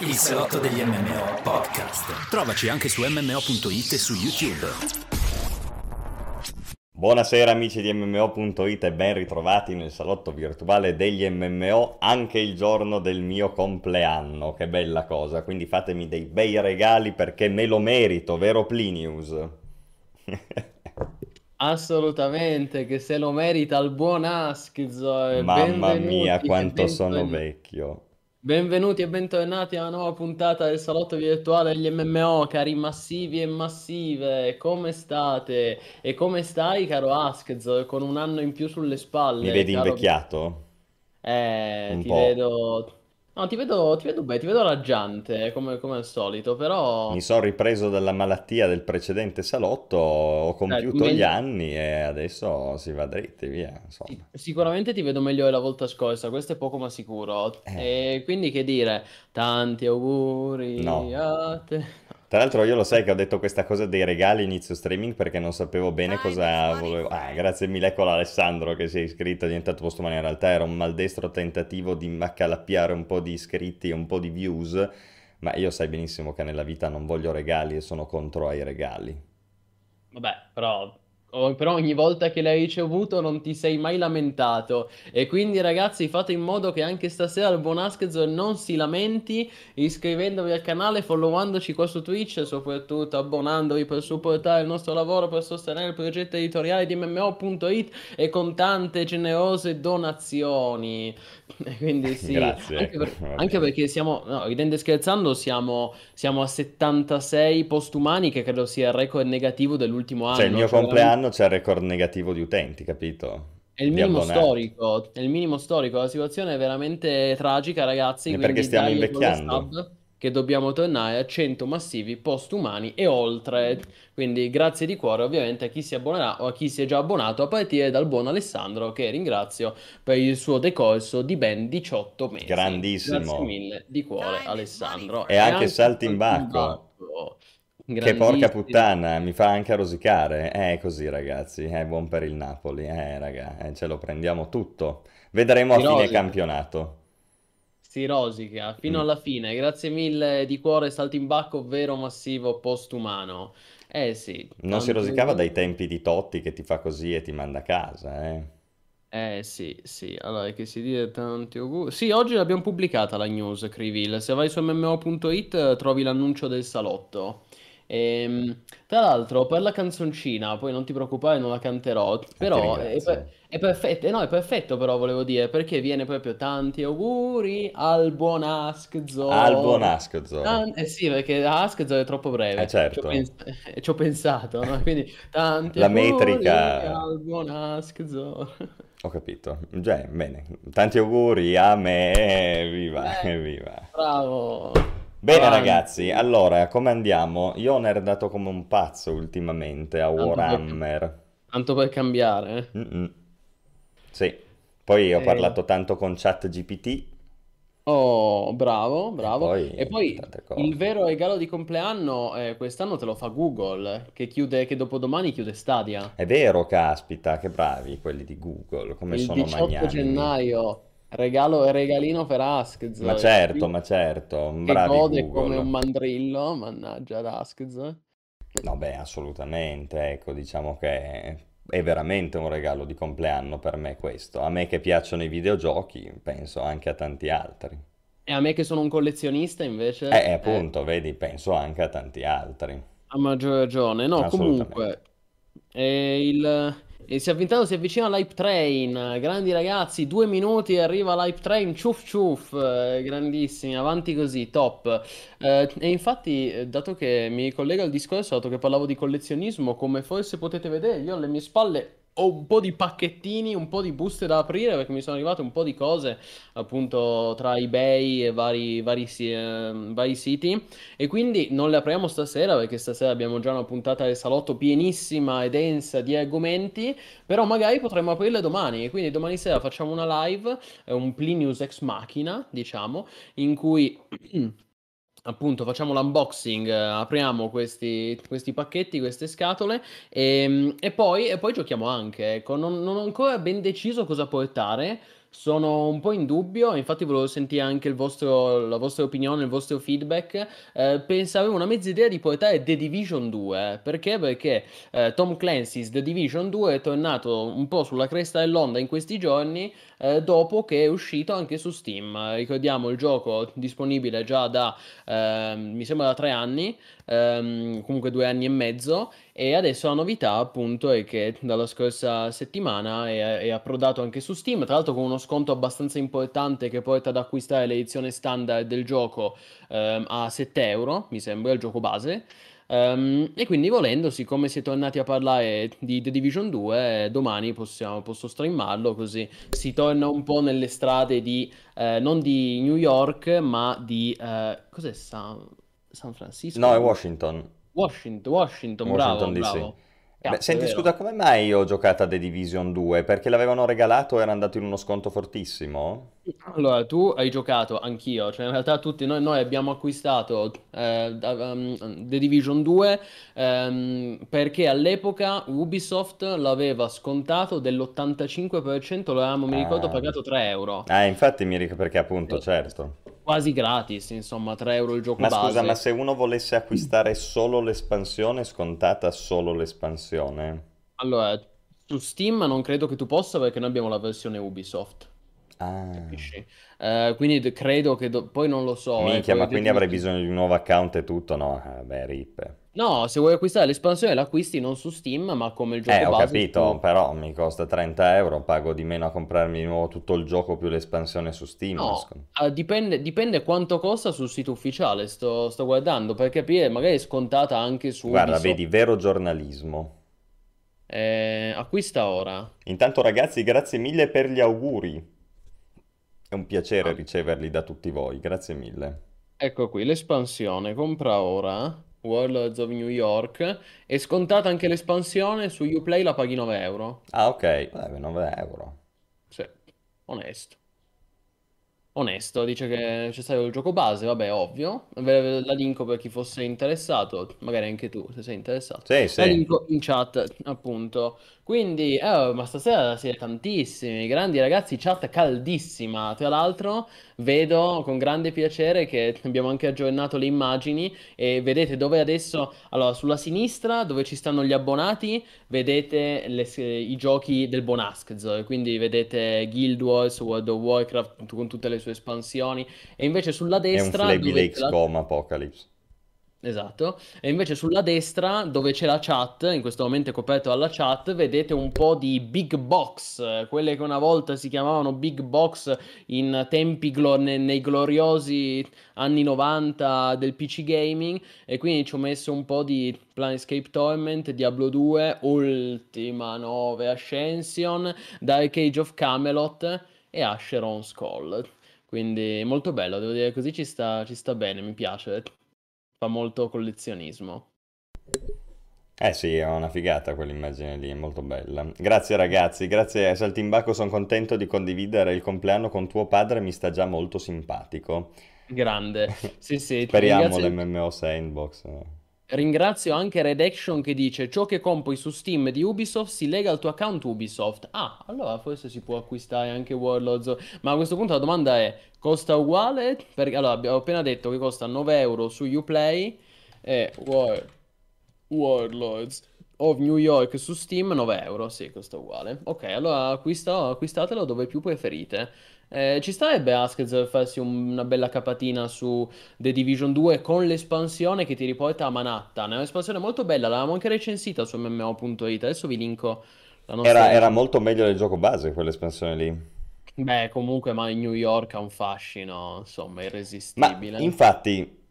Il salotto degli MMO podcast. Trovaci anche su MMO.it e su YouTube. Buonasera amici di MMO.it e ben ritrovati nel salotto virtuale degli MMO anche il giorno del mio compleanno, che bella cosa, quindi fatemi dei bei regali perché me lo merito, vero Plinius? Assolutamente, che se lo merita il buon Askzo. Mamma mia, quanto sono vecchio. Benvenuti e bentornati a una nuova puntata del salotto virtuale degli MMO, cari massivi e massive. Come state? E come stai, caro Askzo, con un anno in più sulle spalle? Mi vedi caro... invecchiato? Eh, un ti po'. vedo No, ti vedo, ti vedo bene, ti vedo raggiante come, come al solito, però... Mi sono ripreso dalla malattia del precedente salotto, ho compiuto eh, gli anni e adesso si va dritti, via. Insomma. Sicuramente ti vedo meglio della volta scorsa, questo è poco ma sicuro. Eh. E quindi che dire, tanti auguri no. a te. Tra l'altro io lo sai che ho detto questa cosa dei regali inizio streaming perché non sapevo bene cosa volevo... Ah, grazie mille con Alessandro che si è iscritto, è diventato postumano, in realtà era un maldestro tentativo di accalappiare un po' di iscritti e un po' di views, ma io sai benissimo che nella vita non voglio regali e sono contro ai regali. Vabbè, però però ogni volta che l'hai ricevuto non ti sei mai lamentato. E quindi, ragazzi, fate in modo che anche stasera il buon Askzor non si lamenti, iscrivendovi al canale, followandoci qua su Twitch e soprattutto abbonandovi per supportare il nostro lavoro, per sostenere il progetto editoriale di MMO.it e con tante generose donazioni. Quindi sì, Grazie. Anche, per, anche perché siamo, no, ridendo scherzando, siamo, siamo, a 76 postumani, che credo sia il record negativo dell'ultimo anno. Cioè il mio cioè, compleanno c'è il record negativo di utenti, capito? È il minimo storico, è il minimo storico, la situazione è veramente tragica, ragazzi. E perché stiamo invecchiando che dobbiamo tornare a 100 massivi postumani e oltre. Quindi grazie di cuore ovviamente a chi si abbonerà o a chi si è già abbonato a partire dal buon Alessandro che ringrazio per il suo decorso di ben 18 mesi. Grandissimo. Grazie mille di cuore Alessandro. E, e anche, anche Saltimbacco. Che porca puttana, mi fa anche rosicare. Eh, è così ragazzi, è buon per il Napoli. Eh, raga, eh, ce lo prendiamo tutto. Vedremo a fine campionato si rosica fino mm. alla fine. Grazie mille di cuore, saltimbacco vero massivo postumano. Eh sì. Non tanto... si rosicava dai tempi di Totti che ti fa così e ti manda a casa, eh. Eh sì, sì, allora che si dice tanti auguri. Sì, oggi l'abbiamo pubblicata la news, Crivil. Se vai su mmo.it trovi l'annuncio del salotto. E, ehm, tra l'altro, per la canzoncina, poi non ti preoccupare, non la canterò, però è, per- è perfetto, eh, no, è perfetto però volevo dire, perché viene proprio tanti auguri al buon Askzo. Al buon Askzo. Tan- eh sì, perché Askzo è troppo breve. Eh certo. Ci ho, pens- eh, ci ho pensato, no? Quindi tanti La auguri metrica... al buon Askzo. Ho capito. Cioè, bene. Tanti auguri a me, viva, Eh, viva. bravo. Bene Avanti. ragazzi, allora, come andiamo? Io ho nerdato come un pazzo ultimamente a Tanto per, Warhammer. tanto per cambiare. eh. Mm-mm. Sì, poi ho Eh, parlato tanto con ChatGPT Oh, bravo, e bravo. E poi poi tante il vero regalo di compleanno eh, quest'anno te lo fa Google, che chiude, che dopodomani chiude Stadia. È vero, caspita, che bravi quelli di Google, come Il sono 18 magnanimi. gennaio, regalo, regalino per Ma Askz, certo, qui ma certo, che bravi gode come un Google. mandrillo, mannaggia ad Askz. No, beh, assolutamente, ecco, diciamo che è veramente un regalo di compleanno per me questo. A me che piacciono i videogiochi, penso anche a tanti altri. E a me che sono un collezionista Eh, invece, eh, eh, appunto, vedi, penso anche a tanti altri. a maggior ragione. No, comunque, eh, il, E si, avvicina, si avvicina l'hype train, grandi ragazzi, due minuti e arriva l'hype train, ciuff ciuff, eh, grandissimi, avanti così, top. Eh, e infatti, eh, dato che mi collega al discorso, dato che parlavo di collezionismo, come forse potete vedere, io alle mie spalle ho un po' di pacchettini, un po' di buste da aprire perché mi sono arrivate un po' di cose appunto tra eBay e vari, vari, eh, vari siti. E quindi non le apriamo stasera perché stasera abbiamo già una puntata del salotto pienissima e densa di argomenti, però magari potremmo aprirle domani. E quindi domani sera facciamo una live, eh, un Plinius ex machina, diciamo, in cui... Appunto, facciamo l'unboxing, eh, apriamo questi, questi pacchetti, queste scatole e, e poi, e poi giochiamo anche. Ecco, non, non ho ancora ben deciso cosa portare, sono un po' in dubbio, infatti volevo sentire anche vostro, la vostra opinione, il vostro feedback. Eh, pensavo una mezza idea di portare The Division 2, eh. perché? Perché eh, Tom Clancy's The Division 2 è tornato un po' sulla cresta dell'onda in questi giorni, eh, dopo che è uscito anche su Steam. Ricordiamo il gioco disponibile già da, ehm, mi sembra da tre anni, ehm, comunque due anni e mezzo, e adesso la novità appunto è che dalla scorsa settimana è, è approdato anche su Steam, tra l'altro con uno sconto abbastanza importante che porta ad acquistare l'edizione standard del gioco ehm, a 7 euro, mi sembra, il gioco base. Um, e quindi volendo, siccome si è tornati a parlare di The Division 2, domani possiamo, posso streamarlo così si torna un po' nelle strade di, eh, non di New York, ma di... Eh, cos'è San, San Francisco? No, è Washington. Washington, Washington, Washington bravo, DC. bravo. Beh, senti, scusa, come mai ho giocato a The Division 2? Perché l'avevano regalato e era andato in uno sconto fortissimo? Allora, tu hai giocato, anch'io, cioè in realtà tutti noi, noi abbiamo acquistato eh, um, The Division 2 ehm, perché all'epoca Ubisoft l'aveva scontato dell'85%, l'avevamo, mi ricordo, Ah, pagato 3 euro. Ah, infatti mi ricordo perché appunto, certo. Quasi gratis, insomma, 3 euro il gioco Ma scusa, ma base. se uno volesse acquistare solo l'espansione, scontata solo l'espansione? Allora, su Steam non credo che tu possa perché noi abbiamo la versione Ubisoft, Ah, capisci? Eh, quindi credo che do- poi non lo so, eh, minchia, poi ma quindi avrei bisogno di un nuovo account e tutto? No, eh, beh, rip. No, se vuoi acquistare l'espansione l'acquisti non su Steam, ma come il Eh, gioco ho base capito, su... però mi costa 30 euro, pago di meno a comprarmi di nuovo tutto il gioco più l'espansione su Steam. No, ah, dipende, dipende quanto costa sul sito ufficiale, sto, sto guardando, per capire, magari è scontata anche su Guarda, Ubisoft. vedi, vero giornalismo. Eh, acquista ora. Intanto ragazzi, grazie mille per gli auguri. È un piacere Ah, riceverli da tutti voi, grazie mille. ecco qui, l'espansione, compra ora, Warlords of New York, è scontata anche l'espansione, su Uplay la paghi 9 euro. Ah, ok, vabbè, 9 euro. Sì, onesto. Onesto, dice che c'è stato il gioco base, vabbè, ovvio. Ve- ve- La linko per chi fosse interessato, magari anche tu, se sei interessato. Sì, La sì. linko in chat, appunto. Quindi, eh, ma stasera siete tantissimi, grandi ragazzi, chat caldissima. Tra l'altro, vedo con grande piacere che abbiamo anche aggiornato le immagini e vedete dove adesso, allora, sulla sinistra, dove ci stanno gli abbonati, vedete le- i giochi del Bonaskzo, quindi vedete Guild Wars, World of Warcraft con tutte le sue espansioni, e invece sulla È un destra, Flabby dove Lake c'è la... Apocalypse. Esatto, e invece sulla destra dove c'è la chat, in questo momento è coperto dalla chat, vedete un po' di big box, quelle che una volta si chiamavano big box in tempi glo- ne- nei gloriosi anni 90 del PC gaming e quindi ci ho messo un po' di Planescape Torment, Diablo 2, Ultima 9 Ascension, Dark Age of Camelot e Asheron's Call. Quindi molto bello, devo dire così ci sta, ci sta bene, mi piace. Fa molto collezionismo. Eh sì, è una figata quell'immagine lì, è molto bella. Grazie ragazzi, grazie a Saltimbacco, sono contento di condividere il compleanno con tuo padre, mi sta già molto simpatico. Grande. Sì, sì. Speriamo Ringrazio, l'MMO Sandbox. Ringrazio anche Red Action che dice ciò che compri su Steam di Ubisoft si lega al tuo account Ubisoft. Ah, allora forse si può acquistare anche Warlords. Ma a questo punto la domanda è, costa uguale? Perché allora abbiamo appena detto che costa 9 euro su Uplay e War- Warlords of New York su Steam 9 euro, sì, costa uguale. Ok, allora acquista- acquistatelo dove più preferite. Eh, ci starebbe Askez per farsi un- una bella capatina su The Division 2 con l'espansione che ti riporta a Manhattan. È un'espansione molto bella, l'avevamo anche recensita su MMO.it. Adesso vi linko la nostra Era, era molto meglio del gioco base quell'espansione lì. Beh, comunque, ma New York ha un fascino, insomma, Ma irresistibile. infatti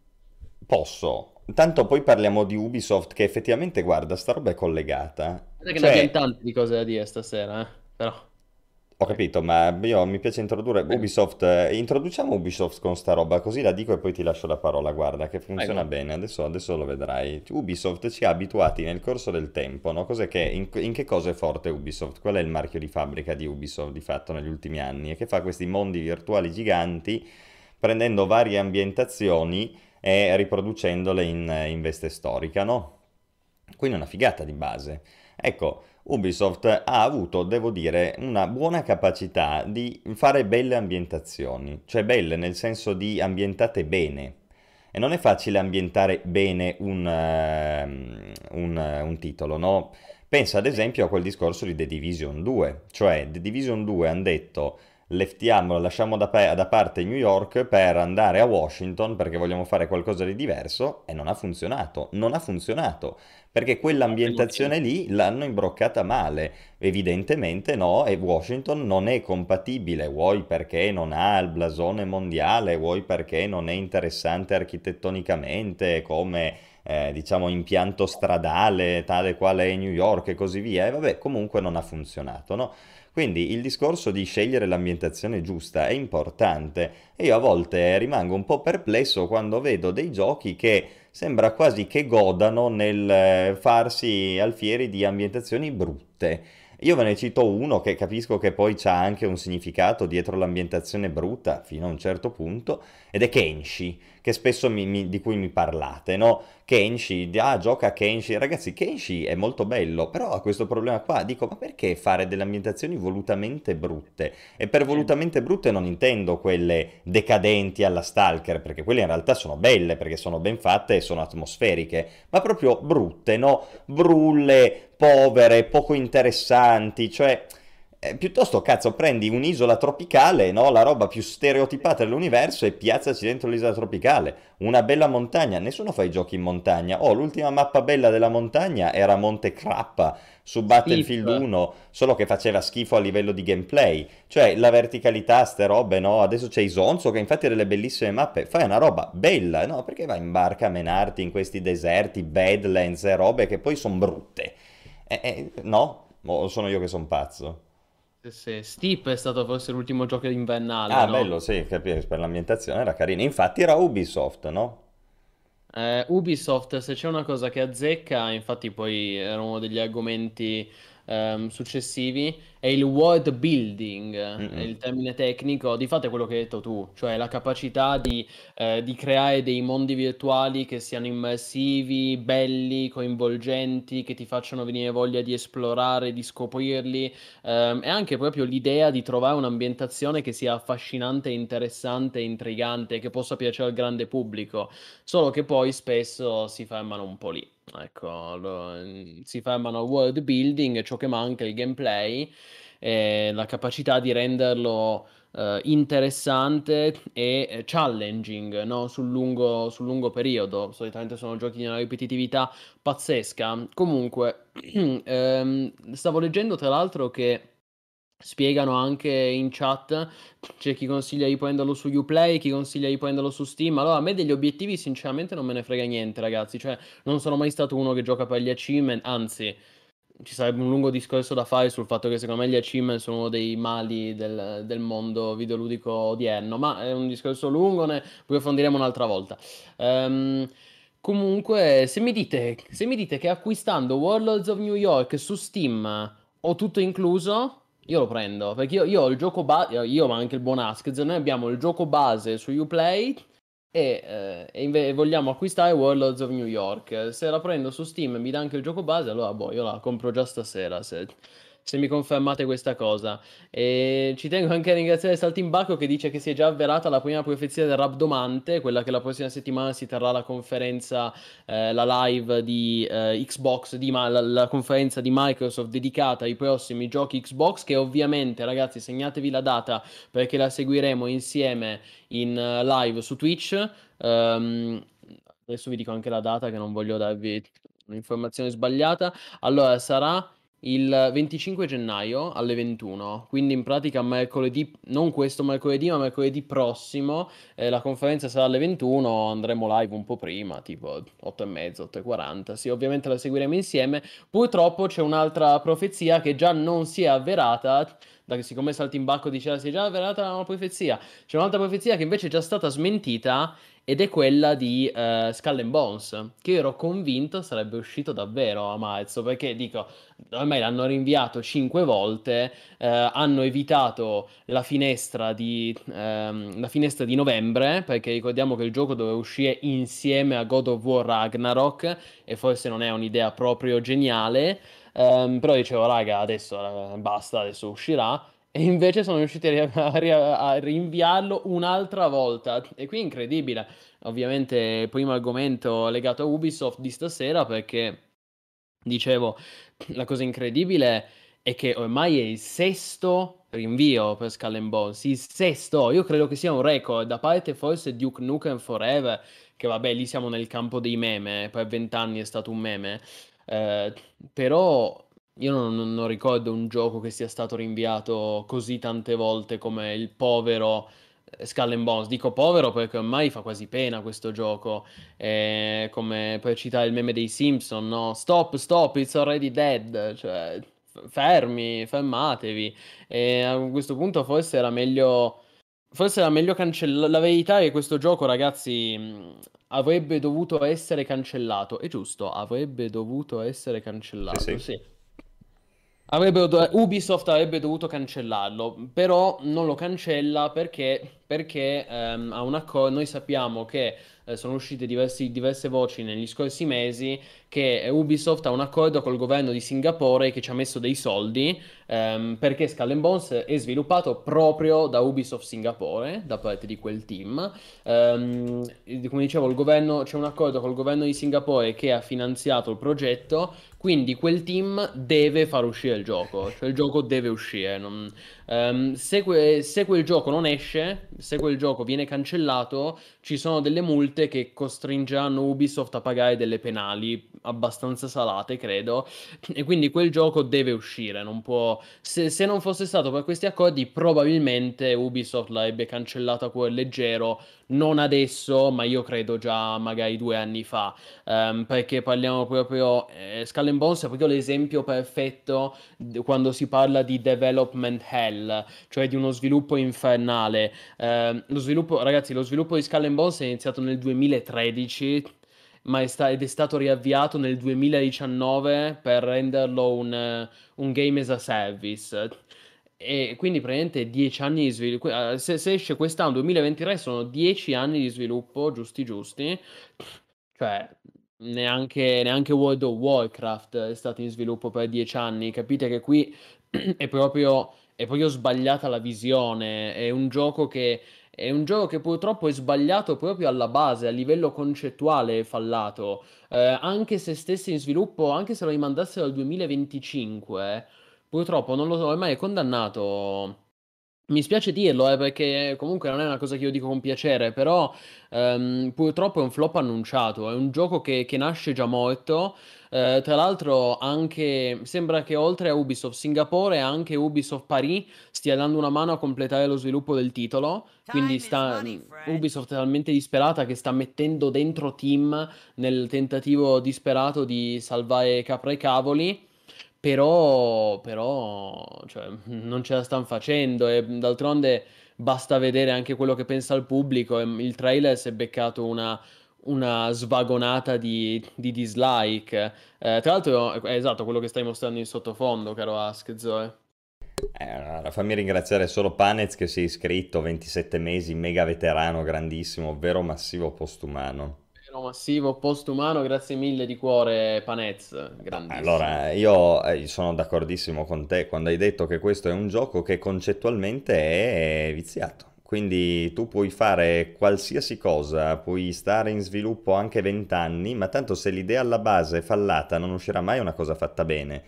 posso. Tanto poi parliamo di Ubisoft che effettivamente, guarda, sta roba è collegata. Guarda che ne abbiamo Cioè, tante di cose da dire stasera, eh. Però, ho capito, ma io mi piace introdurre Ubisoft. eh, introduciamo Ubisoft con sta roba, così la dico e poi ti lascio la parola. Guarda, che funziona prego. bene. Adesso, adesso lo vedrai. Ubisoft ci ha abituati nel corso del tempo, no? Cos'è che, in, in che cosa è forte Ubisoft? Qual è il marchio di fabbrica di Ubisoft di fatto negli ultimi anni? E che fa questi mondi virtuali giganti prendendo varie ambientazioni e riproducendole in, in veste storica, no? Quindi è una figata di base. Ecco, Ubisoft ha avuto, devo dire, una buona capacità di fare belle ambientazioni, cioè belle nel senso di ambientate bene. E non è facile ambientare bene un, uh, un, uh, un titolo, no? Pensa ad esempio a quel discorso di The Division 2, cioè The Division 2 hanno detto leftiamo, lasciamo da, da, parte New York per andare a Washington perché vogliamo fare qualcosa di diverso e non ha funzionato, non ha funzionato perché quell'ambientazione lì l'hanno imbroccata male, evidentemente no e Washington non è compatibile, vuoi perché non ha il blasone mondiale, vuoi perché non è interessante architettonicamente come eh, diciamo impianto stradale tale quale è New York e così via e vabbè comunque non ha funzionato, no? Quindi il discorso di scegliere l'ambientazione giusta è importante e io a volte rimango un po' perplesso quando vedo dei giochi che sembra quasi che godano nel eh, farsi alfieri di ambientazioni brutte. Io ve ne cito uno che capisco che poi c'ha anche un significato dietro l'ambientazione brutta fino a un certo punto, ed è Kenshi, che spesso mi, mi, di cui mi parlate, no? Kenshi, ah, gioca Kenshi. Ragazzi, Kenshi è molto bello, però ha questo problema qua. Dico, ma perché fare delle ambientazioni volutamente brutte? E per volutamente brutte non intendo quelle decadenti alla Stalker, perché quelle in realtà sono belle, perché sono ben fatte e sono atmosferiche, ma proprio brutte, no? Brulle, povere, poco interessanti, cioè eh, piuttosto, cazzo, prendi un'isola tropicale, no? La roba più stereotipata dell'universo e piazzaci dentro l'isola tropicale. Una bella montagna. Nessuno fa i giochi in montagna. Oh, l'ultima mappa bella della montagna era Monte Crappa su Battlefield Schifo. 1, solo che faceva schifo a livello di gameplay. Cioè, la verticalità, ste robe, no? Adesso c'è Isonzo che infatti ha delle bellissime mappe. Fai una roba bella, no? Perché vai in barca a menarti in questi deserti, Badlands e robe che poi sono brutte? Eh, eh, no? O sono io che sono pazzo? Sì, Steep è stato forse l'ultimo gioco invernale, Ah, no? bello, sì, capisci, per l'ambientazione era carino. Infatti era Ubisoft, no? Eh, Ubisoft, se c'è una cosa che azzecca, infatti poi era uno degli argomenti ehm, successivi, è il world building, è il termine tecnico, di fatto è quello che hai detto tu, cioè la capacità di, eh, di creare dei mondi virtuali che siano immersivi, belli, coinvolgenti, che ti facciano venire voglia di esplorare, di scoprirli, ehm, e anche proprio l'idea di trovare un'ambientazione che sia affascinante, interessante, intrigante, che possa piacere al grande pubblico, solo che poi spesso si fermano un po' lì. Ecco, lo- si fermano al world building, ciò che manca è il gameplay e la capacità di renderlo eh, interessante e eh, challenging, no? Sul lungo, sul lungo periodo. Solitamente sono giochi di una ripetitività pazzesca. Comunque, ehm, stavo leggendo tra l'altro che spiegano anche in chat, c'è chi consiglia di prenderlo su Uplay, chi consiglia di prenderlo su Steam. Allora, a me degli obiettivi sinceramente non me ne frega niente, ragazzi. Cioè, non sono mai stato uno che gioca per gli achievement, anzi, ci sarebbe un lungo discorso da fare sul fatto che secondo me gli achievement sono uno dei mali del, del mondo videoludico odierno, ma è un discorso lungo, ne approfondiremo un'altra volta. Ehm, comunque, se mi dite, se mi dite che acquistando Warlords of New York su Steam ho tutto incluso, io lo prendo. Perché io, io ho il gioco base, io ma anche il buon Askz, noi abbiamo il gioco base su Uplay e, eh, e vogliamo acquistare Warlords of New York. Se la prendo su Steam e mi dà anche il gioco base, allora boh, io la compro già stasera. Se, se mi confermate questa cosa. E ci tengo anche a ringraziare Saltimbacco che dice che si è già avverata la prima profezia del Rabdomante, quella che la prossima settimana si terrà la conferenza, eh, la live di eh, Xbox, di la, la conferenza di Microsoft dedicata ai prossimi giochi Xbox, che ovviamente ragazzi segnatevi la data perché la seguiremo insieme in uh, live su Twitch. Um, adesso vi dico anche la data che non voglio darvi un'informazione sbagliata. Allora sarà il 25 gennaio alle 21, quindi in pratica mercoledì, non questo mercoledì, ma mercoledì prossimo, eh, la conferenza sarà alle 21, andremo live un po' prima, tipo 8 e mezzo, 8 e 40, sì, ovviamente la seguiremo insieme. Purtroppo c'è un'altra profezia che già non si è avverata, da, siccome Saltimbacco diceva si è già avverata una profezia, c'è un'altra profezia che invece è già stata smentita ed è quella di uh, Skull and Bones, che ero convinto sarebbe uscito davvero a marzo, perché dico, ormai l'hanno rinviato cinque volte, uh, hanno evitato la finestra, di, uh, la finestra di novembre, perché ricordiamo che il gioco doveva uscire insieme a God of War Ragnarok, e forse non è un'idea proprio geniale, um, però dicevo, raga, adesso uh, basta, adesso uscirà, e invece sono riusciti a, a, a, rinviarlo un'altra volta. E qui è incredibile. Ovviamente, primo argomento legato a Ubisoft di stasera, perché dicevo, la cosa incredibile è che ormai è il sesto rinvio per Skull and Bones. Il sesto, io credo che sia un record, da parte forse Duke Nukem Forever, che vabbè, lì siamo nel campo dei meme, per vent'anni è stato un meme. Eh, però io non, non ricordo un gioco che sia stato rinviato così tante volte come il povero eh, Skull and Bones. Dico povero perché ormai fa quasi pena questo gioco. È come per citare il meme dei Simpson, no? Stop, stop, it's already dead. Cioè, fermi, fermatevi. E a questo punto forse era meglio. Forse era meglio cancellare. La verità è che questo gioco, ragazzi, avrebbe dovuto essere cancellato. È giusto, avrebbe dovuto essere cancellato. Sì. sì. sì. Avrebbe, Ubisoft avrebbe dovuto cancellarlo, però non lo cancella perché, perché ehm, ha un accordo. Noi sappiamo che eh, sono uscite diversi, diverse voci negli scorsi mesi che Ubisoft ha un accordo col governo di Singapore che ci ha messo dei soldi ehm, perché Skull Bones è sviluppato proprio da Ubisoft Singapore, da parte di quel team. Um, come dicevo, governo, c'è un accordo col governo di Singapore che ha finanziato il progetto, quindi quel team deve far uscire il gioco, cioè il gioco deve uscire. Non, um, se, que- se, quel gioco non esce, se quel gioco viene cancellato, ci sono delle multe che costringeranno Ubisoft a pagare delle penali abbastanza salate, credo, e quindi quel gioco deve uscire, non può... Se, se non fosse stato per questi accordi, probabilmente Ubisoft l'avrebbe cancellato a cuore leggero, non adesso, ma io credo già magari due anni fa, um, perché parliamo proprio... Eh, Skull and Bones è proprio l'esempio perfetto quando si parla di development hell, cioè di uno sviluppo infernale. Uh, lo sviluppo, ragazzi, lo sviluppo di Skull and Bones è iniziato nel 2013 ma è sta- ed è stato riavviato nel 2019 per renderlo un, un game as a service. E quindi praticamente 10 anni di sviluppo. Eh, se, se esce quest'anno 2023 sono 10 anni di sviluppo, giusti giusti. Cioè, neanche, neanche World of Warcraft è stato in sviluppo per 10 anni. Capite che qui è proprio, è proprio sbagliata la visione. È un gioco che è un gioco che purtroppo è sbagliato proprio alla base, a livello concettuale è fallato. Eh, anche se stesse in sviluppo, anche se lo rimandassero al 2025, purtroppo non lo so, ormai è condannato. Mi spiace dirlo, eh, perché comunque non è una cosa che io dico con piacere, però ehm, purtroppo è un flop annunciato, è un gioco che, che nasce già morto, eh, tra l'altro anche, sembra che oltre a Ubisoft Singapore anche Ubisoft Paris stia dando una mano a completare lo sviluppo del titolo, quindi sta, Ubisoft è talmente disperata che sta mettendo dentro team nel tentativo disperato di salvare capra e cavoli. Però, però cioè, non ce la stanno facendo e d'altronde basta vedere anche quello che pensa il pubblico. Il trailer si è beccato una, una svagonata di, di dislike. Eh, tra l'altro è esatto quello che stai mostrando in sottofondo, caro Ask, Zoe. Eh, allora, fammi ringraziare solo Panez che si è iscritto, 27 mesi, mega veterano, grandissimo, vero massivo postumano massivo postumano, grazie mille di cuore Panez, grandissimo. Allora, io eh, sono d'accordissimo con te quando hai detto che questo è un gioco che concettualmente è viziato. Quindi tu puoi fare qualsiasi cosa, puoi stare in sviluppo anche 20 anni, ma tanto se l'idea alla base è fallata non uscirà mai una cosa fatta bene.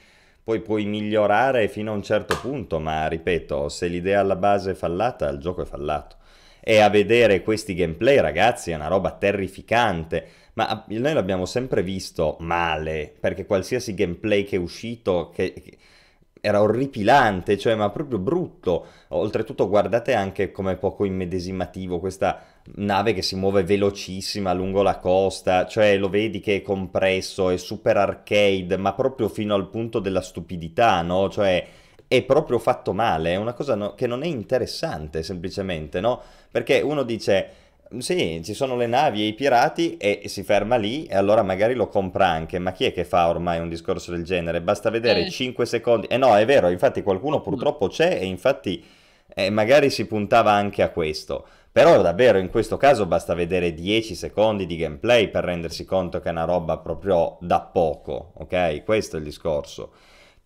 Poi puoi migliorare fino a un certo punto, ma ripeto, se l'idea alla base è fallata, il gioco è fallato e a vedere questi gameplay, ragazzi, è una roba terrificante. Ma noi l'abbiamo sempre visto male, perché qualsiasi gameplay che è uscito che, che era orripilante, cioè ma proprio brutto. Oltretutto guardate anche come poco immedesimativo questa nave che si muove velocissima lungo la costa, cioè lo vedi che è compresso, è super arcade, ma proprio fino al punto della stupidità, no? Cioè è proprio fatto male, è una cosa no, che non è interessante semplicemente, no? Perché uno dice, Sì, ci sono le navi e i pirati e si ferma lì e allora magari lo compra anche. Ma chi è che fa ormai un discorso del genere? Basta vedere Eh, 5 secondi. Eh no, è vero, infatti qualcuno ma purtroppo c'è e infatti eh, magari si puntava anche a questo. Però davvero in questo caso basta vedere 10 secondi di gameplay per rendersi conto che è una roba proprio da poco, ok? Questo è il discorso.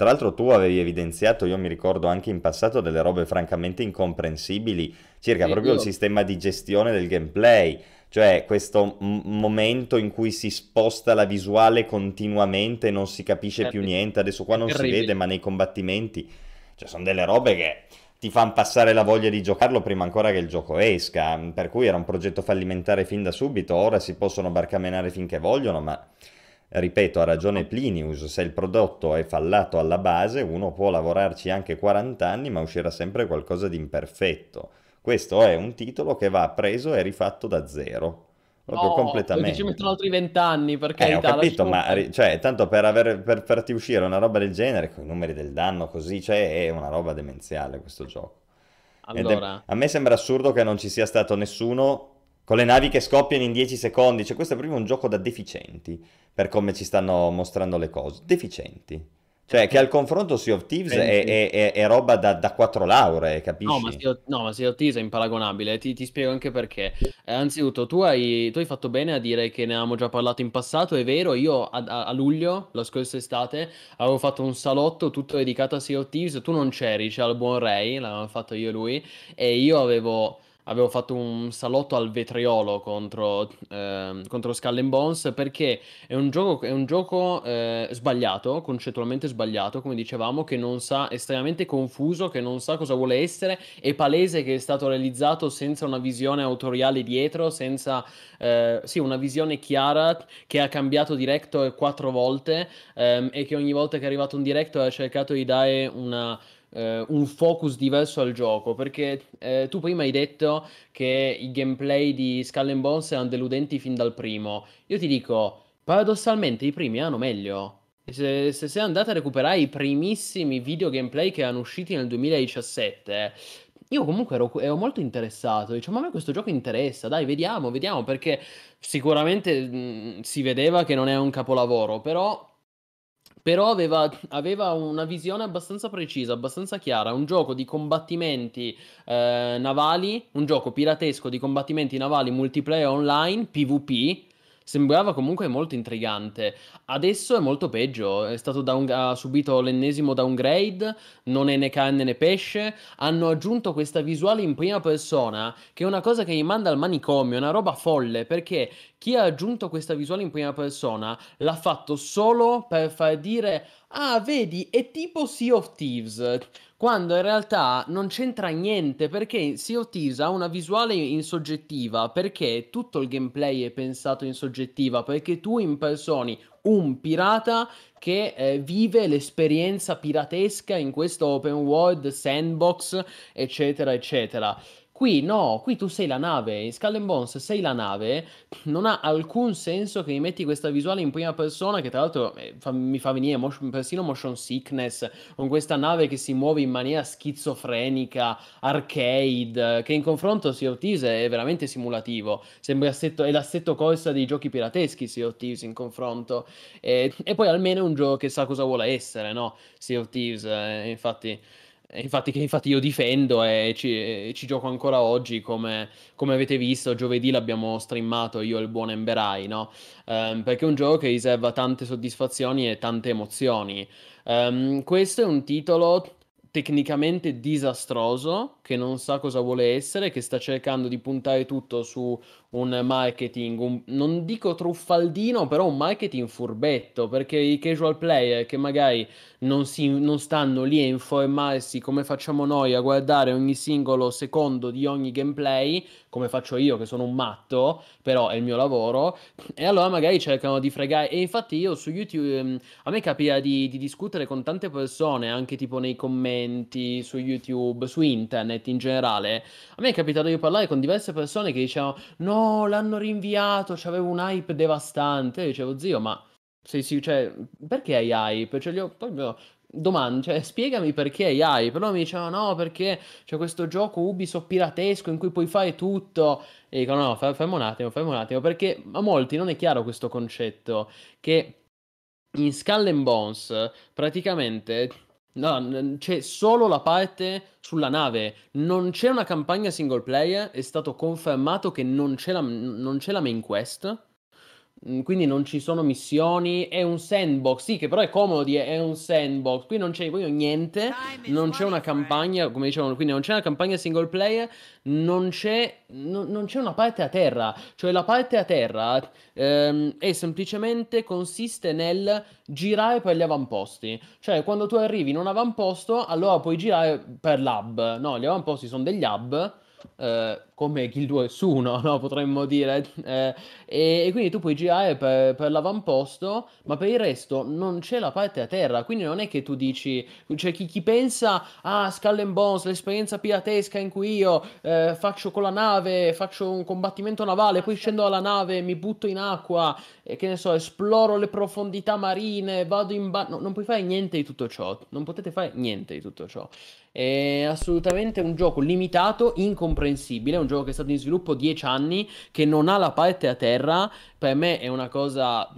Tra l'altro tu avevi evidenziato, io mi ricordo anche in passato delle robe francamente incomprensibili circa sì, proprio il io... sistema di gestione del gameplay, cioè questo m- momento in cui si sposta la visuale continuamente e non si capisce È, più niente, adesso qua non si vede, ma nei combattimenti, cioè sono delle robe che ti fanno passare la voglia di giocarlo prima ancora che il gioco esca, per cui era un progetto fallimentare fin da subito, ora si possono barcamenare finché vogliono, ma ripeto, ha ragione Plinius, se il prodotto è fallato alla base, uno può lavorarci anche 40 anni, ma uscirà sempre qualcosa di imperfetto. Questo è un titolo che va preso e rifatto da zero, proprio No, perché ci mettono completamente. altri vent'anni, per Eh, ho capito, ma cioè, tanto per, aver- per farti uscire una roba del genere, con i numeri del danno così, cioè, è una roba demenziale questo gioco. Ed è- Allora, a me sembra assurdo che non ci sia stato nessuno con le navi che scoppiano in 10 secondi, cioè questo è proprio un gioco da deficienti, per come ci stanno mostrando le cose, deficienti. Cioè, che al confronto Sea of Thieves è, è- è- roba da, da 4 lauree, No, ma capisci? Sea of, no, ma Sea of Thieves è imparagonabile, ti, ti spiego anche perché. Eh, anzitutto, tu hai, tu hai fatto bene a dire che ne avevamo già parlato in passato, è vero, io a, a- a luglio, la scorsa estate, avevo fatto un salotto tutto dedicato a Sea of Thieves, tu non c'eri, c'era il buon Ray, l'avevamo fatto io e lui, e io avevo, avevo fatto un salotto al vetriolo contro, ehm, contro Skull and Bones perché è un gioco, è un gioco eh, sbagliato, concettualmente sbagliato, come dicevamo, che non sa, estremamente confuso, che non sa cosa vuole essere è palese che è stato realizzato senza una visione autoriale dietro, senza eh, sì, una visione chiara che ha cambiato director quattro volte ehm, e che ogni volta che è arrivato un director ha cercato di dare una, eh, un focus diverso al gioco. Perché eh, tu prima hai detto che i gameplay di Skull and Bones erano deludenti fin dal primo. Io ti dico, paradossalmente i primi erano meglio. Se, se sei andato a recuperare i primissimi video gameplay che erano usciti nel 2017, io comunque ero, ero molto interessato. Dicevo, ma a me questo gioco interessa, dai, vediamo, vediamo, perché sicuramente mh, si vedeva che non è un capolavoro, però, però aveva, aveva una visione abbastanza precisa, abbastanza chiara. Un gioco di combattimenti eh, navali, un gioco piratesco di combattimenti navali multiplayer online, PvP. Sembrava comunque molto intrigante. Adesso è molto peggio. Down- ha subito l'ennesimo downgrade. Non è né carne né pesce. Hanno aggiunto questa visuale in prima persona, che è una cosa che mi manda al manicomio. È una roba folle. Perché chi ha aggiunto questa visuale in prima persona l'ha fatto solo per far dire: Ah, vedi, è tipo Sea of Thieves. Quando in realtà non c'entra niente perché Thieves ha una visuale in soggettiva perché tutto il gameplay è pensato in soggettiva perché tu impersoni un pirata che eh, vive l'esperienza piratesca in questo open world sandbox eccetera eccetera. Qui no, qui tu sei la nave, in Skull and Bones sei la nave, non ha alcun senso che mi metti questa visuale in prima persona che tra l'altro eh, fa- mi fa venire motion- persino motion sickness con questa nave che si muove in maniera schizofrenica, arcade, che in confronto Sea of Thieves è veramente simulativo. Sembra assetto- è l'assetto corsa dei giochi pirateschi Sea of Thieves in confronto. E, e poi almeno è un gioco che sa cosa vuole essere, no? Sea of Thieves, eh, infatti... Infatti, che infatti io difendo e ci, ci gioco ancora oggi, come, come avete visto, giovedì l'abbiamo streamato io e il buon Emberai, no? Ehm, perché è un gioco che riserva tante soddisfazioni e tante emozioni. Ehm, questo è un titolo tecnicamente disastroso, che non sa cosa vuole essere, che sta cercando di puntare tutto su un marketing, un- non dico truffaldino, però un marketing furbetto, perché i casual player che magari non, si- non stanno lì a informarsi come facciamo noi a guardare ogni singolo secondo di ogni gameplay, come faccio io che sono un matto, però è il mio lavoro, e allora magari cercano di fregare. E infatti io su YouTube, ehm, a me capita di, di discutere con tante persone, anche tipo nei commenti su YouTube, su internet in generale. A me è capitato di parlare con diverse persone che dicevano: No, l'hanno rinviato, c'avevo un hype devastante. Io dicevo, zio, ma sei sì, cioè, perché hai hype? Cioè, ho- proprio- domanda, cioè, spiegami perché AI, però mi diceva no, perché c'è questo gioco Ubisoft piratesco in cui puoi fare tutto. E dico no, fermo un attimo, fermo un attimo, perché a molti non è chiaro questo concetto, che in Skull and Bones praticamente no, c'è solo la parte sulla nave, non c'è una campagna single player, è stato confermato che non c'è la, non c'è la main quest quindi non ci sono missioni, è un sandbox, sì che però è comodo è un sandbox, qui non c'è proprio niente, non c'è una campagna, come dicevano, quindi non c'è una campagna single player, non c'è, non, non c'è una parte a terra, cioè la parte a terra ehm, è semplicemente, consiste nel girare per gli avamposti, cioè quando tu arrivi in un avamposto allora puoi girare per l'hub, no, gli avamposti sono degli hub eh, come Guild Wars 1, no? potremmo dire. Eh, e, e, quindi tu puoi girare per, per, l'avamposto, ma per il resto non c'è la parte a terra. Quindi non è che tu dici, cioè chi, chi pensa a ah, Skull and Bones, l'esperienza piratesca in cui io eh, faccio con la nave, faccio un combattimento navale, poi scendo dalla nave, mi butto in acqua e che ne so, esploro le profondità marine, vado in ba... No, non puoi fare niente di tutto ciò. Non potete fare niente di tutto ciò. È assolutamente un gioco limitato, incomprensibile, un gioco che è stato in sviluppo 10 anni, che non ha la parte a terra, per me è una cosa...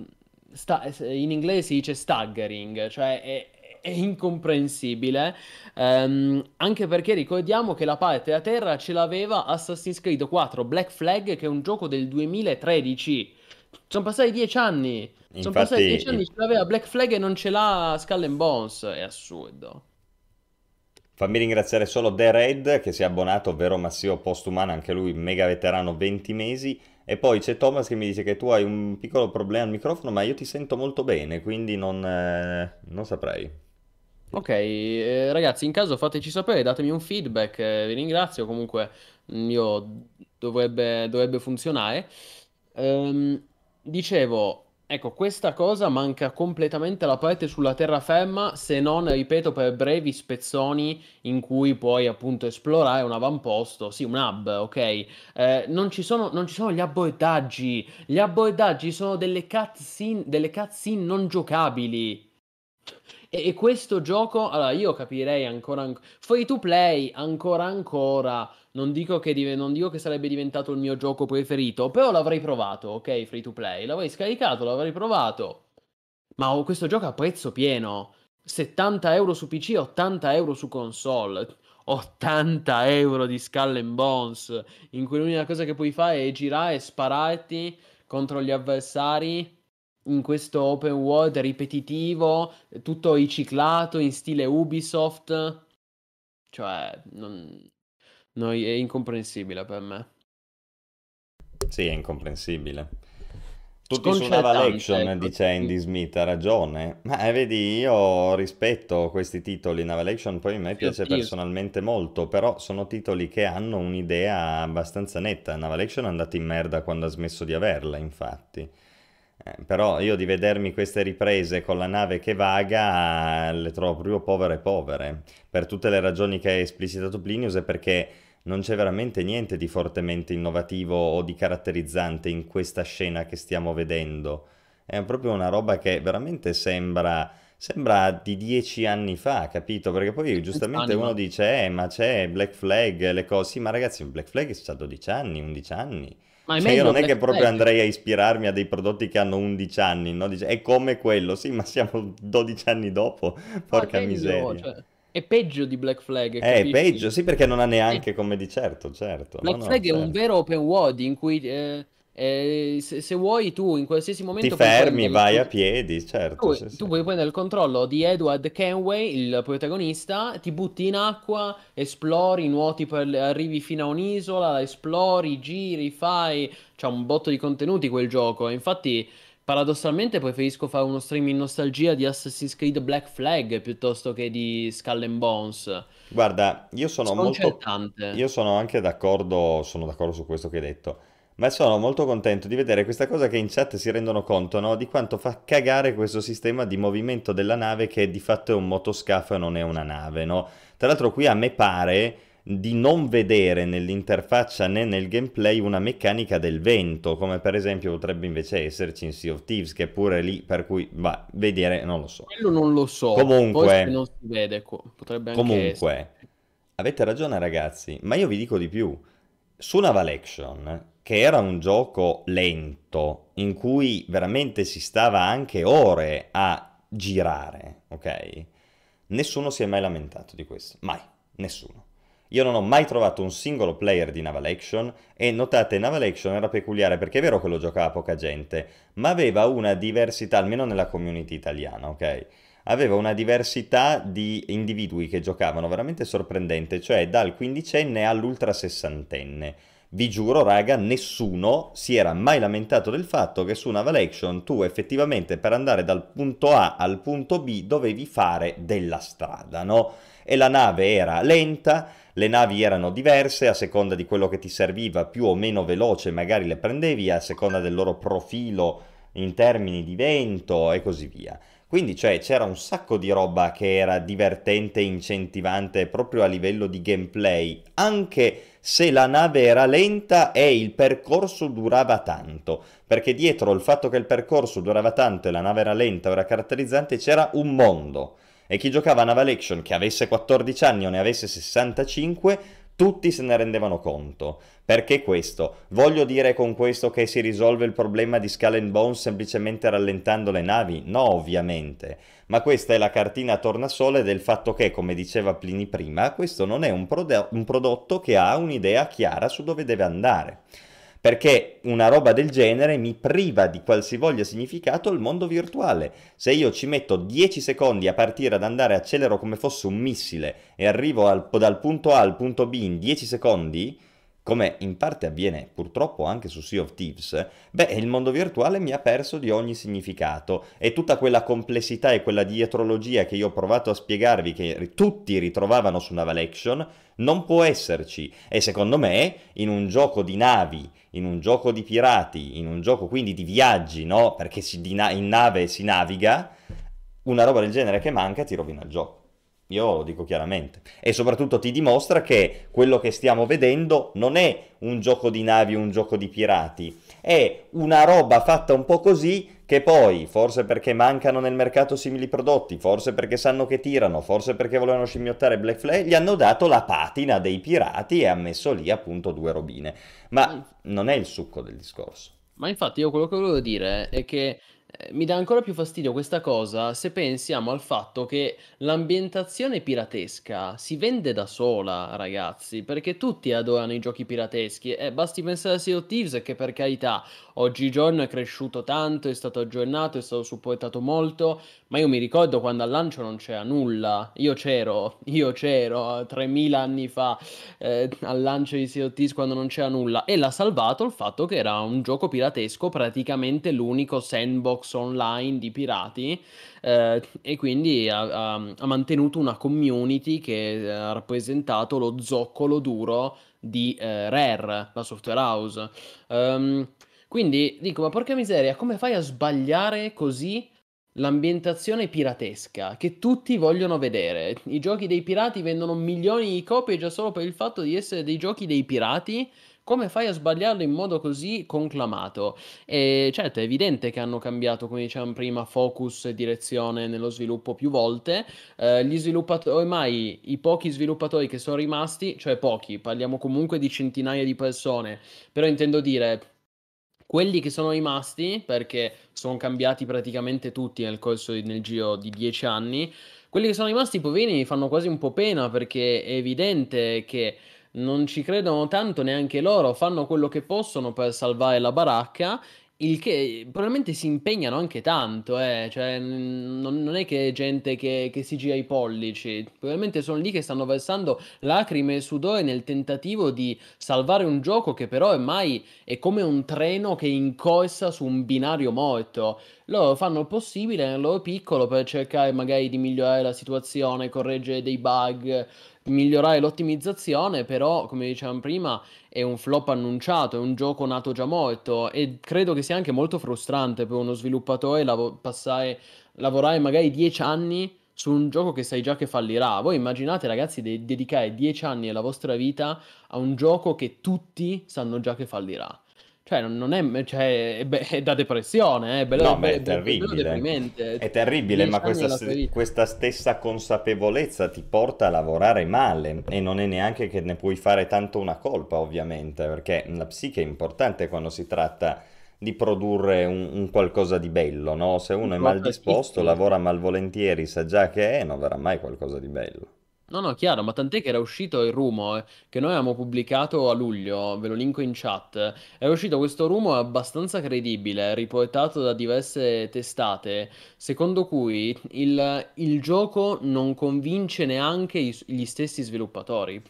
Sta... in inglese si dice staggering, cioè è, è incomprensibile. Um, anche perché ricordiamo che la parte a terra ce l'aveva Assassin's Creed 4 Black Flag, che è un gioco del 2013. Sono passati dieci anni. Infatti... Sono passati dieci anni, ce l'aveva Black Flag e non ce l'ha Skull and Bones. È assurdo. Fammi ringraziare solo The Red che si è abbonato, ovvero Massimo Postumano, anche lui mega veterano 20 mesi. E poi c'è Thomas che mi dice che tu hai un piccolo problema al microfono, ma io ti sento molto bene, quindi non, eh, non saprei. Ok, eh, ragazzi, in caso fateci sapere, datemi un feedback, eh, vi ringrazio, comunque io dovrebbe, dovrebbe funzionare. Ehm, dicevo, Ecco, questa cosa manca completamente la parte sulla terraferma, se non, ripeto, per brevi spezzoni in cui puoi appunto esplorare un avamposto, sì, un hub, ok? Eh, non, ci sono, non ci sono gli abbordaggi, gli abbordaggi sono delle cutscene, delle cutscene non giocabili. E, e questo gioco, allora io capirei ancora, ancora free to play, ancora ancora non dico, che div- non dico che sarebbe diventato il mio gioco preferito, però l'avrei provato, ok? Free to play. L'avrei scaricato, l'avrei provato. Ma ho questo gioco a prezzo pieno. 70 euro su PC, 80 euro su console. 80 euro di Skull and Bones, in cui l'unica cosa che puoi fare è girare e spararti contro gli avversari in questo open world ripetitivo, tutto riciclato in stile Ubisoft. Cioè, non, No, è incomprensibile per me. Sì, è incomprensibile. Tutti su Naval Action, ecco. dice Andy Smith, ha ragione. Ma eh, vedi, io rispetto questi titoli. Naval Action poi a me piace personalmente molto, però sono titoli che hanno un'idea abbastanza netta. Naval Action è andato in merda quando ha smesso di averla, infatti. Eh, però io di vedermi queste riprese con la nave che vaga le trovo proprio povere povere. Per tutte le ragioni che ha esplicitato Plinius e perché non c'è veramente niente di fortemente innovativo o di caratterizzante in questa scena che stiamo vedendo. È proprio una roba che veramente sembra, sembra di dieci anni fa, capito? Perché poi giustamente uno dice, eh, ma c'è Black Flag, le cose... Sì, ma ragazzi, Black Flag ha 12 anni, 11 anni. Ma cioè, io non è che proprio andrei a ispirarmi a dei prodotti che hanno 11 anni, no? Dice, è come quello, sì, ma siamo 12 anni dopo, porca miseria. Cioè... È peggio di Black Flag. È eh, peggio, sì, perché non ha neanche è... come di certo, certo. Black no, Flag no, è certo. un vero open world in cui eh, eh, se, se, vuoi tu in qualsiasi momento... Ti fermi, vai a piedi, certo. Tu, sì, tu sì. puoi prendere il controllo di Edward Kenway, il protagonista, ti butti in acqua, esplori, nuoti, per, arrivi fino a un'isola, esplori, giri, fai... C'ha un botto di contenuti quel gioco, infatti Paradossalmente preferisco fare uno stream in nostalgia di Assassin's Creed Black Flag piuttosto che di Skull and Bones. Guarda, io sono molto... Io sono anche d'accordo, sono d'accordo su questo che hai detto, ma sono molto contento di vedere questa cosa che in chat si rendono conto, no? Di quanto fa cagare questo sistema di movimento della nave che di fatto è un motoscafo e non è una nave, no? Tra l'altro qui a me pare di non vedere nell'interfaccia né nel gameplay una meccanica del vento, come per esempio potrebbe invece esserci in Sea of Thieves, che è pure lì, per cui, va, vedere, non lo so. Quello non lo so. Comunque, non si vede, potrebbe anche comunque, essere. avete ragione ragazzi, ma io vi dico di più. Su Naval Action, che era un gioco lento, in cui veramente si stava anche ore a girare, ok? Nessuno si è mai lamentato di questo, mai, nessuno. Io non ho mai trovato un singolo player di Naval Action e notate, Naval Action era peculiare perché è vero che lo giocava poca gente, ma aveva una diversità, almeno nella community italiana, ok? Aveva una diversità di individui che giocavano veramente sorprendente, cioè dal quindicenne all'ultra sessantenne. Vi giuro, raga, nessuno si era mai lamentato del fatto che su Naval Action tu effettivamente per andare dal punto A al punto B dovevi fare della strada, no? E la nave era lenta, le navi erano diverse a seconda di quello che ti serviva, più o meno veloce magari le prendevi a seconda del loro profilo in termini di vento e così via. Quindi cioè, c'era un sacco di roba che era divertente e incentivante proprio a livello di gameplay, anche se la nave era lenta e il percorso durava tanto, perché dietro il fatto che il percorso durava tanto e la nave era lenta era caratterizzante c'era un mondo e chi giocava a Naval Action che avesse 14 anni o ne avesse 65, tutti se ne rendevano conto. Perché questo? Voglio dire con questo che si risolve il problema di Skull and Bones semplicemente rallentando le navi? No, ovviamente. Ma questa è la cartina tornasole del fatto che, come diceva Plini prima, questo non è un, prod- un prodotto che ha un'idea chiara su dove deve andare perché una roba del genere mi priva di qualsivoglia significato il mondo virtuale. Se io ci metto 10 secondi a partire ad andare accelero come fosse un missile e arrivo al, dal punto A al punto B in 10 secondi, come in parte avviene purtroppo anche su Sea of Thieves, beh, il mondo virtuale mi ha perso di ogni significato e tutta quella complessità e quella dietrologia che io ho provato a spiegarvi, che tutti ritrovavano su Naval Action, non può esserci. E secondo me, in un gioco di navi, in un gioco di pirati, in un gioco quindi di viaggi, no? Perché si, na- in nave si naviga, una roba del genere che manca ti rovina il gioco. Io lo dico chiaramente. E soprattutto ti dimostra che quello che stiamo vedendo non è un gioco di navi, un gioco di pirati. È una roba fatta un po' così che poi, forse perché mancano nel mercato simili prodotti, forse perché sanno che tirano, forse perché volevano scimmiottare Black Flag, gli hanno dato la patina dei pirati e ha messo lì appunto due robine. Ma non è il succo del discorso. Ma infatti io quello che volevo dire è che mi dà ancora più fastidio questa cosa se pensiamo al fatto che l'ambientazione piratesca si vende da sola, ragazzi, perché tutti adorano i giochi pirateschi. E basti pensare a Sea of Thieves che per carità oggigiorno è cresciuto tanto, è stato aggiornato, è stato supportato molto, ma io mi ricordo quando al lancio non c'era nulla, io c'ero, io c'ero 3000 anni fa eh, al lancio di Sea quando non c'era nulla e l'ha salvato il fatto che era un gioco piratesco, praticamente l'unico sandbox online di pirati eh, e quindi ha, ha, mantenuto una community che ha rappresentato lo zoccolo duro di eh, Rare, la software house. Um, quindi dico, ma porca miseria, come fai a sbagliare così l'ambientazione piratesca che tutti vogliono vedere? I giochi dei pirati vendono milioni di copie già solo per il fatto di essere dei giochi dei pirati. Come fai a sbagliarlo in modo così conclamato? E certo, è evidente che hanno cambiato, come dicevamo prima, focus e direzione nello sviluppo più volte. Eh, gli sviluppatori, ormai i pochi sviluppatori che sono rimasti, cioè pochi, parliamo comunque di centinaia di persone, però intendo dire quelli che sono rimasti, perché sono cambiati praticamente tutti nel corso di, nel giro di dieci anni, quelli che sono rimasti poverini fanno quasi un po' pena perché è evidente che non ci credono tanto neanche loro, fanno quello che possono per salvare la baracca il che probabilmente si impegnano anche tanto, eh, cioè non, non è che è gente che, che, si gira i pollici, probabilmente sono lì che stanno versando lacrime e sudore nel tentativo di salvare un gioco che però ormai è come un treno che incorsa su un binario morto. Loro fanno il possibile nel loro piccolo per cercare magari di migliorare la situazione, correggere dei bug, migliorare l'ottimizzazione, però come dicevamo prima è un flop annunciato, è un gioco nato già morto e credo che sia anche molto frustrante per uno sviluppatore lav- passare, lavorare magari dieci anni su un gioco che sai già che fallirà. Voi immaginate, ragazzi, di dedicare dieci anni della vostra vita a un gioco che tutti sanno già che fallirà. Cioè, non è, cioè, è, è da depressione, eh, è bello, No, è, beh, è bello terribile. deprimente. È terribile, ma questa, della tua s- vita. questa stessa consapevolezza ti porta a lavorare male e non è neanche che ne puoi fare tanto una colpa, ovviamente, perché la psiche è importante quando si tratta di produrre un, un qualcosa di bello, no? Se uno è mal disposto, lavora malvolentieri, sa già che è, non verrà mai qualcosa di bello. No, no, chiaro, ma tant'è che era uscito il rumore che noi avevamo pubblicato a luglio, ve lo linko in chat. Era uscito questo rumore abbastanza credibile, riportato da diverse testate, secondo cui il, il gioco non convince neanche i- gli stessi sviluppatori.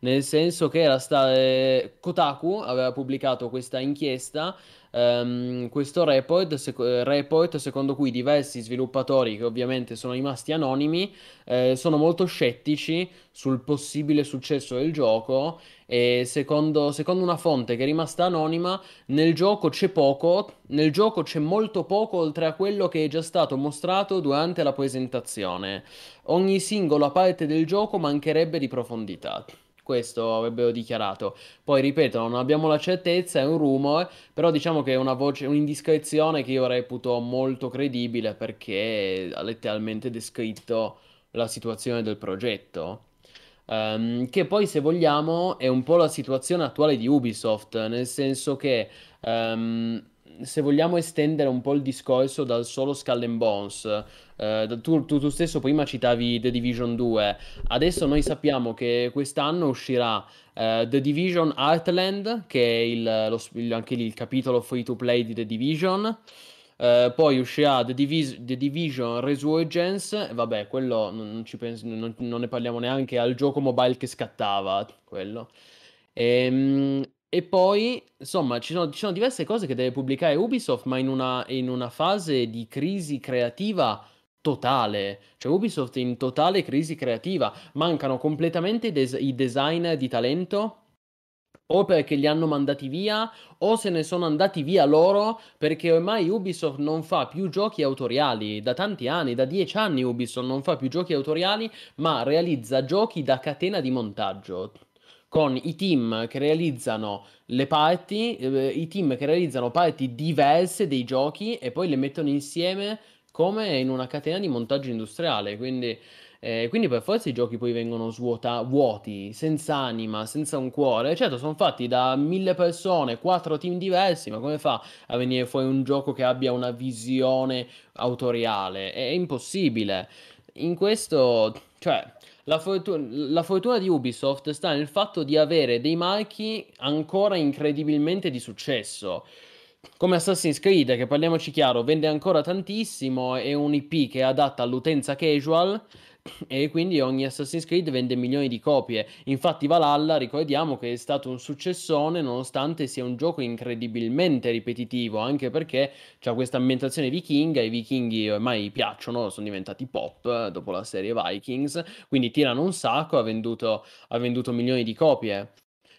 Nel senso che era sta- eh, Kotaku aveva pubblicato questa inchiesta, ehm, questo report, sec- report secondo cui diversi sviluppatori, che ovviamente sono rimasti anonimi, eh, sono molto scettici sul possibile successo del gioco e secondo, secondo una fonte che è rimasta anonima, nel gioco c'è poco, nel gioco c'è molto poco oltre a quello che è già stato mostrato durante la presentazione. Ogni singola parte del gioco mancherebbe di profondità. Questo avrebbero dichiarato. Poi ripeto, non abbiamo la certezza, è un rumore, però diciamo che è una voce, un'indiscrezione che io reputo molto credibile perché ha letteralmente descritto la situazione del progetto. Ehm, che poi, se vogliamo, è un po' la situazione attuale di Ubisoft, nel senso che ehm, se vogliamo estendere un po' il discorso dal solo Skull and Bones, eh, tu, tu- tu stesso prima citavi The Division 2, adesso noi sappiamo che quest'anno uscirà eh, The Division Heartland, che è il- lo- il- anche lì il capitolo free to play di The Division. Eh, poi uscirà The, Divis- The Division Resurgence, e vabbè, quello non, non ci pens- non- non ne parliamo neanche, al gioco mobile che scattava, quello. Ehm, E, poi, insomma, ci sono, ci sono diverse cose che deve pubblicare Ubisoft, ma in una, in una fase di crisi creativa totale. Cioè, Ubisoft in totale crisi creativa. Mancano completamente des- i designer di talento. O perché li hanno mandati via, o se ne sono andati via loro, perché ormai Ubisoft non fa più giochi autoriali. Da tanti anni, da dieci anni Ubisoft non fa più giochi autoriali, ma realizza giochi da catena di montaggio. Con i team che realizzano le parti, eh, i team che realizzano parti diverse dei giochi e poi le mettono insieme come in una catena di montaggio industriale. Quindi, eh, quindi per forza i giochi poi vengono svuota- vuoti, senza anima, senza un cuore. Certo, sono fatti da mille persone, quattro team diversi, ma come fa a venire fuori un gioco che abbia una visione autoriale? È impossibile. In questo, cioè, la fortu- la fortuna di Ubisoft sta nel fatto di avere dei marchi ancora incredibilmente di successo. Come Assassin's Creed, che parliamoci chiaro, vende ancora tantissimo, è un IP che è adatta all'utenza casual e quindi ogni Assassin's Creed vende milioni di copie. Infatti Valhalla, ricordiamo che è stato un successone nonostante sia un gioco incredibilmente ripetitivo, anche perché c'ha questa ambientazione vichinga, i vichinghi ormai piacciono, sono diventati pop dopo la serie Vikings, quindi tirano un sacco, ha venduto, ha venduto milioni di copie.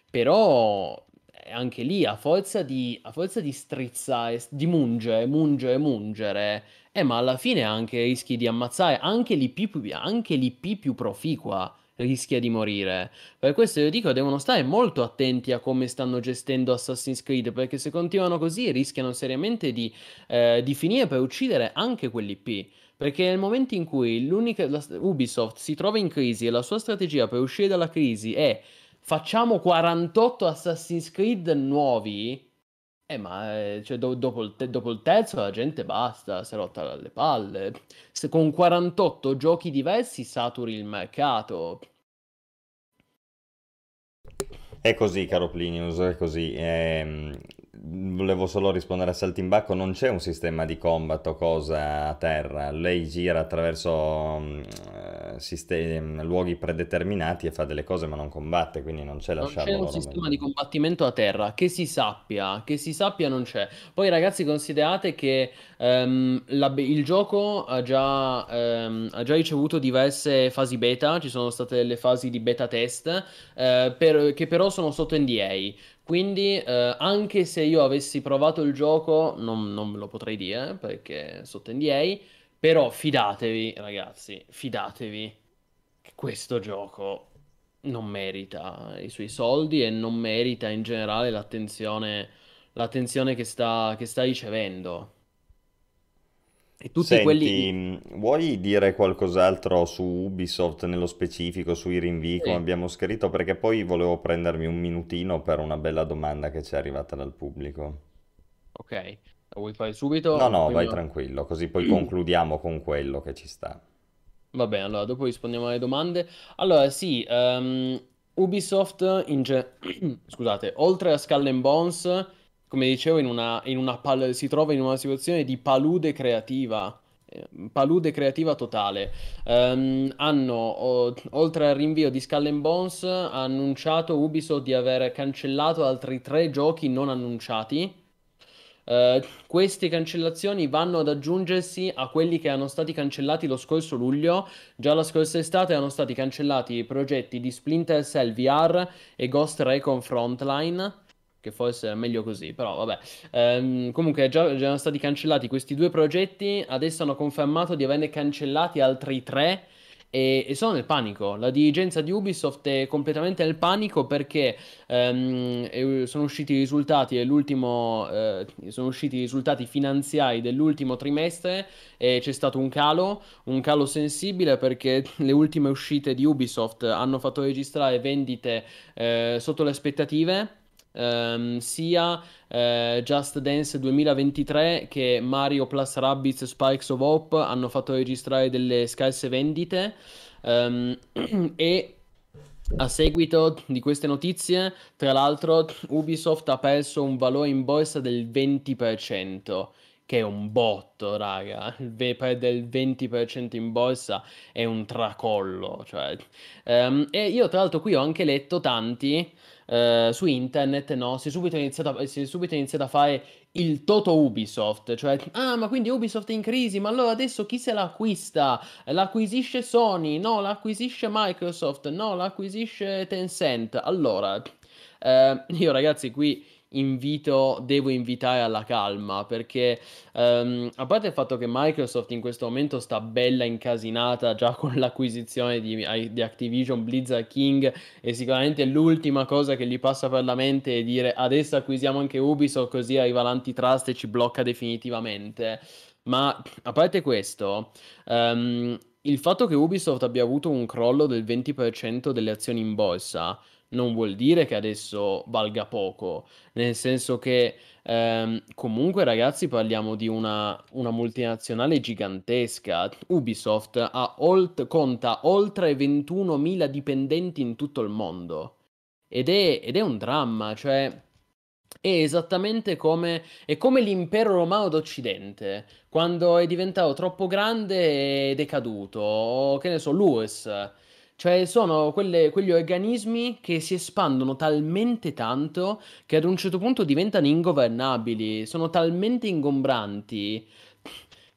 Però eh, anche lì, a forza di, a forza di strizzare, di mungere, mungere, mungere, eh, ma alla fine anche rischi di ammazzare, anche l'IP anche l'IP più proficua rischia di morire. Per questo io dico, devono stare molto attenti a come stanno gestendo Assassin's Creed, perché se continuano così rischiano seriamente di, eh, di finire per uccidere anche quell'IP. Perché nel momento in cui la- Ubisoft si trova in crisi e la sua strategia per uscire dalla crisi è facciamo 48 Assassin's Creed nuovi, eh ma eh, cioè, do- dopo, il te- dopo il terzo la gente basta, si è rotta alle palle. Se con 48 giochi diversi saturi il mercato. È così, caro Plinius, è così. Ehm, volevo solo rispondere a Saltimbacco, non c'è un sistema di combat o cosa a terra, lei gira attraverso mm, eh, sistemi- luoghi predeterminati e fa delle cose ma non combatte, quindi non c'è Non c'è un sistema di combattimento a terra, che si sappia, che si sappia non c'è. Poi ragazzi considerate che ehm, la il gioco ha già, ehm, ha già ricevuto diverse fasi beta, ci sono state delle fasi di beta test, eh, per- che però sono sotto NDA. Quindi eh, anche se io avessi provato il gioco, non, non lo potrei dire perché sotto NDA. Però fidatevi, ragazzi, fidatevi che questo gioco non merita i suoi soldi e non merita in generale l'attenzione, l'attenzione che sta, che sta ricevendo. E tutti Senti, quelli... vuoi dire qualcos'altro su Ubisoft nello specifico, sui rinvii, come abbiamo scritto? Perché poi volevo prendermi un minutino per una bella domanda che ci è arrivata dal pubblico. Ok, la vuoi fare subito? No, no, vai tranquillo, così poi concludiamo con quello che ci sta. Va bene, allora dopo rispondiamo alle domande. Allora, sì, um, Ubisoft in ge- scusate, oltre a Skull and Bones, come dicevo, in una, in una pal- si trova in una situazione di palude creativa. Eh, palude creativa totale. Um, hanno, o- oltre al rinvio di Skull and Bones, ha annunciato Ubisoft di aver cancellato altri tre giochi non annunciati Uh, queste cancellazioni vanno ad aggiungersi a quelli che erano stati cancellati lo scorso luglio. Già la scorsa estate erano stati cancellati i progetti di Splinter Cell VR e Ghost Recon Frontline. Che forse è meglio così, però vabbè. Um, comunque, già, erano stati cancellati questi due progetti. Adesso hanno confermato di averne cancellati altri tre e, sono nel panico. La dirigenza di Ubisoft è completamente nel panico perché ehm, sono usciti i risultati dell'ultimo, eh, sono usciti i risultati finanziari dell'ultimo trimestre e c'è stato un calo, un calo sensibile perché le ultime uscite di Ubisoft hanno fatto registrare vendite eh, sotto le aspettative ehm, sia eh, Just Dance 2023 che Mario plus Rabbids Spikes of Hope hanno fatto registrare delle scarse vendite ehm, e a seguito di queste notizie, tra l'altro, Ubisoft ha perso un valore in borsa del 20%, che è un botto, raga. Perdere il 20% in borsa è un tracollo. Cioè. Um, e io, tra l'altro, qui ho anche letto tanti eh, su internet, no? Si è, subito iniziato a, si è subito iniziato a fare il Toto Ubisoft, cioè, ah, ma quindi Ubisoft è in crisi, ma allora adesso chi se l'acquista? L'acquisisce Sony? No, l'acquisisce Microsoft? No, l'acquisisce Tencent? Allora, eh, io ragazzi qui invito, devo invitare alla calma perché um, a parte il fatto che Microsoft in questo momento sta bella incasinata già con l'acquisizione di, di Activision Blizzard King e sicuramente l'ultima cosa che gli passa per la mente è dire adesso acquisiamo anche Ubisoft così arriva l'antitrust e ci blocca definitivamente. Ma a parte questo, um, il fatto che Ubisoft abbia avuto un crollo del 20% delle azioni in borsa non vuol dire che adesso valga poco, nel senso che ehm, comunque ragazzi parliamo di una, una multinazionale gigantesca, Ubisoft olt- conta oltre 21.000 dipendenti in tutto il mondo. Ed è, ed è un dramma, cioè è esattamente come, è come l'impero romano d'Occidente, quando è diventato troppo grande ed è caduto, o che ne so, l'URSS cioè sono quelle- quegli organismi che si espandono talmente tanto che ad un certo punto diventano ingovernabili, sono talmente ingombranti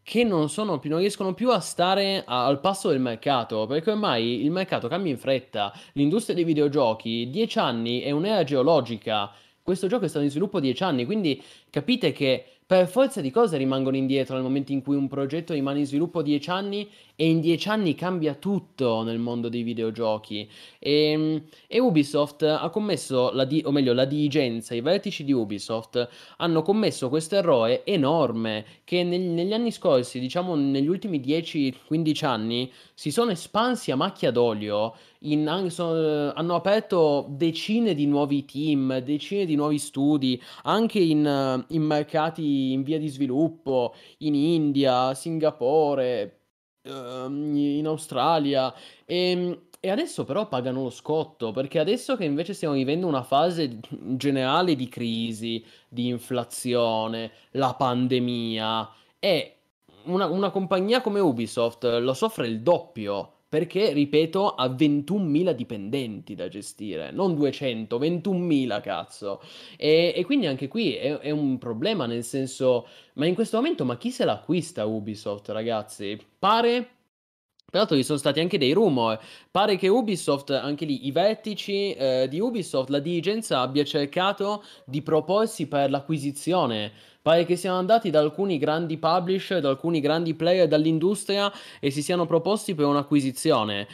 che non sono non riescono più a stare a- al passo del mercato, perché ormai il mercato cambia in fretta. L'industria dei videogiochi, 10 anni è un'era geologica. Questo gioco è stato in sviluppo 10 anni, quindi capite che per forza di cose rimangono indietro nel momento in cui un progetto rimane in sviluppo 10 anni e in 10 anni cambia tutto nel mondo dei videogiochi. E, ehm, e Ubisoft ha commesso, la di- o meglio, la dirigenza, i vertici di Ubisoft hanno commesso questo errore enorme che neg- negli anni scorsi, diciamo negli ultimi 10-15 anni, si sono espansi a macchia d'olio in, so, hanno aperto decine di nuovi team, decine di nuovi studi, anche in, in mercati in via di sviluppo, in India, Singapore, ehm, in Australia. E, ehm, e adesso però pagano lo scotto, perché adesso che invece stiamo vivendo una fase generale di crisi, di inflazione, la pandemia, e una, una compagnia come Ubisoft lo soffre il doppio perché, ripeto, ha 21.000 dipendenti da gestire, non 200, 21.000 cazzo. E, e quindi anche qui è, è, un problema, nel senso, ma in questo momento, ma chi se l'acquista Ubisoft, ragazzi? Pare... Tra l'altro ci sono stati anche dei rumor, pare che Ubisoft, anche lì i vertici eh, di Ubisoft, la dirigenza abbia cercato di proporsi per l'acquisizione Pare che siano andati da alcuni grandi publisher, da alcuni grandi player dall'industria e si siano proposti per un'acquisizione.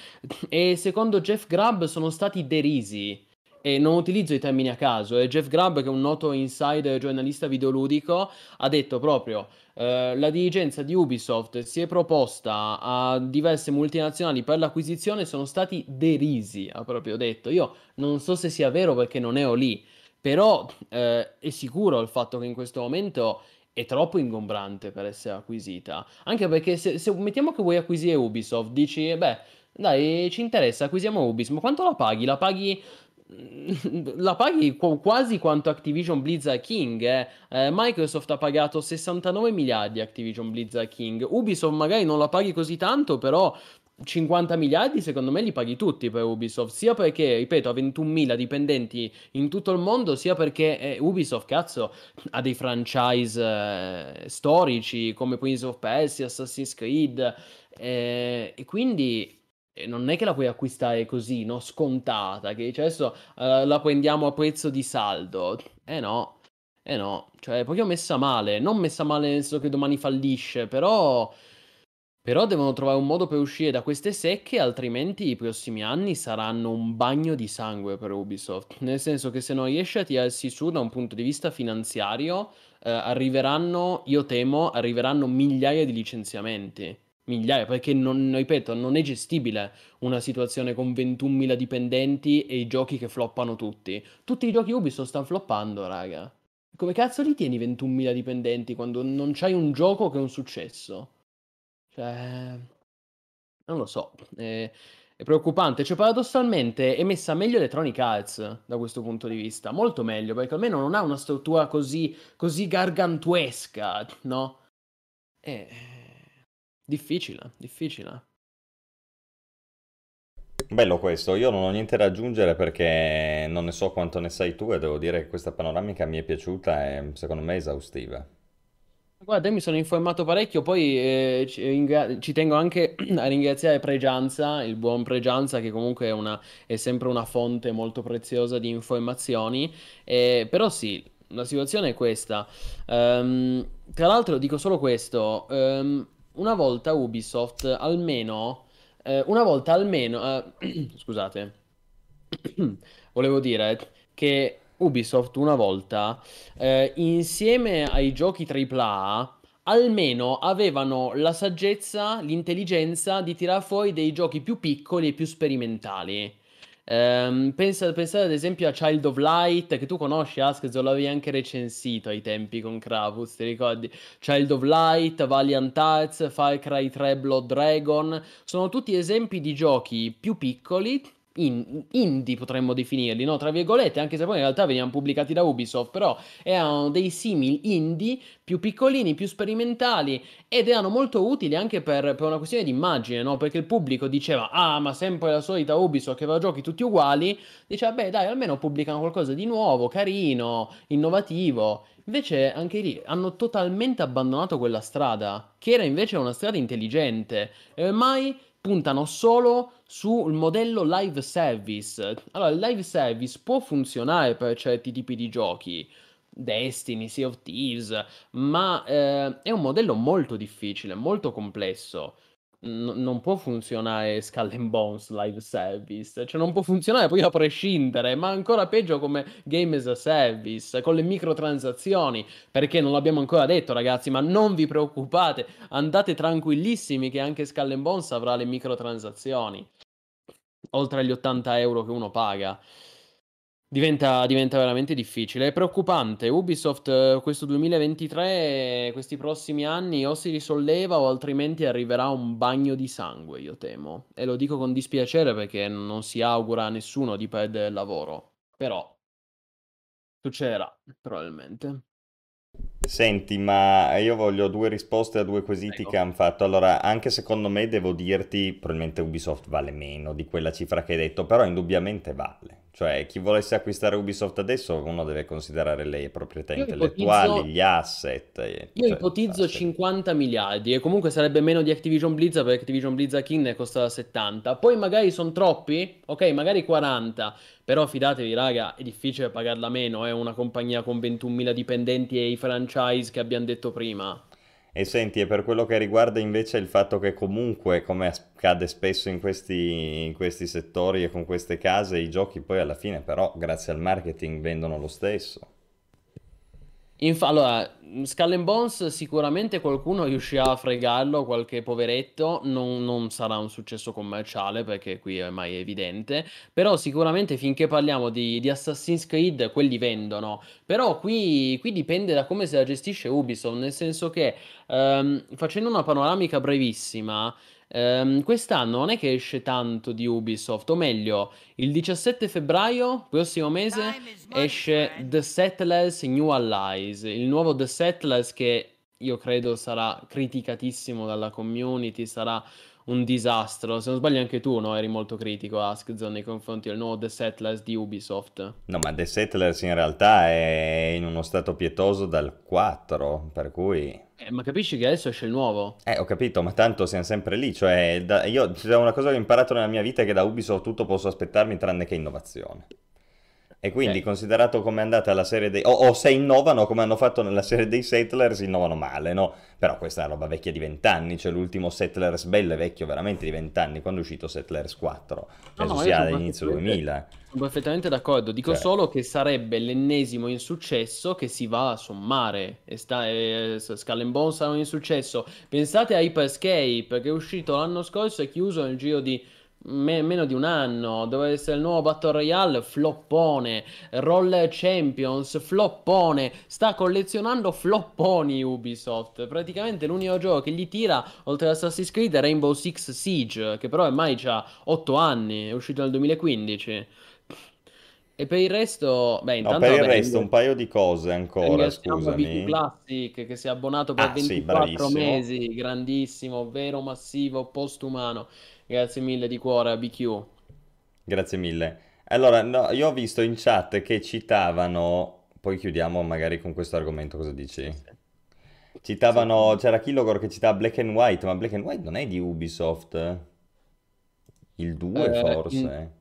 E secondo Jeff Grubb sono stati derisi e non utilizzo i termini a caso, e Jeff Grubb, che è un noto insider giornalista videoludico, ha detto proprio eh, la dirigenza di Ubisoft si è proposta a diverse multinazionali per l'acquisizione sono stati derisi, ha proprio detto. Io non so se sia vero perché non ero lì, però eh, è sicuro il fatto che in questo momento è troppo ingombrante per essere acquisita. Anche perché se, se mettiamo che vuoi acquisire Ubisoft, dici, beh, dai, ci interessa, acquisiamo Ubisoft, ma quanto la paghi? La paghi la paghi qu- quasi quanto Activision Blizzard King. Eh. Eh, Microsoft ha pagato 69 miliardi Activision Blizzard King. Ubisoft magari non la paghi così tanto, però 50 miliardi secondo me li paghi tutti per Ubisoft, sia perché, ripeto, ha 21.000 dipendenti in tutto il mondo, sia perché eh, Ubisoft, cazzo, ha dei franchise eh, storici come Prince of Persia, Assassin's Creed, eh, e quindi non è che la puoi acquistare così, no? Scontata, che dice adesso uh, la prendiamo a prezzo di saldo. Eh no, eh no, cioè proprio messa male, non messa male nel senso che domani fallisce, però... Però devono trovare un modo per uscire da queste secche, altrimenti i prossimi anni saranno un bagno di sangue per Ubisoft. Nel senso che se non riesce a tirarsi su da un punto di vista finanziario, eh, arriveranno, io temo, arriveranno migliaia di licenziamenti migliaia, perché non, ripeto, non è gestibile una situazione con 21.000 dipendenti e i giochi che floppano tutti. Tutti i giochi Ubisoft stanno floppando, raga. Come cazzo li tieni 21.000 dipendenti quando non c'hai un gioco che è un successo? Cioè, non lo so, è, è preoccupante. Cioè, paradossalmente è messa meglio Electronic Arts da questo punto di vista, molto meglio, perché almeno non ha una struttura così, così gargantuesca, no? E Difficile, difficile. Bello questo, io non ho niente da aggiungere perché non ne so quanto ne sai tu e devo dire che questa panoramica mi è piaciuta e secondo me è esaustiva. Guarda, io mi sono informato parecchio, poi eh, ci, ringra- ci tengo anche a ringraziare Pregianza, il buon Pregianza che comunque è, una- è sempre una fonte molto preziosa di informazioni, Eh, però sì, la situazione è questa. Ehm, tra l'altro dico solo questo, ehm, una volta Ubisoft almeno, eh, una volta almeno, eh, scusate, volevo dire che Ubisoft una volta, eh, insieme ai giochi AAA, almeno avevano la saggezza, l'intelligenza di tirar fuori dei giochi più piccoli e più sperimentali. Ehm, pensa, pensate ad esempio a Child of Light, che tu conosci Askez, l'avevi anche recensito ai tempi con Kravuz, ti ricordi? Child of Light, Valiant Hearts, Far Cry 3 Blood Dragon, sono tutti esempi di giochi più piccoli in, indie potremmo definirli, no? Tra virgolette, anche se poi in realtà venivano pubblicati da Ubisoft, però erano dei simili indie più piccolini, più sperimentali ed erano molto utili anche per, per una questione di immagine, no? Perché il pubblico diceva, ah, ma sempre la solita Ubisoft che va a giochi tutti uguali, diceva, beh, dai, almeno pubblicano qualcosa di nuovo, carino, innovativo. Invece anche lì hanno totalmente abbandonato quella strada, che era invece una strada intelligente. E ormai puntano solo sul modello live service. Allora, il live service può funzionare per certi tipi di giochi, Destiny, Sea of Thieves, ma eh, è un modello molto difficile, molto complesso n- non può funzionare Skull and Bones live service, cioè non può funzionare poi a prescindere, ma ancora peggio come game as a service, con le microtransazioni, perché non l'abbiamo ancora detto ragazzi, ma non vi preoccupate, andate tranquillissimi che anche Skull and Bones avrà le microtransazioni, oltre agli 80 euro che uno paga. Diventa, diventa, veramente difficile. È preoccupante. Ubisoft eh, questo 2023, questi prossimi anni, o si risolleva o altrimenti arriverà un bagno di sangue, io temo. E lo dico con dispiacere perché non si augura a nessuno di perdere il lavoro. Però succederà, probabilmente. Senti, ma io voglio due risposte a due quesiti Prego. che hanno fatto. Allora, anche secondo me devo dirti, probabilmente Ubisoft vale meno di quella cifra che hai detto, però indubbiamente vale. Cioè, chi volesse acquistare Ubisoft adesso, uno deve considerare le proprietà Io intellettuali, ipotizzo, gli asset. io cioè, ipotizzo asset. 50 miliardi e comunque sarebbe meno di Activision Blizzard perché Activision Blizzard King ne costa 70. Poi magari sono troppi, ok, magari 40, però fidatevi raga, è difficile pagarla meno, è una compagnia con 21.000 dipendenti e i franchise che abbiamo detto prima. E senti, e per quello che riguarda invece il fatto che comunque, come accade spesso in questi, in questi settori e con queste case, i giochi poi alla fine però, grazie al marketing, vendono lo stesso. Infa- allora, Skull and Bones sicuramente qualcuno riuscirà a fregarlo, qualche poveretto, non, non sarà un successo commerciale perché qui è mai evidente, però sicuramente finché parliamo di, di Assassin's Creed quelli vendono, però qui, qui dipende da come se la gestisce Ubisoft, nel senso che ehm, facendo una panoramica brevissima, ehm, quest'anno non è che esce tanto di Ubisoft, o meglio, il 17 febbraio, prossimo mese, esce The Settlers New Allies, il nuovo The Settlers che io credo sarà criticatissimo dalla community, sarà un disastro. Se non sbaglio anche tu, no? Eri molto critico, Askzone, nei confronti del nuovo The Settlers di Ubisoft. No, ma The Settlers in realtà è in uno stato pietoso dal 4, per cui... Eh, ma capisci che adesso esce il nuovo? Eh, ho capito, ma tanto siamo sempre lì, cioè, da- io, c'è una cosa che ho imparato nella mia vita è che da Ubisoft tutto posso aspettarmi tranne che innovazione. E quindi, Ok. considerato come è andata la serie dei... O, o se innovano, come hanno fatto nella serie dei Settlers, innovano male, no? Però questa è una roba vecchia di vent'anni, cioè l'ultimo Settlers bello è vecchio veramente di vent'anni, quando è uscito Settlers 4? No, Penso no, io sia all'inizio perfettamente, 2000. sono perfettamente d'accordo. Dico Cioè, solo che sarebbe l'ennesimo insuccesso che si va a sommare. E sta, e Skull and Bones sarà un insuccesso. Pensate a Hyperscape, che è uscito l'anno scorso e chiuso nel giro di me- meno di un anno. Doveva essere il nuovo Battle Royale, floppone. Roller Champions, floppone. Sta collezionando flopponi Ubisoft. Praticamente l'unico gioco che gli tira, oltre ad Assassin's Creed, è Rainbow Six Siege, che però ormai ha 8 anni, è uscito nel 2015. E per il resto, beh, No, intanto per il resto un paio di cose ancora, scusami. Classic che si è abbonato per Ah, sì, 24 bravissimo. mesi, grandissimo, vero massivo, postumano. Grazie mille di cuore a BQ. Grazie mille. Allora, no, io ho visto in chat che citavano, poi chiudiamo magari con questo argomento, cosa dici? Citavano, c'era Killogor che citava Black and White, ma Black and White non è di Ubisoft? Il 2 Eh, in- forse?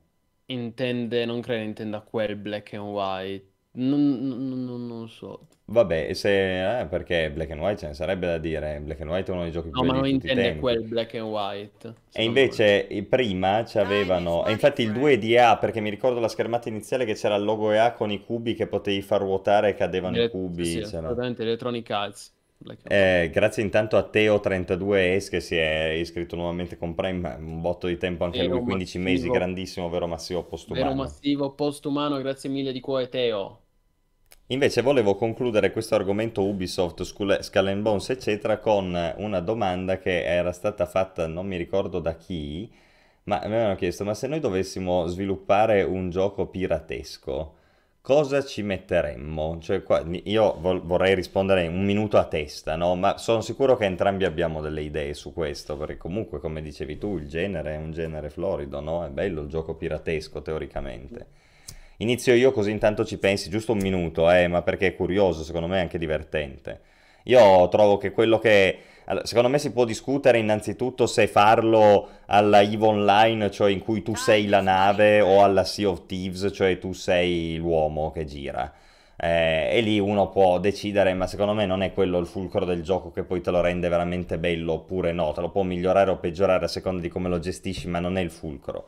intende, non credo intenda quel black and white. Non, non- non- non so. Vabbè, se, eh, perché Black and White ce ne sarebbe da dire, Black and White è uno dei giochi più No, ma belli non di tutti i intende tempi. quel black and white, E secondo me. invece eh, prima c'avevano, e infatti il 2 è di EA perché mi ricordo la schermata iniziale che c'era il logo EA con i cubi che potevi far ruotare e cadevano i Ele- cubi. sì, c'era- assolutamente Electronic Arts. Black and white. Eh, grazie intanto a Teo32S che si è iscritto nuovamente con Prime, un botto di tempo anche Vero lui, 15 mesi, massivo, grandissimo, vero massivo vero postumano. massivo, postumano, grazie mille di cuore Teo. Invece volevo concludere questo argomento Ubisoft, Skull and Bones, eccetera, con una domanda che era stata fatta, non mi ricordo da chi, ma mi avevano chiesto, ma se noi dovessimo sviluppare un gioco piratesco, cosa ci metteremmo? Cioè, qua- io vol- vorrei rispondere un minuto a testa, no? Ma sono sicuro che entrambi abbiamo delle idee su questo, perché comunque, come dicevi tu, il genere è un genere florido, no? È bello il gioco piratesco, teoricamente. Inizio io così intanto ci pensi, giusto un minuto, eh, ma perché è curioso, secondo me è anche divertente. Io trovo che quello che... allora, secondo me si può discutere innanzitutto se farlo alla EVE Online, cioè in cui tu sei la nave, o alla Sea of Thieves, cioè tu sei l'uomo che gira. Eh, e lì uno può decidere, ma secondo me non è quello il fulcro del gioco che poi te lo rende veramente bello oppure no, te lo può migliorare o peggiorare a seconda di come lo gestisci, ma non è il fulcro.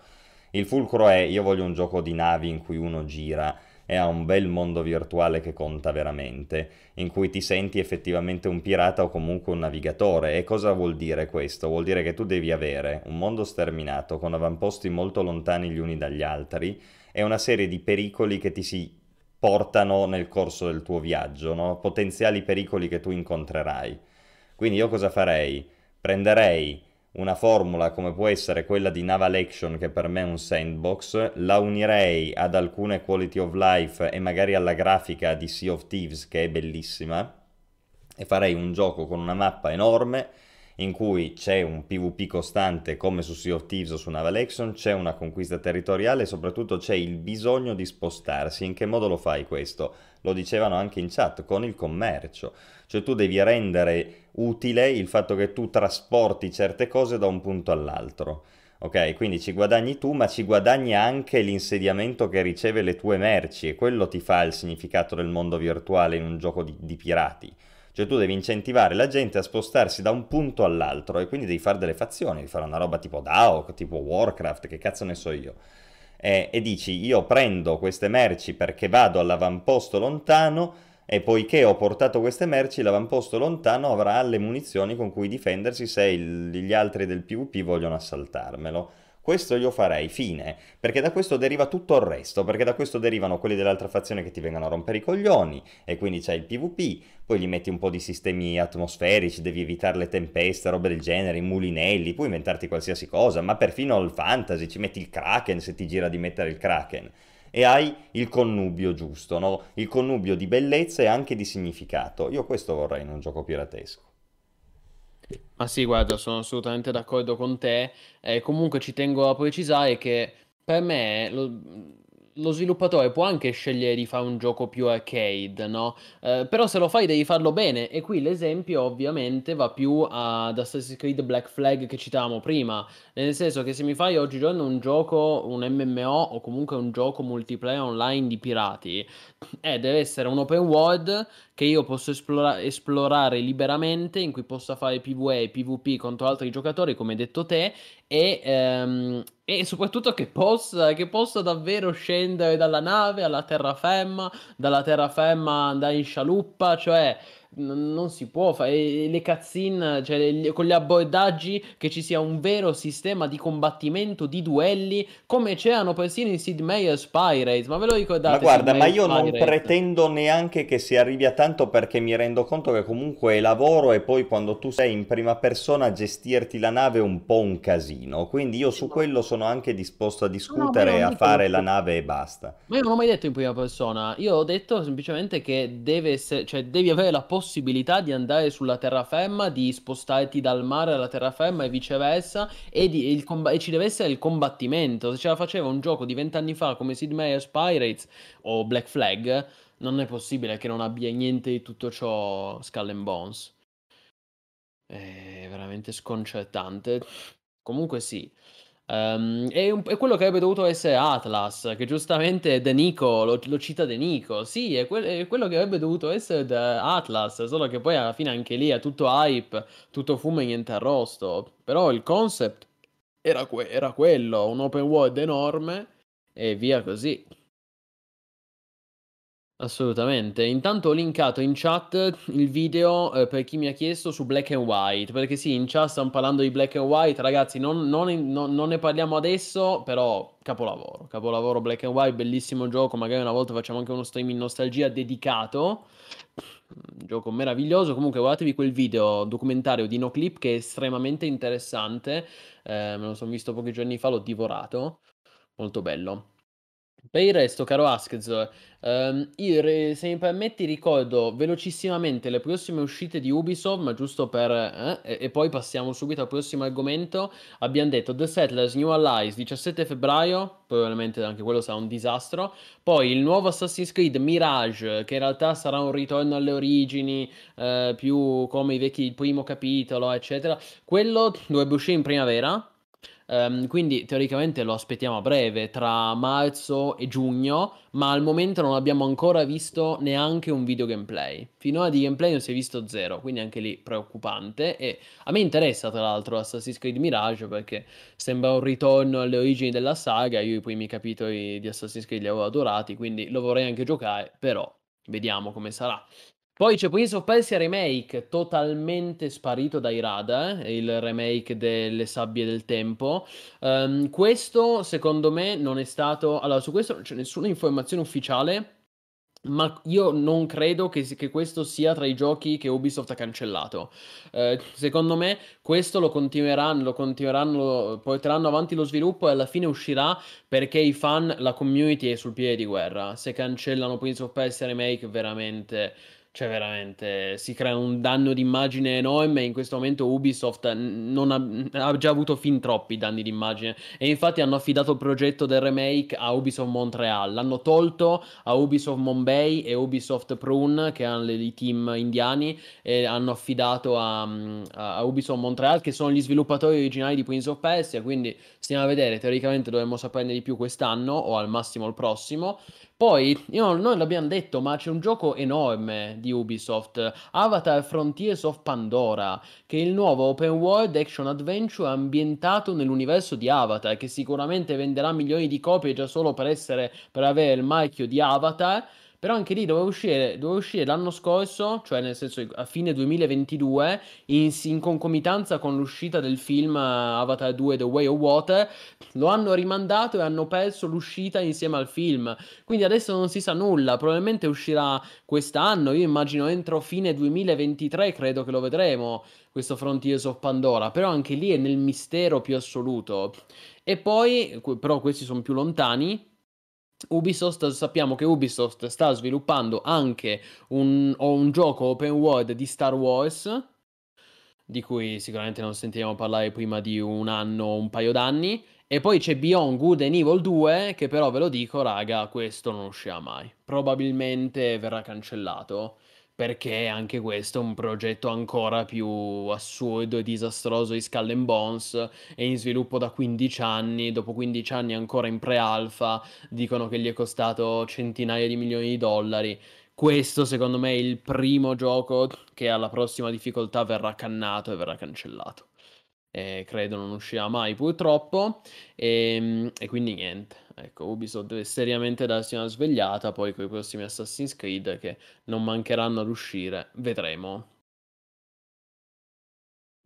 Il fulcro è io voglio un gioco di navi in cui uno gira e ha un bel mondo virtuale che conta veramente, in cui ti senti effettivamente un pirata o comunque un navigatore. E cosa vuol dire questo? Vuol dire che tu devi avere un mondo sterminato con avamposti molto lontani gli uni dagli altri e una serie di pericoli che ti si portano nel corso del tuo viaggio, no? potenziali pericoli che tu incontrerai. Quindi io cosa farei? Prenderei una formula come può essere quella di Naval Action, che per me è un sandbox, la unirei ad alcune quality of life e magari alla grafica di Sea of Thieves, che è bellissima, e farei un gioco con una mappa enorme in cui c'è un PvP costante come su Sea of Thieves o su Naval Action, c'è una conquista territoriale e soprattutto c'è il bisogno di spostarsi. In che modo lo fai questo? Lo dicevano anche in chat, con il commercio. Cioè tu devi rendere utile il fatto che tu trasporti certe cose da un punto all'altro. Ok, quindi ci guadagni tu, ma ci guadagni anche l'insediamento che riceve le tue merci e quello ti fa il significato del mondo virtuale in un gioco di, di pirati. Cioè tu devi incentivare la gente a spostarsi da un punto all'altro e quindi devi fare delle fazioni, devi fare una roba tipo DAO, tipo Warcraft, che cazzo ne so io. E, e dici io prendo queste merci perché vado all'avamposto lontano e poiché ho portato queste merci l'avamposto lontano avrà le munizioni con cui difendersi se il, gli altri del PvP vogliono assaltarmelo. Questo io farei, fine, perché da questo deriva tutto il resto, perché da questo derivano quelli dell'altra fazione che ti vengono a rompere i coglioni, e quindi c'è il PvP, poi gli metti un po' di sistemi atmosferici, devi evitare le tempeste, robe del genere, i mulinelli, puoi inventarti qualsiasi cosa, ma perfino il fantasy, ci metti il kraken se ti gira di mettere il kraken. E hai il connubio giusto, no? Il connubio di bellezza e anche di significato. Io questo vorrei in un gioco piratesco. Ma sì, guarda, sono assolutamente d'accordo con te. Eh, comunque ci tengo a precisare che per me lo, lo sviluppatore può anche scegliere di fare un gioco più arcade, no? Eh, però se lo fai devi farlo bene. E qui l'esempio ovviamente va più ad Assassin's Creed Black Flag che citavamo prima. Nel senso che se mi fai oggigiorno un gioco, un MMO o comunque un gioco multiplayer online di pirati, eh, deve essere un open world che io posso esplora- esplorare liberamente, in cui possa fare PvE PvP contro altri giocatori, come hai detto te, e, ehm, e soprattutto che possa, che possa davvero scendere dalla nave alla terraferma, dalla terraferma andare in scialuppa, cioè non si può fare le cutscene, cioè le, con gli abbordaggi che ci sia un vero sistema di combattimento, di duelli, come c'erano persino in Sid Meier's Pirates, ma ve lo ricordate? Ma guarda, ma io non pretendo neanche che si arrivi a tanto perché mi rendo conto che comunque è lavoro e poi quando tu sei in prima persona gestirti la nave è un po' un casino, quindi io su quello sono anche disposto a discutere e no, a fare la nave e basta. Ma io non ho mai detto in prima persona, io ho detto semplicemente che deve essere, cioè devi avere la possibilità possibilità di andare sulla terraferma, di spostarti dal mare alla terraferma e viceversa, e, di, il, e ci deve essere il combattimento. Se ce la faceva un gioco di vent'anni fa come Sid Meier's Pirates o Black Flag, non è possibile che non abbia niente di tutto ciò Skull and Bones. È veramente sconcertante. Comunque sì. Um, è, è, quello che avrebbe dovuto essere Atlas, che giustamente De Nico lo, lo cita De Nico. Sì, è, que- è, quello che avrebbe dovuto essere Atlas, solo che poi alla fine anche lì è tutto hype, tutto fumo e niente arrosto. Però il concept era, que- era quello, un open world enorme e via così. Assolutamente. Intanto ho linkato in chat il video eh, per chi mi ha chiesto su Black and White, perché sì, in chat stiamo parlando di Black and White, ragazzi, non, non, non, non ne parliamo adesso, però capolavoro, capolavoro Black and White, bellissimo gioco, magari una volta facciamo anche uno stream in nostalgia dedicato, un gioco meraviglioso, comunque guardatevi quel video documentario di NoClip che è estremamente interessante, eh, me lo sono visto pochi giorni fa, l'ho divorato, molto bello. Per il resto, caro Askz, ehm, io se mi permetti ricordo velocissimamente le prossime uscite di Ubisoft, ma giusto per... eh, e, e poi passiamo subito al prossimo argomento. Abbiamo detto The Settlers New Allies 17 febbraio, probabilmente anche quello sarà un disastro. Poi il nuovo Assassin's Creed Mirage, che in realtà sarà un ritorno alle origini, eh, più come i vecchi, il primo capitolo, eccetera. Quello dovrebbe uscire in primavera, Um, quindi teoricamente lo aspettiamo a breve, tra marzo e giugno, ma al momento non abbiamo ancora visto neanche un video gameplay. Finora di gameplay non si è visto zero, quindi anche lì preoccupante. E a me interessa tra l'altro Assassin's Creed Mirage perché sembra un ritorno alle origini della saga. Io i primi capitoli di Assassin's Creed li avevo adorati, quindi lo vorrei anche giocare, però vediamo come sarà. Poi c'è Prince of Persia Remake, totalmente sparito dai radar, il remake delle sabbie del tempo. Um, questo, secondo me, non è stato... Allora, su questo non c'è nessuna informazione ufficiale, ma io non credo che, che, questo sia tra i giochi che Ubisoft ha cancellato. Eh, secondo me questo lo continueranno, lo continueranno, porteranno avanti lo sviluppo e alla fine uscirà perché i fan, la community è sul piede di guerra. Se cancellano Prince of Persia Remake veramente Cioè, veramente si crea un danno d'immagine enorme. In questo momento Ubisoft ha, ha già avuto fin troppi danni d'immagine. E infatti hanno affidato il progetto del remake a Ubisoft Montreal. L'hanno tolto a Ubisoft Mumbai e Ubisoft Prune, che hanno i team indiani, e hanno affidato a, a, Ubisoft Montreal, che sono gli sviluppatori originali di Prince of Persia. Quindi stiamo a vedere. Teoricamente dovremmo saperne di più quest'anno o al massimo il prossimo. Poi, io, noi l'abbiamo detto, ma c'è un gioco enorme di Ubisoft, Avatar Frontiers of Pandora, che è il nuovo open world action adventure ambientato nell'universo di Avatar, che sicuramente venderà milioni di copie già solo per essere, per avere il marchio di Avatar però anche lì doveva uscire, doveva uscire l'anno scorso, cioè nel senso a fine 2022, in, in concomitanza con l'uscita del film Avatar 2 The Way of Water, lo hanno rimandato e hanno perso l'uscita insieme al film. Quindi adesso non si sa nulla, probabilmente uscirà quest'anno, io immagino entro fine 2023 credo che lo vedremo questo Frontiers of Pandora, però anche lì è nel mistero più assoluto. E poi, però questi sono più lontani, Ubisoft, sappiamo che Ubisoft sta sviluppando anche un, un, gioco open world di Star Wars, di cui sicuramente non sentiremo parlare prima di un anno o un paio d'anni. E poi c'è Beyond Good and Evil 2, che però ve lo dico, raga, questo non uscirà mai. Probabilmente verrà cancellato perché anche questo è un progetto ancora più assurdo e disastroso di Skull and Bones, è in sviluppo da 15 anni, dopo 15 anni ancora in pre-alpha, dicono che gli è costato centinaia di milioni di dollari. Questo secondo me è il primo gioco che alla prossima difficoltà verrà cannato e verrà cancellato. E credo non uscirà mai purtroppo e, ehm, e quindi niente. Ecco, Ubisoft deve seriamente darsi una svegliata poi con i prossimi Assassin's Creed che non mancheranno ad uscire. Vedremo.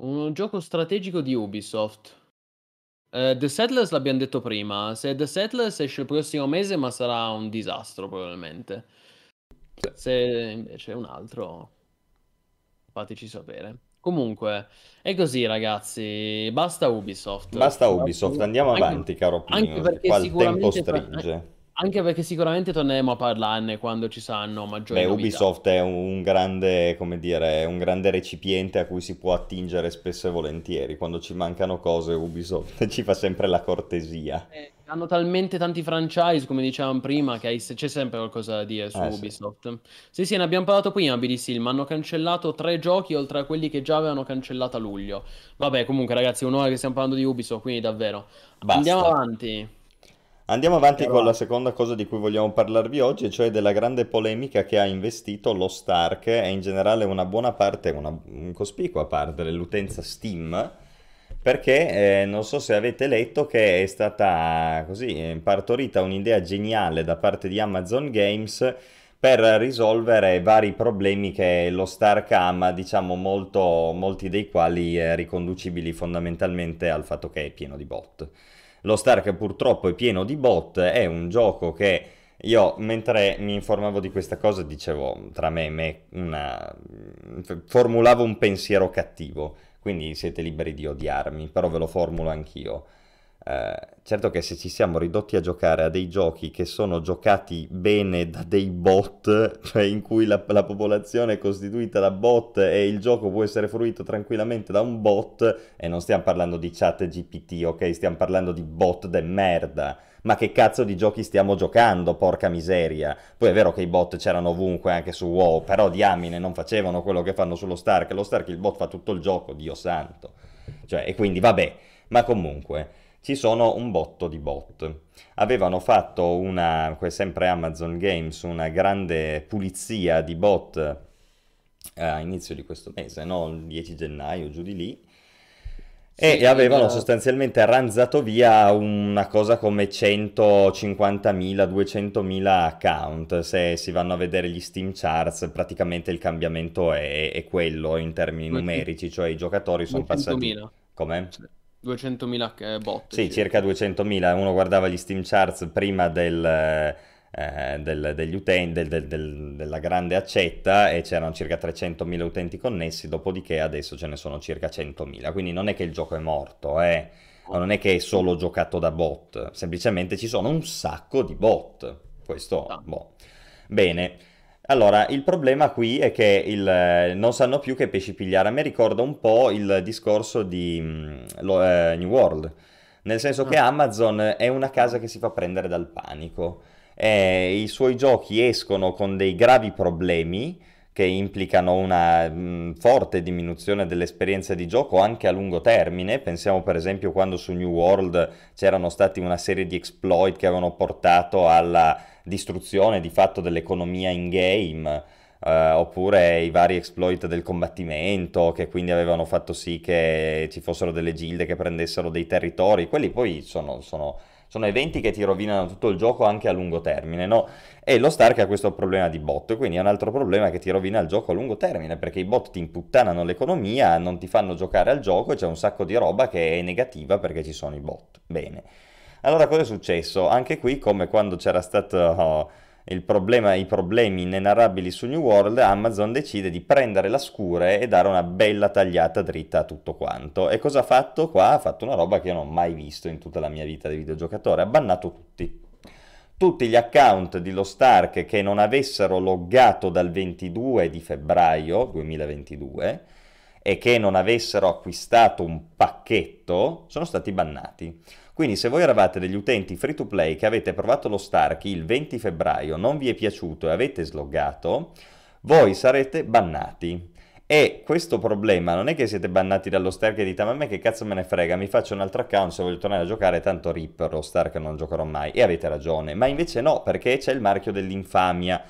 Un gioco strategico di Ubisoft. Uh, The Settlers l'abbiamo detto prima. Se The Settlers esce il prossimo mese, ma sarà un disastro probabilmente. Se invece è un altro, fateci sapere. Comunque, è così ragazzi, basta Ubisoft. Basta Ubisoft, andiamo Anche- avanti, caro anche Plinio, perché qua il tempo stringe. Anche perché sicuramente torneremo a parlarne quando ci saranno maggiori Beh, novità. Ubisoft è un grande, come dire, un grande recipiente a cui si può attingere spesso e volentieri. Quando ci mancano cose, Ubisoft ci fa sempre la cortesia. Eh, hanno talmente tanti franchise, come dicevamo prima, che hai- c'è sempre qualcosa da dire su Eh sì. Ubisoft. Sì, sì, ne abbiamo parlato prima, BDC, ma hanno cancellato tre giochi oltre a quelli che già avevano cancellato a luglio. Vabbè, comunque ragazzi, un'ora che stiamo parlando di Ubisoft, quindi davvero. Andiamo Basta. avanti. Andiamo avanti con la seconda cosa di cui vogliamo parlarvi oggi, cioè della grande polemica che ha investito lo Stark e in generale una buona parte, una cospicua parte dell'utenza Steam, perché eh, non so se avete letto che è stata così partorita un'idea geniale da parte di Amazon Games per risolvere vari problemi che lo Stark ha, ma diciamo molto, molti dei quali eh, riconducibili fondamentalmente al fatto che è pieno di bot. Lo Stark purtroppo è pieno di bot, è un gioco che io mentre mi informavo di questa cosa dicevo tra me e me una... formulavo un pensiero cattivo, quindi siete liberi di odiarmi, però ve lo formulo anch'io. Eh, certo che se ci siamo ridotti a giocare a dei giochi che sono giocati bene da dei bot, cioè in cui la, la popolazione è costituita da bot e il gioco può essere fruito tranquillamente da un bot, e non stiamo parlando di chat GPT, ok? Stiamo parlando di bot de merda. Ma che cazzo di giochi stiamo giocando, porca miseria? Poi è vero che i bot c'erano ovunque, anche su WoW, però diamine non facevano quello che fanno sullo Stark. Lo Stark il bot fa tutto il gioco, Dio santo. Cioè, e quindi vabbè, ma comunque ci sono un botto di bot. Avevano fatto una, sempre Amazon Games, una grande pulizia di bot eh, a inizio di questo mese, no? Il 10 gennaio, giù di lì. E Sì, avevano il- sostanzialmente ranzato via una cosa come 150.000, 200.000 account. Se si vanno a vedere gli Steam charts, praticamente il cambiamento è, è quello in termini numerici, cioè i giocatori sono passati... 200.000. Come? Sì. 200.000 eh, bot. Sì, circa 200.000. Uno guardava gli Steam charts prima del, eh, del- degli utenti, del- del- del- della grande accetta e c'erano circa 300.000 utenti connessi, dopodiché adesso ce ne sono circa 100.000. Quindi non è che il gioco è morto, eh. Non è che è solo giocato da bot, semplicemente ci sono un sacco di bot. Questo, Ah. boh. Bene. Allora, il problema qui è che il, non sanno più che pesci pigliare. A me ricorda un po' il discorso di mm, lo, eh, New World, nel senso che Ah, Amazon è una casa che si fa prendere dal panico. E I suoi giochi escono con dei gravi problemi che implicano una mm, forte diminuzione dell'esperienza di gioco anche a lungo termine. Pensiamo per esempio quando su New World c'erano stati una serie di exploit che avevano portato alla distruzione di fatto dell'economia in game, eh, oppure i vari exploit del combattimento che quindi avevano fatto sì che ci fossero delle gilde che prendessero dei territori. Quelli poi sono, sono- sono eventi che ti rovinano tutto il gioco anche a lungo termine, no? E lo Stark ha questo problema di bot, quindi è un altro problema che ti rovina il gioco a lungo termine, perché i bot ti imputtanano l'economia, non ti fanno giocare al gioco e c'è un sacco di roba che è negativa perché ci sono i bot. Bene. Allora cosa è successo? Anche qui, come quando c'era stato oh, problema, i problemi inenarrabili su New World, Amazon decide di prendere la scure e dare una bella tagliata dritta a tutto quanto. E cosa ha fatto qua? Ha fatto una roba che io non ho mai visto in tutta la mia vita di videogiocatore, ha bannato tutti. Tutti gli account di Lo Stark che non avessero loggato dal 22 di febbraio 2022 e che non avessero acquistato un pacchetto sono stati bannati. Quindi se voi eravate degli utenti free to play che avete provato lo Stark il 20 febbraio, non vi è piaciuto e avete sloggato, voi sarete bannati. E questo problema non è che siete bannati dallo Stark e dite ma a me che cazzo me ne frega, mi faccio un altro account se voglio tornare a giocare, tanto Reaper lo Stark non giocherò mai. E avete ragione, ma invece no, perché c'è il marchio dell'infamia.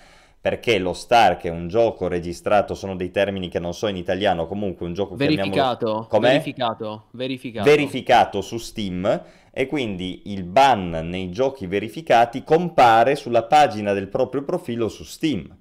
Perché lo Stark è un gioco registrato, sono dei termini che non so in italiano, comunque un gioco verificato, Com'è? verificato, verificato. verificato su Steam e quindi il ban nei giochi verificati compare sulla pagina del proprio profilo su Steam.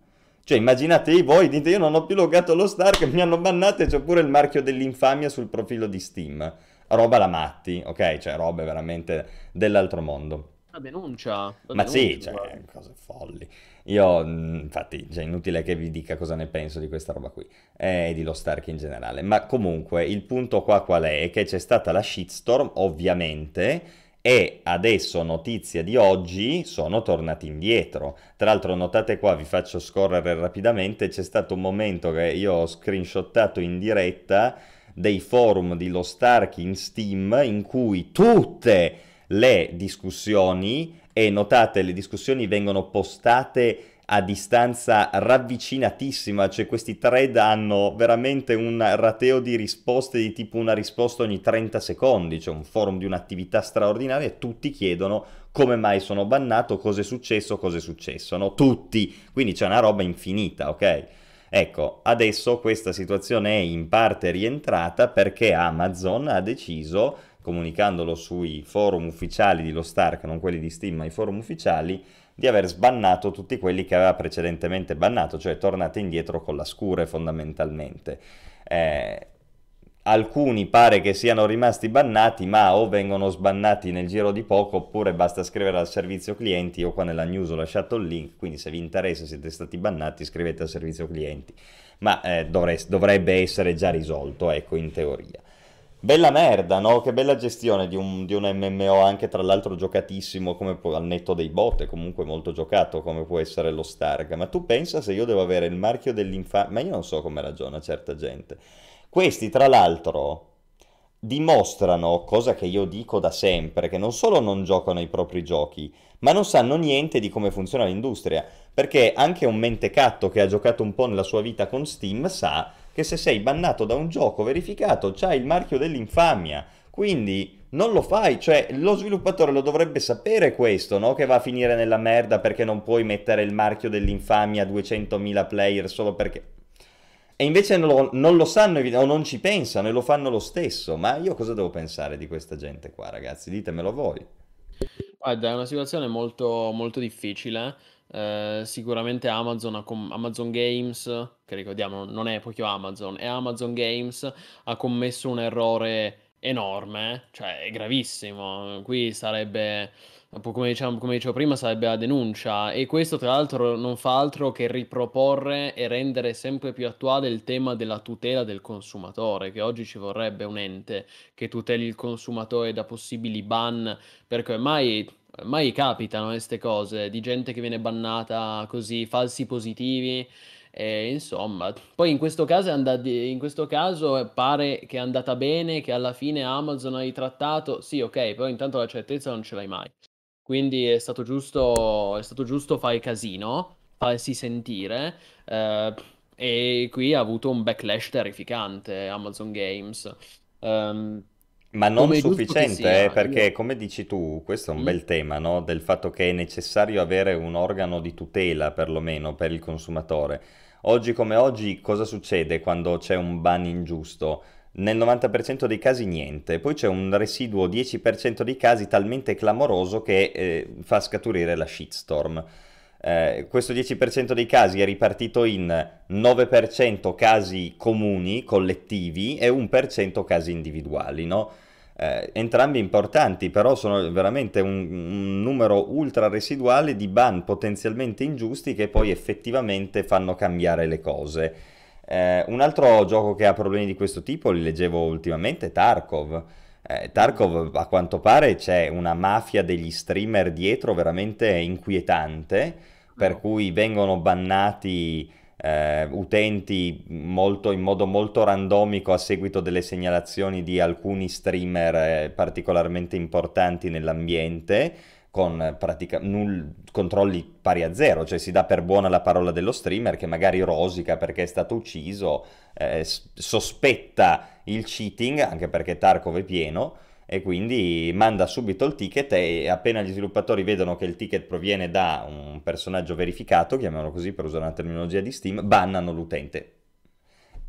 Cioè immaginatevi voi, dite io non ho più loggato lo Stark, mi hanno bannato e c'è pure il marchio dell'infamia sul profilo di Steam. Roba la matti, ok? Cioè robe veramente dell'altro mondo. La denuncia, la Ma sì, denuncia, cioè, guarda. cose folli. Io, mh, infatti, cioè, inutile che vi dica cosa ne penso di questa roba qui eh, e di Lo Stark in generale. Ma comunque, il punto qua qual è? È che c'è stata la shitstorm, ovviamente, e adesso, notizia di oggi, sono tornati indietro. Tra l'altro, notate qua, vi faccio scorrere rapidamente, c'è stato un momento che io ho screenshottato in diretta dei forum di Lo Stark in Steam in cui tutte le discussioni e notate le discussioni vengono postate a distanza ravvicinatissima, cioè questi thread hanno veramente un rateo di risposte di tipo una risposta ogni 30 secondi, cioè un forum di un'attività straordinaria e tutti chiedono come mai sono bannato, cosa è successo, cosa è successo, no? Tutti, quindi c'è una roba infinita, ok? Ecco, adesso questa situazione è in parte rientrata perché Amazon ha deciso, comunicandolo sui forum ufficiali di Lo Stark, non quelli di Steam, ma i forum ufficiali, di aver sbannato tutti quelli che aveva precedentemente bannato, cioè tornate indietro con la scure fondamentalmente. Eh, alcuni pare che siano rimasti bannati, ma o vengono sbannati nel giro di poco, oppure basta scrivere al servizio clienti. Io qua nella news ho lasciato il link, quindi se vi interessa siete stati bannati, scrivete al servizio clienti. Ma eh, dovre- dovrebbe essere già risolto, ecco, in teoria. Bella merda, no? Che bella gestione di un, di un MMO, anche tra l'altro giocatissimo come può, al netto dei bot, comunque molto giocato come può essere lo Stark. Ma tu pensa se io devo avere il marchio dell'infamia? Ma io non so come ragiona certa gente. Questi, tra l'altro, dimostrano, cosa che io dico da sempre, che non solo non giocano i propri giochi, ma non sanno niente di come funziona l'industria. Perché anche un mentecatto che ha giocato un po' nella sua vita con Steam sa che se sei bannato da un gioco verificato c'hai il marchio dell'infamia. Quindi non lo fai, cioè lo sviluppatore lo dovrebbe sapere questo, no? Che va a finire nella merda perché non puoi mettere il marchio dell'infamia a 200.000 player solo perché... E invece non lo, non lo sanno o non ci pensano e lo fanno lo stesso. Ma io cosa devo pensare di questa gente qua, ragazzi? Ditemelo voi. Guarda, è una situazione molto, molto difficile. Eh, sicuramente Amazon, ha com- Amazon Games, che ricordiamo non è proprio Amazon, è Amazon Games, ha commesso un errore enorme, cioè è gravissimo. Qui sarebbe, come diciamo, come dicevo prima, sarebbe la denuncia. E questo, tra l'altro, non fa altro che riproporre e rendere sempre più attuale il tema della tutela del consumatore, che oggi ci vorrebbe un ente che tuteli il consumatore da possibili ban perché ormai mai capitano queste cose di gente che viene bannata così, falsi positivi. E insomma, poi in questo caso, è andati, in questo caso pare che è andata bene, che alla fine Amazon ha ritrattato. Sì, ok, però intanto la certezza non ce l'hai mai. Quindi è stato giusto, è stato giusto fare casino, farsi sentire. Eh, e qui ha avuto un backlash terrificante Amazon Games. Um, ma non sufficiente, eh, perché io... come dici tu, questo è un mm. bel tema, no? Del fatto che è necessario avere un organo di tutela, perlomeno, per il consumatore. Oggi come oggi, cosa succede quando c'è un ban ingiusto? Nel 90% dei casi niente, poi c'è un residuo 10% dei casi talmente clamoroso che eh, fa scaturire la shitstorm. Eh, questo 10% dei casi è ripartito in 9% casi comuni, collettivi, e 1% casi individuali, no? Eh, entrambi importanti, però sono veramente un, un, numero ultra residuale di ban potenzialmente ingiusti che poi effettivamente fanno cambiare le cose. Eh, un altro gioco che ha problemi di questo tipo, li leggevo ultimamente, Tarkov. Eh, Tarkov a quanto pare c'è una mafia degli streamer dietro veramente inquietante, per cui vengono bannati eh, utenti molto, in modo molto randomico a seguito delle segnalazioni di alcuni streamer eh, particolarmente importanti nell'ambiente con pratica- null- controlli pari a zero, cioè si dà per buona la parola dello streamer che magari rosica perché è stato ucciso, eh, sospetta il cheating, anche perché Tarkov è pieno, e quindi manda subito il ticket e appena gli sviluppatori vedono che il ticket proviene da un personaggio verificato, chiamiamolo così per usare una terminologia di Steam, bannano l'utente.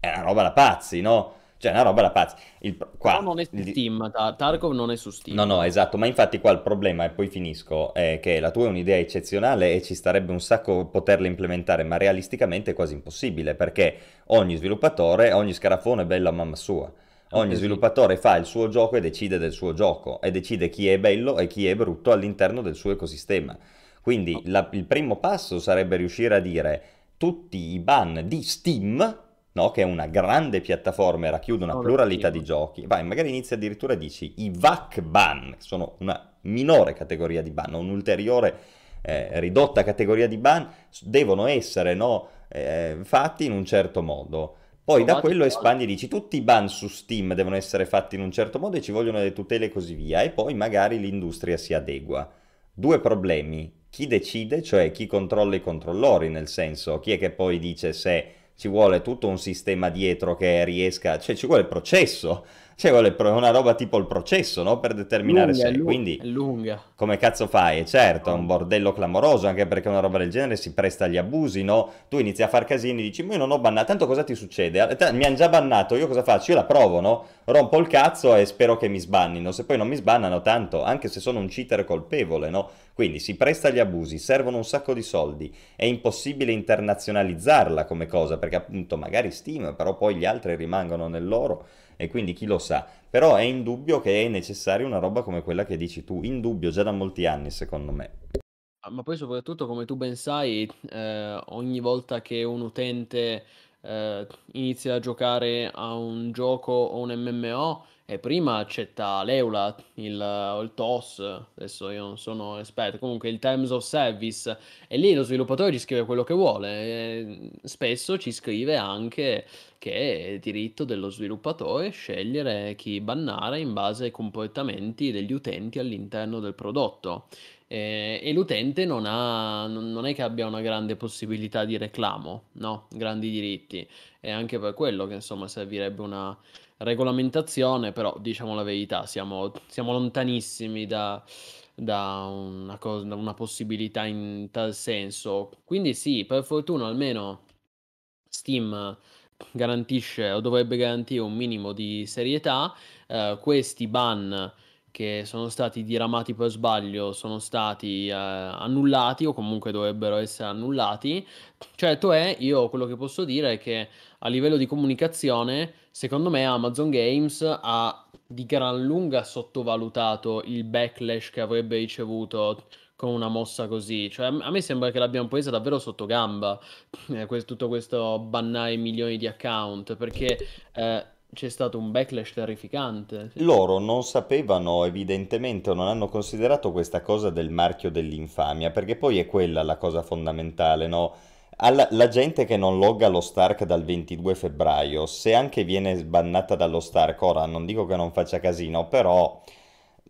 È una roba da pazzi, no? Cioè, una roba da pazzi. Il, qua, Però non è su Steam, Tarkov non è su Steam. No, no, esatto, ma infatti qua il problema, e poi finisco, è che la tua è un'idea eccezionale e ci starebbe un sacco poterla implementare, ma realisticamente è quasi impossibile, perché ogni sviluppatore, ogni scarafone è bello a mamma sua. Ogni sviluppatore fa il suo gioco e decide del suo gioco e decide chi è bello e chi è brutto all'interno del suo ecosistema. Quindi la, il primo passo sarebbe riuscire a dire tutti i ban di Steam, no? che è una grande piattaforma e racchiude una pluralità di giochi. Vai, magari inizia addirittura dici i VAC ban, che sono una minore categoria di ban, un'ulteriore eh, ridotta categoria di ban, devono essere no, eh, fatti in un certo modo. Poi da quello espandi e dici tutti i ban su Steam devono essere fatti in un certo modo e ci vogliono le tutele e così via e poi magari l'industria si adegua. Due problemi. Chi decide, cioè chi controlla i controllori, nel senso chi è che poi dice se ci vuole tutto un sistema dietro che riesca, cioè ci vuole il processo cioè, vuole una roba tipo il processo, no? Per determinare lunga, se. Lunga, Quindi, lunga. come cazzo fai? E certo, è un bordello clamoroso, anche perché una roba del genere si presta agli abusi, no? Tu inizi a far casini, dici, ma io non ho bannato, tanto cosa ti succede? Mi hanno già bannato, io cosa faccio? Io la provo, no? Rompo il cazzo e spero che mi sbannino. Se poi non mi sbannano, tanto, anche se sono un cheater colpevole, no? Quindi si presta agli abusi, servono un sacco di soldi, è impossibile internazionalizzarla come cosa, perché appunto magari Steam, però poi gli altri rimangono nel loro e quindi chi lo sa. Però è indubbio che è necessaria una roba come quella che dici tu, indubbio già da molti anni secondo me. Ah, ma poi soprattutto, come tu ben sai, eh, ogni volta che un utente eh, inizia a giocare a un gioco o un MMO, e prima accetta l'EULA, il, il TOS, adesso io non sono esperto, comunque il Terms of Service, e lì lo sviluppatore ci scrive quello che vuole. Spesso ci scrive anche che è diritto dello sviluppatore scegliere chi bannare in base ai comportamenti degli utenti all'interno del prodotto. E, e l'utente non, ha, non è che abbia una grande possibilità di reclamo, no? Grandi diritti. E anche per quello che insomma servirebbe una regolamentazione, però diciamo la verità, siamo, siamo lontanissimi da, da, una cosa, da una possibilità in tal senso. Quindi sì, per fortuna almeno Steam garantisce o dovrebbe garantire un minimo di serietà. Eh, questi ban che sono stati diramati per sbaglio sono stati eh, annullati o comunque dovrebbero essere annullati. Certo è, io quello che posso dire è che a livello di comunicazione, secondo me Amazon Games ha di gran lunga sottovalutato il backlash che avrebbe ricevuto con una mossa così. Cioè, a me sembra che l'abbiamo presa davvero sotto gamba, eh, tutto questo bannare milioni di account, perché eh, c'è stato un backlash terrificante. Loro non sapevano, evidentemente, o non hanno considerato questa cosa del marchio dell'infamia, perché poi è quella la cosa fondamentale, no? Alla, la gente che non logga lo Stark dal 22 febbraio, se anche viene sbannata dallo Stark, ora non dico che non faccia casino, però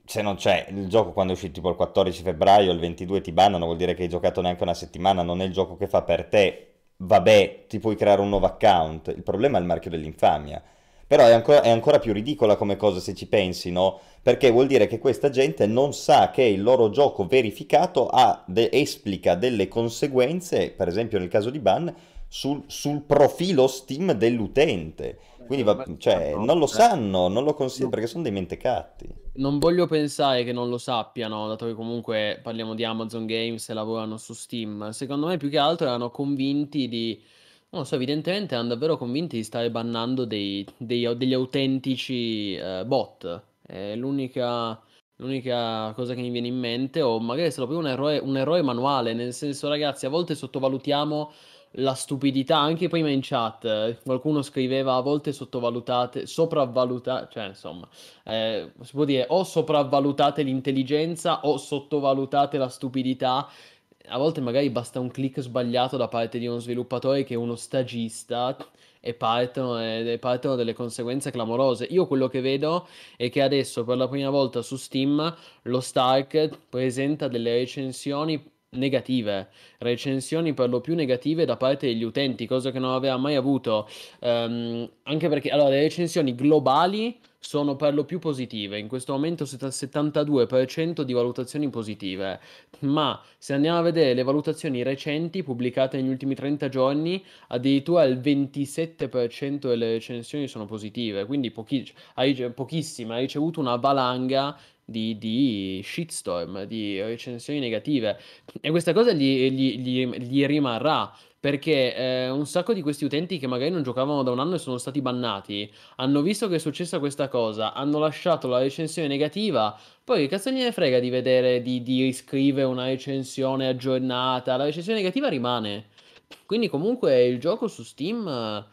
se non c'è il gioco quando è uscito tipo il 14 febbraio, il 22 ti bannano, vuol dire che hai giocato neanche una settimana, non è il gioco che fa per te, vabbè, ti puoi creare un nuovo account. Il problema è il marchio dell'infamia. Però è ancora, è ancora, più ridicola come cosa se ci pensi, no? Perché vuol dire che questa gente non sa che il loro gioco verificato de- esplica delle conseguenze, per esempio nel caso di ban, sul, sul profilo Steam dell'utente. Quindi va, cioè, non lo sanno, non lo considerano perché sono dei mentecatti. Non voglio pensare che non lo sappiano, dato che comunque parliamo di Amazon Games e lavorano su Steam. Secondo me più che altro erano convinti di non lo so, evidentemente hanno davvero convinti di stare bannando dei, dei- degli autentici eh, bot. È l'unica, l'unica cosa che mi viene in mente, o magari è stato proprio un errore, un errore manuale, nel senso, ragazzi, a volte sottovalutiamo la stupidità, anche prima in chat, qualcuno scriveva a volte sottovalutate, sopravvalutate, cioè insomma, eh, si può dire o sopravvalutate l'intelligenza o sottovalutate la stupidità a volte magari basta un click sbagliato da parte di uno sviluppatore che è uno stagista e partono, e partono delle conseguenze clamorose. Io quello che vedo è che adesso per la prima volta su Steam lo Stark presenta delle recensioni negative, recensioni per lo più negative da parte degli utenti, cosa che non aveva mai avuto, um, anche perché allora le recensioni globali sono per lo più positive, in questo momento il 72% di valutazioni positive, ma se andiamo a vedere le valutazioni recenti pubblicate negli ultimi 30 giorni, addirittura il 27% delle recensioni sono positive, quindi pochi, hai, pochissime, hai ricevuto una valanga di, di, shitstorm, di recensioni negative. E questa cosa gli, gli, gli, gli rimarrà. Perché eh, un sacco di questi utenti che magari non giocavano da un anno e sono stati bannati, hanno visto che è successa questa cosa, hanno lasciato la recensione negativa, poi che cazzo gliene frega di vedere, di, di riscrivere una recensione aggiornata, la recensione negativa rimane. Quindi comunque il gioco su Steam...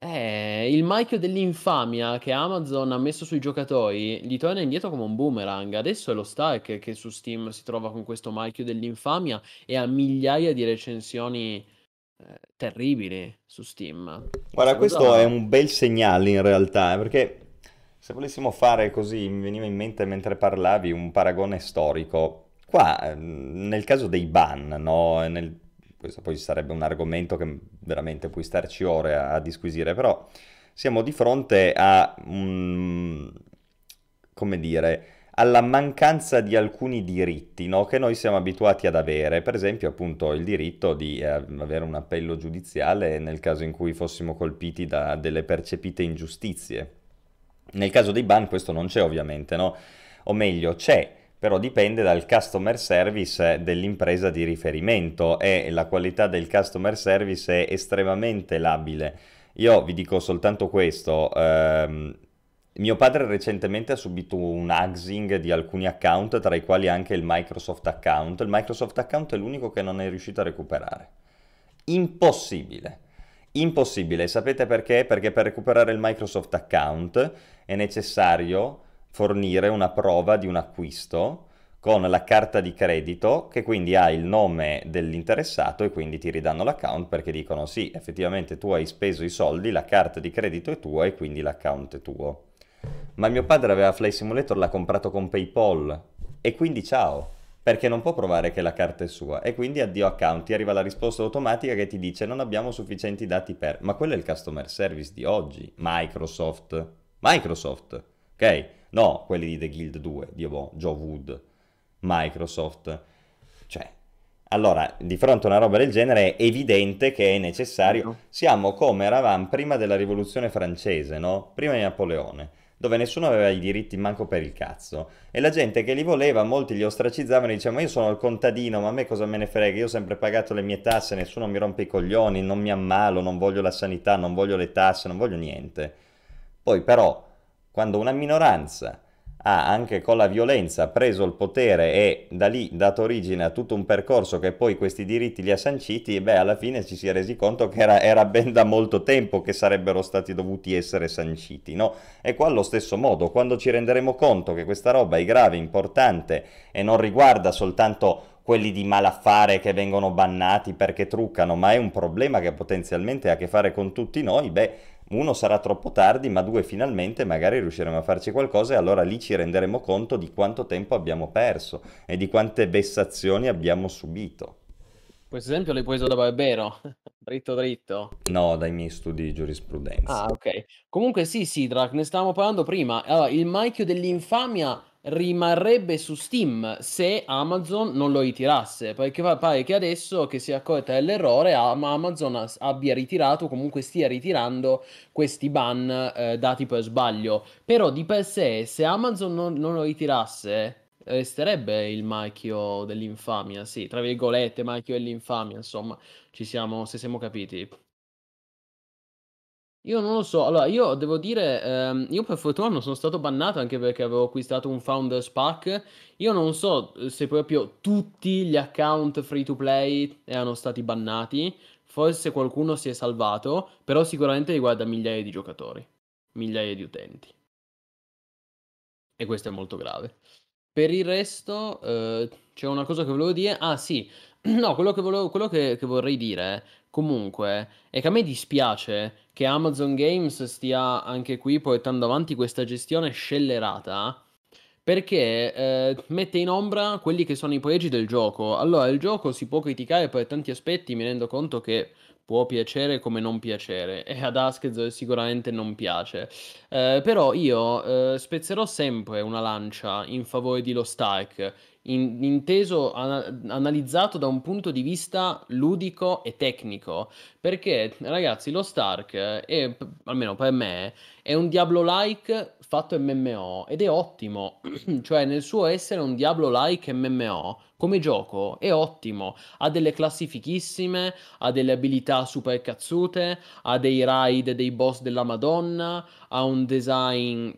Eh, il marchio dell'infamia che Amazon ha messo sui giocatori gli torna indietro come un boomerang. Adesso è lo Stark che su Steam si trova con questo marchio dell'infamia e ha migliaia di recensioni terribili su Steam. Guarda, questo cosa... è un bel segnale in realtà, eh, perché se volessimo fare così, mi veniva in mente mentre parlavi un paragone storico. Qua, ehm, nel caso dei ban, no? Nel... questo poi sarebbe un argomento che veramente puoi starci ore a, a disquisire, però siamo di fronte a un... come dire alla mancanza di alcuni diritti no? che noi siamo abituati ad avere, per esempio appunto il diritto di eh, avere un appello giudiziale nel caso in cui fossimo colpiti da delle percepite ingiustizie. Nel caso dei ban questo non c'è ovviamente, no? o meglio c'è, però dipende dal customer service dell'impresa di riferimento e la qualità del customer service è estremamente labile. Io vi dico soltanto questo, ehm, mio padre recentemente ha subito un axing di alcuni account, tra i quali anche il Microsoft account. Il Microsoft account è l'unico che non è riuscito a recuperare. Impossibile. Impossibile. Sapete perché? Perché per recuperare il Microsoft account è necessario fornire una prova di un acquisto con la carta di credito che quindi ha il nome dell'interessato e quindi ti ridanno l'account perché dicono sì, effettivamente tu hai speso i soldi, la carta di credito è tua e quindi l'account è tuo. Ma mio padre aveva Fly Simulator, l'ha comprato con PayPal e quindi ciao, perché non può provare che la carta è sua e quindi addio account, ti arriva la risposta automatica che ti dice non abbiamo sufficienti dati per... Ma quello è il customer service di oggi, Microsoft. Microsoft, ok? No, quelli di The Guild 2, Dio boh, Joe Wood, Microsoft. Cioè, allora, di fronte a una roba del genere è evidente che è necessario. Siamo come eravamo prima della rivoluzione francese, no? Prima di Napoleone dove nessuno aveva i diritti manco per il cazzo. E la gente che li voleva, molti li ostracizzavano e dicevano: io sono il contadino, ma a me cosa me ne frega? Io ho sempre pagato le mie tasse, nessuno mi rompe i coglioni, non mi ammalo, non voglio la sanità, non voglio le tasse, non voglio niente. Poi, però, quando una minoranza ha anche con la violenza preso il potere e da lì dato origine a tutto un percorso che poi questi diritti li ha sanciti, e beh, alla fine ci si è resi conto che era, era ben da molto tempo che sarebbero stati dovuti essere sanciti, no? E qua allo stesso modo, quando ci renderemo conto che questa roba è grave, importante e non riguarda soltanto quelli di malaffare che vengono bannati perché truccano, ma è un problema che potenzialmente ha a che fare con tutti noi, beh, uno sarà troppo tardi, ma due finalmente magari riusciremo a farci qualcosa e allora lì ci renderemo conto di quanto tempo abbiamo perso e di quante vessazioni abbiamo subito. Questo esempio l'hai preso da Barbero, dritto dritto. No, dai miei studi di giurisprudenza. Ah, ok. Comunque sì, Drac, ne stavamo parlando prima. Allora, il marchio dell'infamia rimarrebbe su Steam se Amazon non lo ritirasse, perché pare che adesso che si è accorta dell'errore Amazon abbia ritirato, comunque stia ritirando questi ban eh, dati per sbaglio. Però di per sé, se Amazon non, non lo ritirasse, resterebbe il marchio dell'infamia, sì, tra virgolette, marchio dell'infamia, insomma, ci siamo, se siamo capiti. Io non lo so, allora io devo dire, ehm, io per fortuna non sono stato bannato anche perché avevo acquistato un Founders Pack. Io non so eh, se proprio tutti gli account free to play erano stati bannati, forse qualcuno si è salvato, però sicuramente riguarda migliaia di giocatori, migliaia di utenti. E questo è molto grave. Per il resto, eh, c'è una cosa che volevo dire. Ah, sì, no, quello che, volevo, quello che, che vorrei dire comunque è che a me dispiace che Amazon Games stia anche qui portando avanti questa gestione scellerata perché eh, mette in ombra quelli che sono i pregi del gioco. Allora, il gioco si può criticare per tanti aspetti, mi rendo conto che può piacere come non piacere e ad Asked sicuramente non piace. Eh, però io eh, spezzerò sempre una lancia in favore di Lost Ark in, inteso, an- analizzato da un punto di vista ludico e tecnico. Perché, ragazzi, lo Stark, è, almeno per me, è un Diablo-like fatto MMO ed è ottimo. cioè, nel suo essere un Diablo-like MMO, come gioco è ottimo, ha delle classi fichissime, ha delle abilità super cazzute, ha dei raid, dei boss della Madonna, ha un design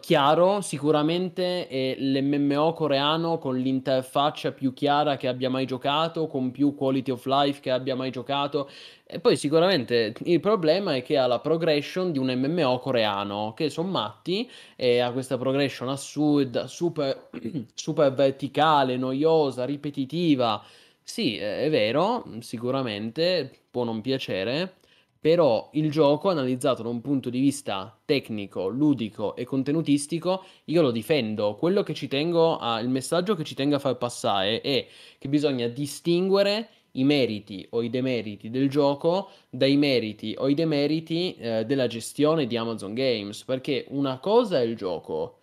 chiaro, sicuramente è l'MMO coreano con l'interfaccia più chiara che abbia mai giocato, con più quality of life che abbia mai giocato. E poi sicuramente il problema è che ha la progression di un MMO coreano, che sono matti e ha questa progression assurda, super, super verticale, noiosa, ripetitiva. Sì, è vero, sicuramente può non piacere, però il gioco analizzato da un punto di vista tecnico, ludico e contenutistico, io lo difendo. Quello che ci tengo a, il messaggio che ci tengo a far passare è che bisogna distinguere i meriti o i demeriti del gioco dai meriti o i demeriti eh, della gestione di Amazon Games, perché una cosa è il gioco,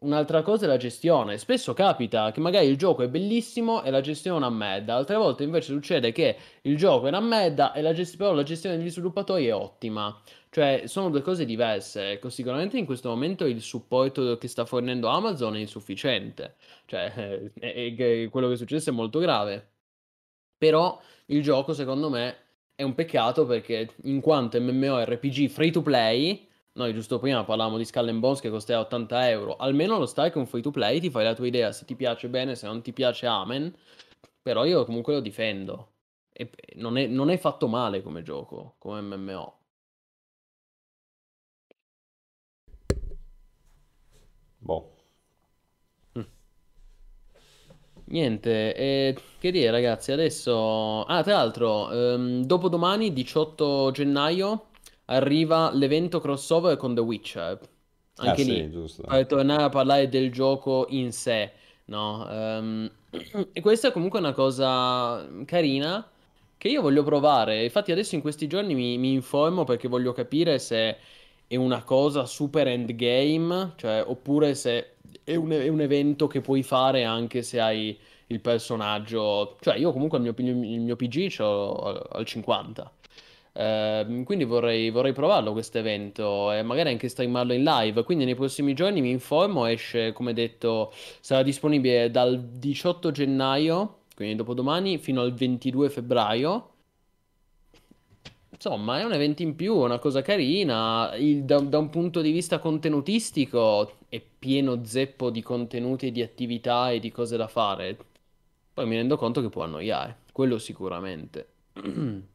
un'altra cosa è la gestione. Spesso capita che magari il gioco è bellissimo e la gestione è una merda, altre volte invece succede che il gioco è una merda e la gest- però la gestione degli sviluppatori è ottima. Cioè, sono due cose diverse. Ecco, sicuramente in questo momento il supporto che sta fornendo Amazon è insufficiente. Cioè, è, è, quello che è successo è molto grave. Però il gioco, secondo me, è un peccato perché in quanto MMORPG free to play, noi giusto prima parlavamo di Skull and Bones che costava 80 euro, almeno lo stai con free to play, ti fai la tua idea, se ti piace bene, se non ti piace amen, però io comunque lo difendo. E non è, non è fatto male come gioco, come MMO. Boh, Niente, e che dire ragazzi, adesso... Ah, tra l'altro, ehm, dopodomani, 18 gennaio, arriva l'evento crossover con The Witcher. Ah Anche sì, lì, giusto. per tornare a parlare del gioco in sé, no? Ehm, e questa è comunque una cosa carina che io voglio provare. Infatti adesso in questi giorni mi, mi informo perché voglio capire se è una cosa super endgame, cioè, oppure se è un, è un evento che puoi fare anche se hai il personaggio. Cioè, io comunque il mio, il mio PG c'ho al 50. Eh, quindi vorrei, vorrei provarlo questo evento e magari anche streamarlo in live. Quindi nei prossimi giorni mi informo. Esce, come detto, sarà disponibile dal 18 gennaio, quindi dopodomani, fino al 22 febbraio. Insomma, è un evento in più, è una cosa carina. Il- da, da un punto di vista contenutistico è pieno zeppo di contenuti e di attività e di cose da fare. Poi mi rendo conto che può annoiare, quello sicuramente.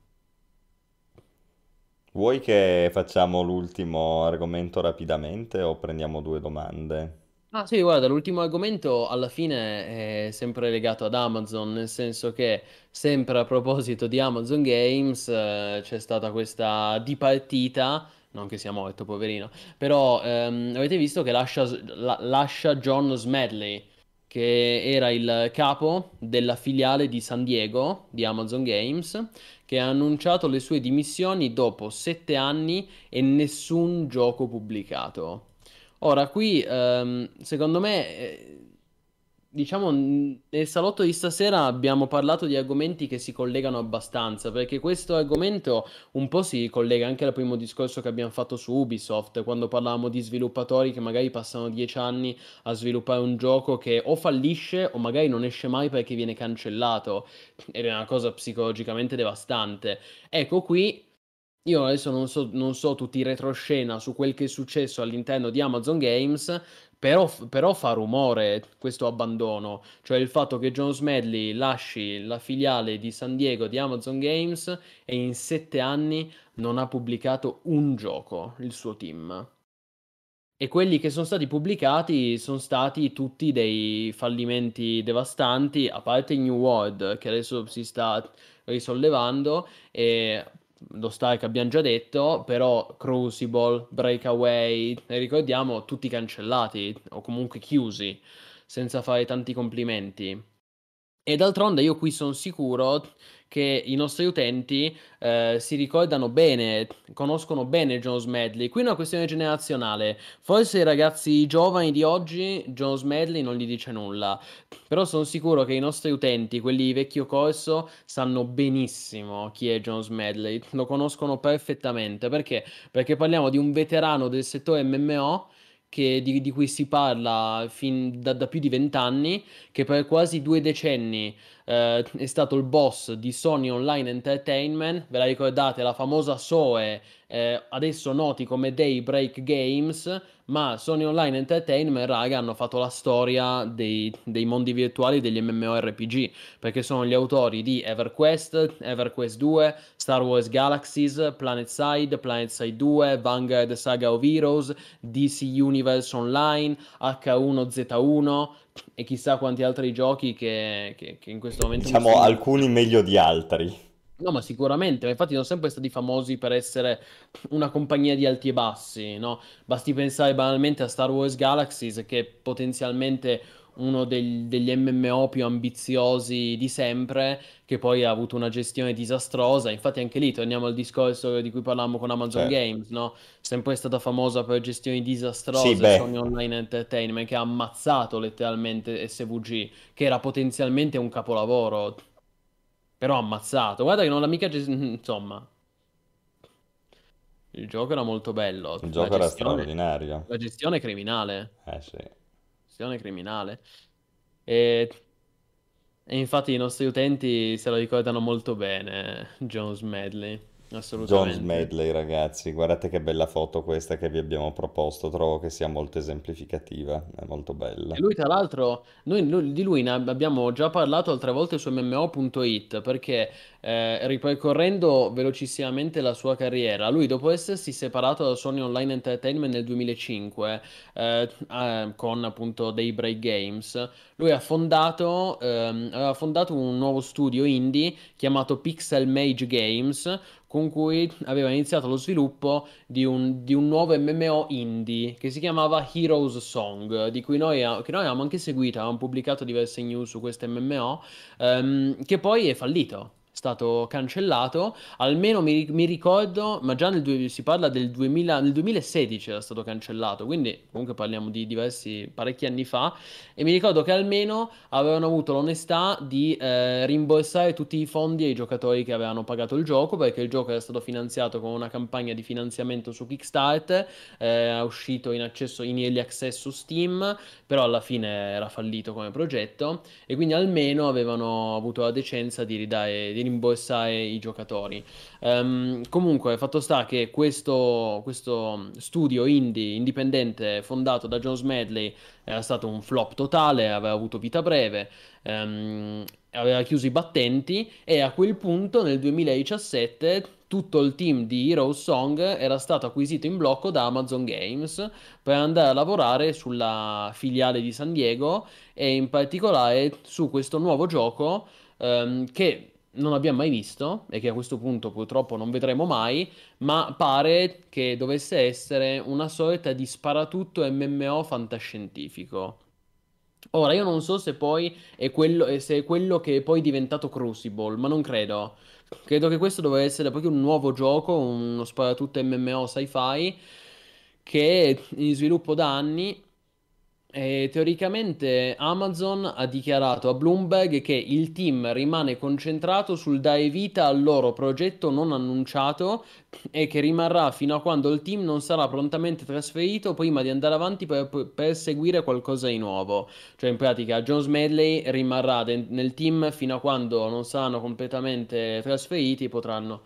Vuoi che facciamo l'ultimo argomento rapidamente o prendiamo due domande? Ah sì, guarda, l'ultimo argomento alla fine è sempre legato ad Amazon, nel senso che sempre a proposito di Amazon Games eh, c'è stata questa dipartita, non che sia morto, poverino, però ehm, avete visto che lascia, la- lascia John Smedley, che era il capo della filiale di San Diego di Amazon Games, che ha annunciato le sue dimissioni dopo sette anni e nessun gioco pubblicato. Ora, qui, ehm, secondo me, eh, diciamo, nel salotto di stasera abbiamo parlato di argomenti che si collegano abbastanza, perché questo argomento un po' si collega anche al primo discorso che abbiamo fatto su Ubisoft, quando parlavamo di sviluppatori che magari passano dieci anni a sviluppare un gioco che o fallisce o magari non esce mai perché viene cancellato, ed è una cosa psicologicamente devastante. Ecco, qui. Io adesso non so, non so tutti i retroscena su quel che è successo all'interno di Amazon Games, però, però fa rumore questo abbandono, cioè il fatto che John Smedley lasci la filiale di San Diego di Amazon Games e in sette anni non ha pubblicato un gioco, il suo team. E quelli che sono stati pubblicati sono stati tutti dei fallimenti devastanti, a parte New World, che adesso si sta risollevando, e lo Stark abbiamo già detto, però Crucible, Breakaway, ricordiamo tutti cancellati o comunque chiusi, senza fare tanti complimenti. E d'altronde io qui sono sicuro che i nostri utenti eh, si ricordano bene, conoscono bene Jones Medley. Qui è una questione generazionale. Forse i ragazzi giovani di oggi Jones Medley non gli dice nulla, però sono sicuro che i nostri utenti, quelli vecchio corso, sanno benissimo chi è Jones Medley, lo conoscono perfettamente. Perché? Perché parliamo di un veterano del settore MMO che- di, di cui si parla fin da, da più di vent'anni, che per quasi due decenni eh, è stato il boss di Sony Online Entertainment, ve la ricordate, la famosa SOE, eh, adesso noti come Daybreak Games, ma Sony Online Entertainment, raga, hanno fatto la storia dei, dei mondi virtuali degli MMORPG, perché sono gli autori di EverQuest, EverQuest 2, Star Wars Galaxies, PlanetSide, PlanetSide 2, Vanguard Saga of Heroes, DC Universe Online, H1Z1 e chissà quanti altri giochi che, che- che in questo momento Diciamo sfuggono. alcuni meglio di altri. No, ma sicuramente, ma infatti sono sempre stati famosi per essere una compagnia di alti e bassi, no? Basti pensare banalmente a Star Wars Galaxies, che potenzialmente uno del- degli MMO più ambiziosi di sempre, che poi ha avuto una gestione disastrosa. Infatti anche lì torniamo al discorso di cui parlavamo con Amazon Cioè, Games, no? Sempre stata famosa per gestioni sì, disastrose, Sony beh, Online Entertainment, che ha ammazzato letteralmente SVG, che era potenzialmente un capolavoro. Però ammazzato. Guarda che non l'ha mica... ges- Insomma, il gioco era molto bello. il La gioco era gestione... straordinario. La gestione è criminale. Eh sì. Gestione criminale. E... e infatti i nostri utenti se lo ricordano molto bene, Jones Medley. Jones Assolutamente. Medley, ragazzi, guardate che bella foto questa che vi abbiamo proposto, trovo che sia molto esemplificativa, è molto bella. E lui, tra l'altro, noi, noi- di lui ne ab- abbiamo già parlato altre volte su MMO.it perché eh, ripercorrendo velocissimamente la sua carriera, lui dopo essersi separato da Sony Online Entertainment nel 2005 eh, eh, con appunto Daybreak Games, lui ha fondato, ehm, aveva fondato un nuovo studio indie chiamato Pixel Mage Games con cui aveva iniziato lo sviluppo di un, di un nuovo MMO indie che si chiamava Heroes Song, di cui noi, che noi avevamo anche seguito, avevamo pubblicato diverse news su questo MMO, ehm, che poi è fallito. Stato cancellato, almeno mi, mi ricordo, ma già nel, si parla del 2000, nel 2016 era stato cancellato, quindi comunque parliamo di diversi, parecchi anni fa, e mi ricordo che almeno avevano avuto l'onestà di eh, rimborsare tutti i fondi ai giocatori che avevano pagato il gioco, perché il gioco era stato finanziato con una campagna di finanziamento su Kickstarter, eh, è uscito in accesso in early access su Steam, però alla fine era fallito come progetto, e quindi almeno avevano avuto la decenza di ridare, di rimborsare i giocatori. Um, comunque, fatto sta che questo, questo studio indie indipendente fondato da John Smedley era stato un flop totale, aveva avuto vita breve. Um, aveva chiuso i battenti e a quel punto nel 2017 tutto il team di Heroes Song era stato acquisito in blocco da Amazon Games per andare a lavorare sulla filiale di San Diego e in particolare su questo nuovo gioco um, che non abbiamo mai visto e che a questo punto purtroppo non vedremo mai, ma pare che dovesse essere una sorta di sparatutto MMO fantascientifico. Ora, io non so se poi è quello, se è quello che è poi diventato Crucible, ma non credo. Credo che questo doveva essere proprio un nuovo gioco, uno sparatutto MMO sci-fi, che è in sviluppo da anni e teoricamente Amazon ha dichiarato a Bloomberg che il team rimane concentrato sul dare vita al loro progetto non annunciato e che rimarrà fino a quando il team non sarà prontamente trasferito prima di andare avanti per, per seguire qualcosa di nuovo. Cioè in pratica Jones Medley rimarrà de- nel team fino a quando non saranno completamente trasferiti potranno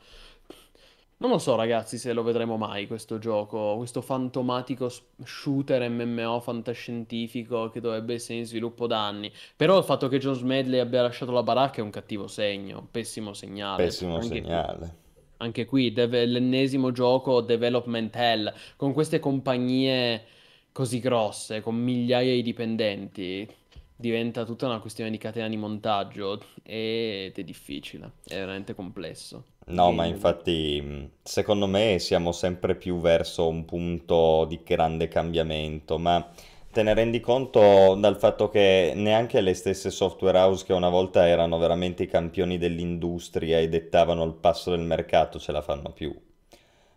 non lo so, ragazzi, se lo vedremo mai questo gioco, questo fantomatico shooter MMO fantascientifico che dovrebbe essere in sviluppo da anni. Però il fatto che John Smedley abbia lasciato la baracca è un cattivo segno, un pessimo segnale. Pessimo anche segnale. Qui, anche qui, deve, l'ennesimo gioco development hell, con queste compagnie così grosse, con migliaia di dipendenti diventa tutta una questione di catena di montaggio ed è difficile, è veramente complesso. No, ma infatti secondo me siamo sempre più verso un punto di grande cambiamento, ma te ne rendi conto dal fatto che neanche le stesse software house che una volta erano veramente i campioni dell'industria e dettavano il passo del mercato ce la fanno più.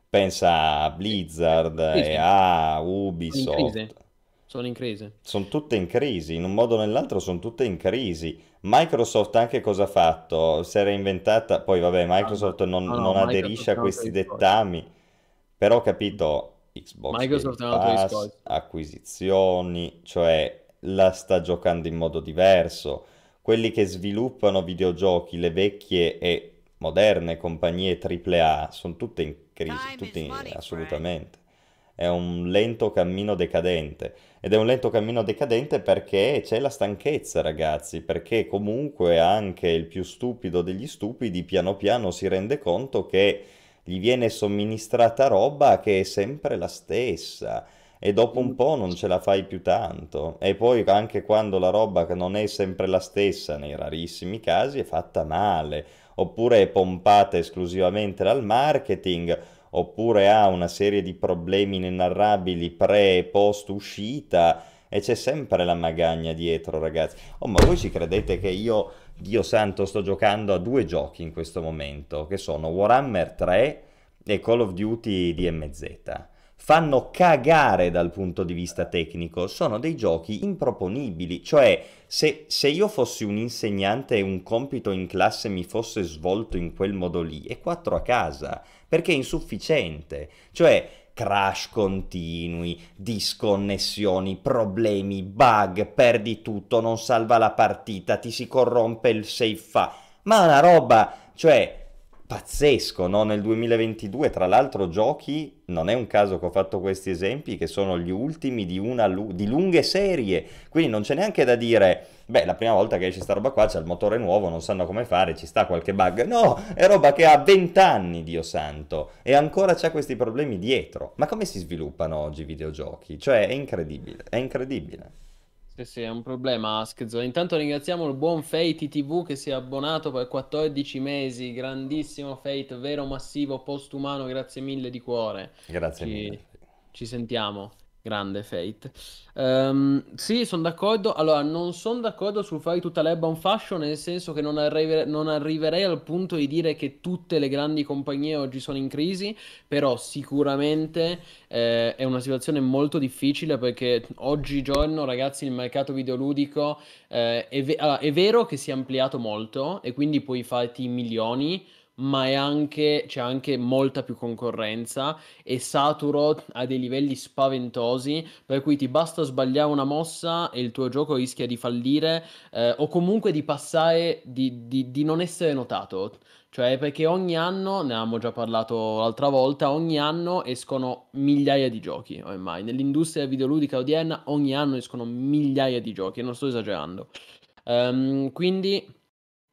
Pensa a Blizzard. EA, in crisi. Ubisoft. Sono in crisi. Sono tutte in crisi, in un modo o nell'altro sono tutte in crisi. Microsoft anche cosa ha fatto? Si era inventata, poi vabbè, Microsoft non, no, non no, aderisce Microsoft a un altro questi dettami, però ho capito, Xbox Microsoft Pass, acquisizioni, cioè la sta giocando in modo diverso. Quelli che sviluppano videogiochi, le vecchie e moderne compagnie AAA, sono tutte in crisi, tutte in- assolutamente. È un lento cammino decadente. Ed è un lento cammino decadente perché c'è la stanchezza, ragazzi, perché comunque anche il più stupido degli stupidi piano piano si rende conto che gli viene somministrata roba che è sempre la stessa e dopo un po' non ce la fai più tanto. E poi anche quando la roba che non è sempre la stessa, nei rarissimi casi, è fatta male, oppure è pompata esclusivamente dal marketing oppure ha una serie di problemi inenarrabili pre e post uscita e c'è sempre la magagna dietro, ragazzi. Oh, ma voi ci credete che io, Dio santo, sto giocando a due giochi in questo momento, che sono Warhammer 3 e Call of Duty DMZ? Fanno cagare dal punto di vista tecnico, sono dei giochi improponibili, cioè se, se io fossi un insegnante e un compito in classe mi fosse svolto in quel modo lì, è 4 a casa, perché è insufficiente, cioè crash continui, disconnessioni, problemi, bug, perdi tutto, non salva la partita, ti si corrompe il save fa, ma una roba, cioè pazzesco, no? Nel 2022, tra l'altro, giochi, non è un caso che ho fatto questi esempi, che sono gli ultimi di, una, di lunghe serie, quindi non c'è neanche da dire, beh, la prima volta che esce sta roba qua c'è il motore nuovo, non sanno come fare, ci sta qualche bug. No, è roba che ha 20 anni, Dio santo, e ancora c'ha questi problemi dietro. Ma come si sviluppano oggi i videogiochi? Cioè, è incredibile, è incredibile. Sì, sì, è un problema, Askzo. Intanto ringraziamo il buon Fate TV che si è abbonato per 14 mesi. Grandissimo Fate, vero massivo postumano, grazie mille di cuore. Grazie Ci, mille. ci sentiamo. Grande Fate. Ehm, sì, sono d'accordo. Allora, non sono d'accordo sul fare tutta l'erba un fascio, nel senso che non arrive- non arriverei al punto di dire che tutte le grandi compagnie oggi sono in crisi, però sicuramente eh, è una situazione molto difficile perché oggigiorno, ragazzi, il mercato videoludico eh, è, ve- allora, è vero che si è ampliato molto e quindi puoi farti milioni. Ma anche, c'è anche molta più concorrenza e saturo a dei livelli spaventosi, per cui ti basta sbagliare una mossa e il tuo gioco rischia di fallire eh, o comunque di passare, di, di, di non essere notato. Cioè, perché ogni anno, ne avevamo già parlato l'altra volta, ogni anno escono migliaia di giochi, ormai. Nell'industria videoludica odierna ogni anno escono migliaia di giochi, non sto esagerando. Um, quindi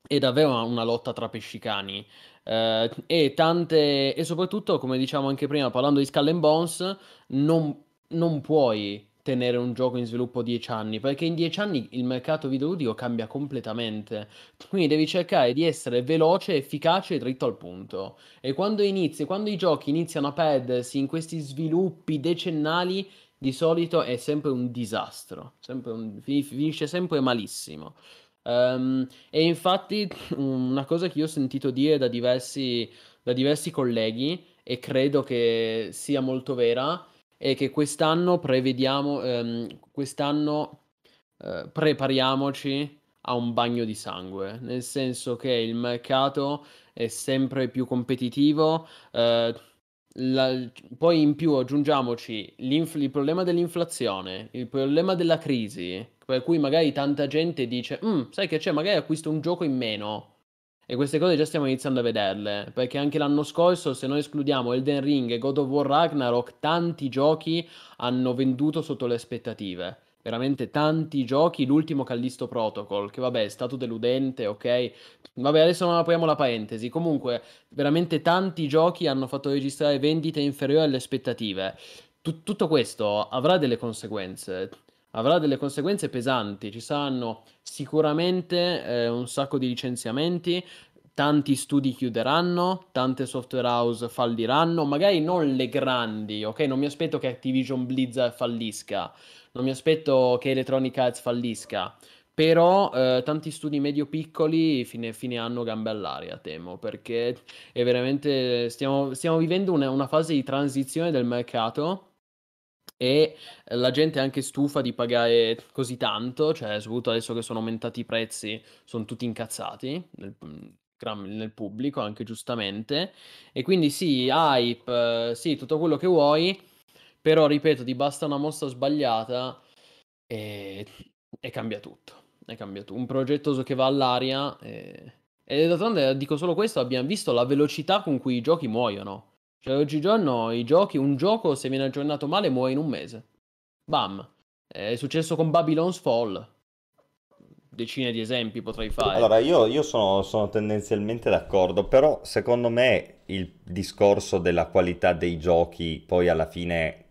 è davvero una lotta tra pescicani. Uh, e tante, e soprattutto, come diciamo anche prima, parlando di Skull and Bones, non, non puoi tenere un gioco in sviluppo 10 anni, perché in 10 anni il mercato videoludico cambia completamente. Quindi devi cercare di essere veloce, efficace e dritto al punto. E quando inizi, quando i giochi iniziano a perdersi in questi sviluppi decennali, di solito è sempre un disastro, sempre un, finisce sempre malissimo. Um, e infatti una cosa che io ho sentito dire da diversi, da diversi colleghi e credo che sia molto vera è che quest'anno prevediamo, ehm, quest'anno eh, prepariamoci a un bagno di sangue, nel senso che il mercato è sempre più competitivo. Eh, la, poi in più aggiungiamoci il problema dell'inflazione, il problema della crisi, per cui magari tanta gente dice, mm, sai che c'è, magari acquisto un gioco in meno e queste cose già stiamo iniziando a vederle, perché anche l'anno scorso, se noi escludiamo Elden Ring e God of War Ragnarok, tanti giochi hanno venduto sotto le aspettative. Veramente tanti giochi, l'ultimo Callisto Protocol, che vabbè è stato deludente, ok? Vabbè, adesso non apriamo la parentesi. Comunque, veramente tanti giochi hanno fatto registrare vendite inferiori alle aspettative. Tut- tutto questo avrà delle conseguenze avrà delle conseguenze pesanti. Ci saranno sicuramente eh, un sacco di licenziamenti, tanti studi chiuderanno, tante software house falliranno, magari non le grandi, ok? Non mi aspetto che Activision Blizzard fallisca, non mi aspetto che Electronic Arts fallisca, però eh, tanti studi medio-piccoli fine, fine, anno gambe all'aria, temo, perché è veramente stiamo, stiamo vivendo una, una fase di transizione del mercato e la gente è anche stufa di pagare così tanto, cioè soprattutto adesso che sono aumentati i prezzi, sono tutti incazzati nel, nel pubblico, anche giustamente. E quindi sì, hype, sì, tutto quello che vuoi, però ripeto, ti basta una mossa sbagliata e, e cambia tutto. E cambia tutto. Un progetto che va all'aria e... E d'altronde dico solo questo, abbiamo visto la velocità con cui i giochi muoiono. Cioè, oggigiorno i giochi, un gioco se viene aggiornato male muore in un mese. Bam. È successo con Babylon's Fall. Decine di esempi potrei fare. Allora, io, io sono, sono tendenzialmente d'accordo, però secondo me il discorso della qualità dei giochi poi alla fine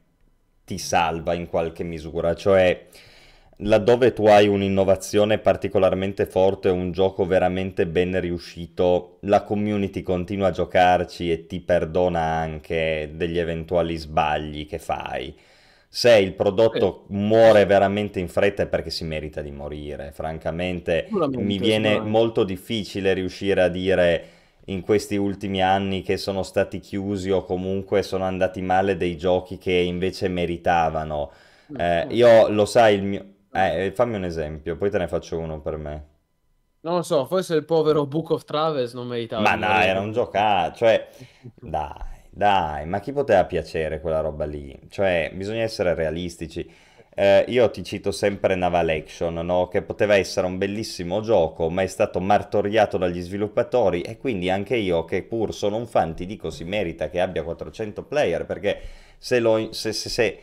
ti salva in qualche misura. Cioè laddove tu hai un'innovazione particolarmente forte, un gioco veramente ben riuscito, la community continua a giocarci e ti perdona anche degli eventuali sbagli che fai. Se il prodotto muore veramente in fretta è perché si merita di morire. Francamente, mi viene molto difficile riuscire a dire in questi ultimi anni che sono stati chiusi o comunque sono andati male dei giochi che invece meritavano. Mm, eh, io lo sai, il mio, eh, fammi un esempio, poi te ne faccio uno per me. Non lo so, forse il povero Book of Travels non meritava. Ma dai, era un giocato, cioè, dai, dai, ma chi poteva piacere quella roba lì? Cioè, bisogna essere realistici. Eh, io ti cito sempre Naval Action, no? che poteva essere un bellissimo gioco, ma è stato martoriato dagli sviluppatori e quindi anche io, che pur sono un fan, ti dico si merita che abbia 400 player, perché se, lo, se, se, se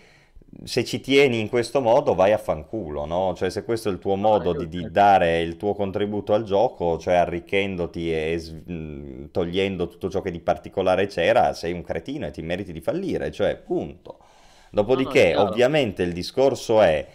se ci tieni in questo modo vai a fanculo, no? Cioè se questo è il tuo modo di, di dare il tuo contributo al gioco, cioè arricchendoti e mm, togliendo tutto ciò che di particolare c'era, sei un cretino e ti meriti di fallire, cioè punto. Dopodiché, no, no, ovviamente il discorso è,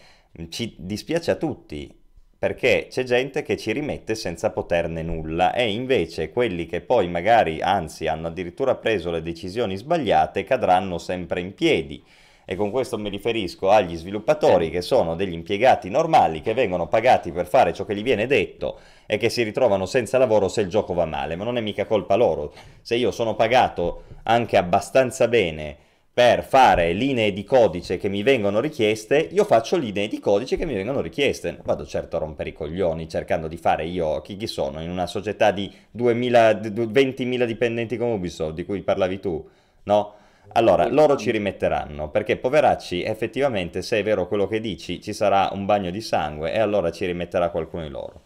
ci dispiace a tutti, perché c'è gente che ci rimette senza poterne nulla e invece quelli che poi magari, anzi, hanno addirittura preso le decisioni sbagliate, cadranno sempre in piedi e con questo mi riferisco agli sviluppatori che sono degli impiegati normali che vengono pagati per fare ciò che gli viene detto e che si ritrovano senza lavoro se il gioco va male, ma non è mica colpa loro. Se io sono pagato anche abbastanza bene per fare linee di codice che mi vengono richieste, io faccio linee di codice che mi vengono richieste. Non vado certo a rompere i coglioni cercando di fare io, chi, chi sono, in una società di 2000, 20.000 dipendenti come Ubisoft, di cui parlavi tu, no? Allora, loro ci rimetteranno, perché poveracci, effettivamente, se è vero quello che dici, ci sarà un bagno di sangue e allora ci rimetterà qualcuno di loro.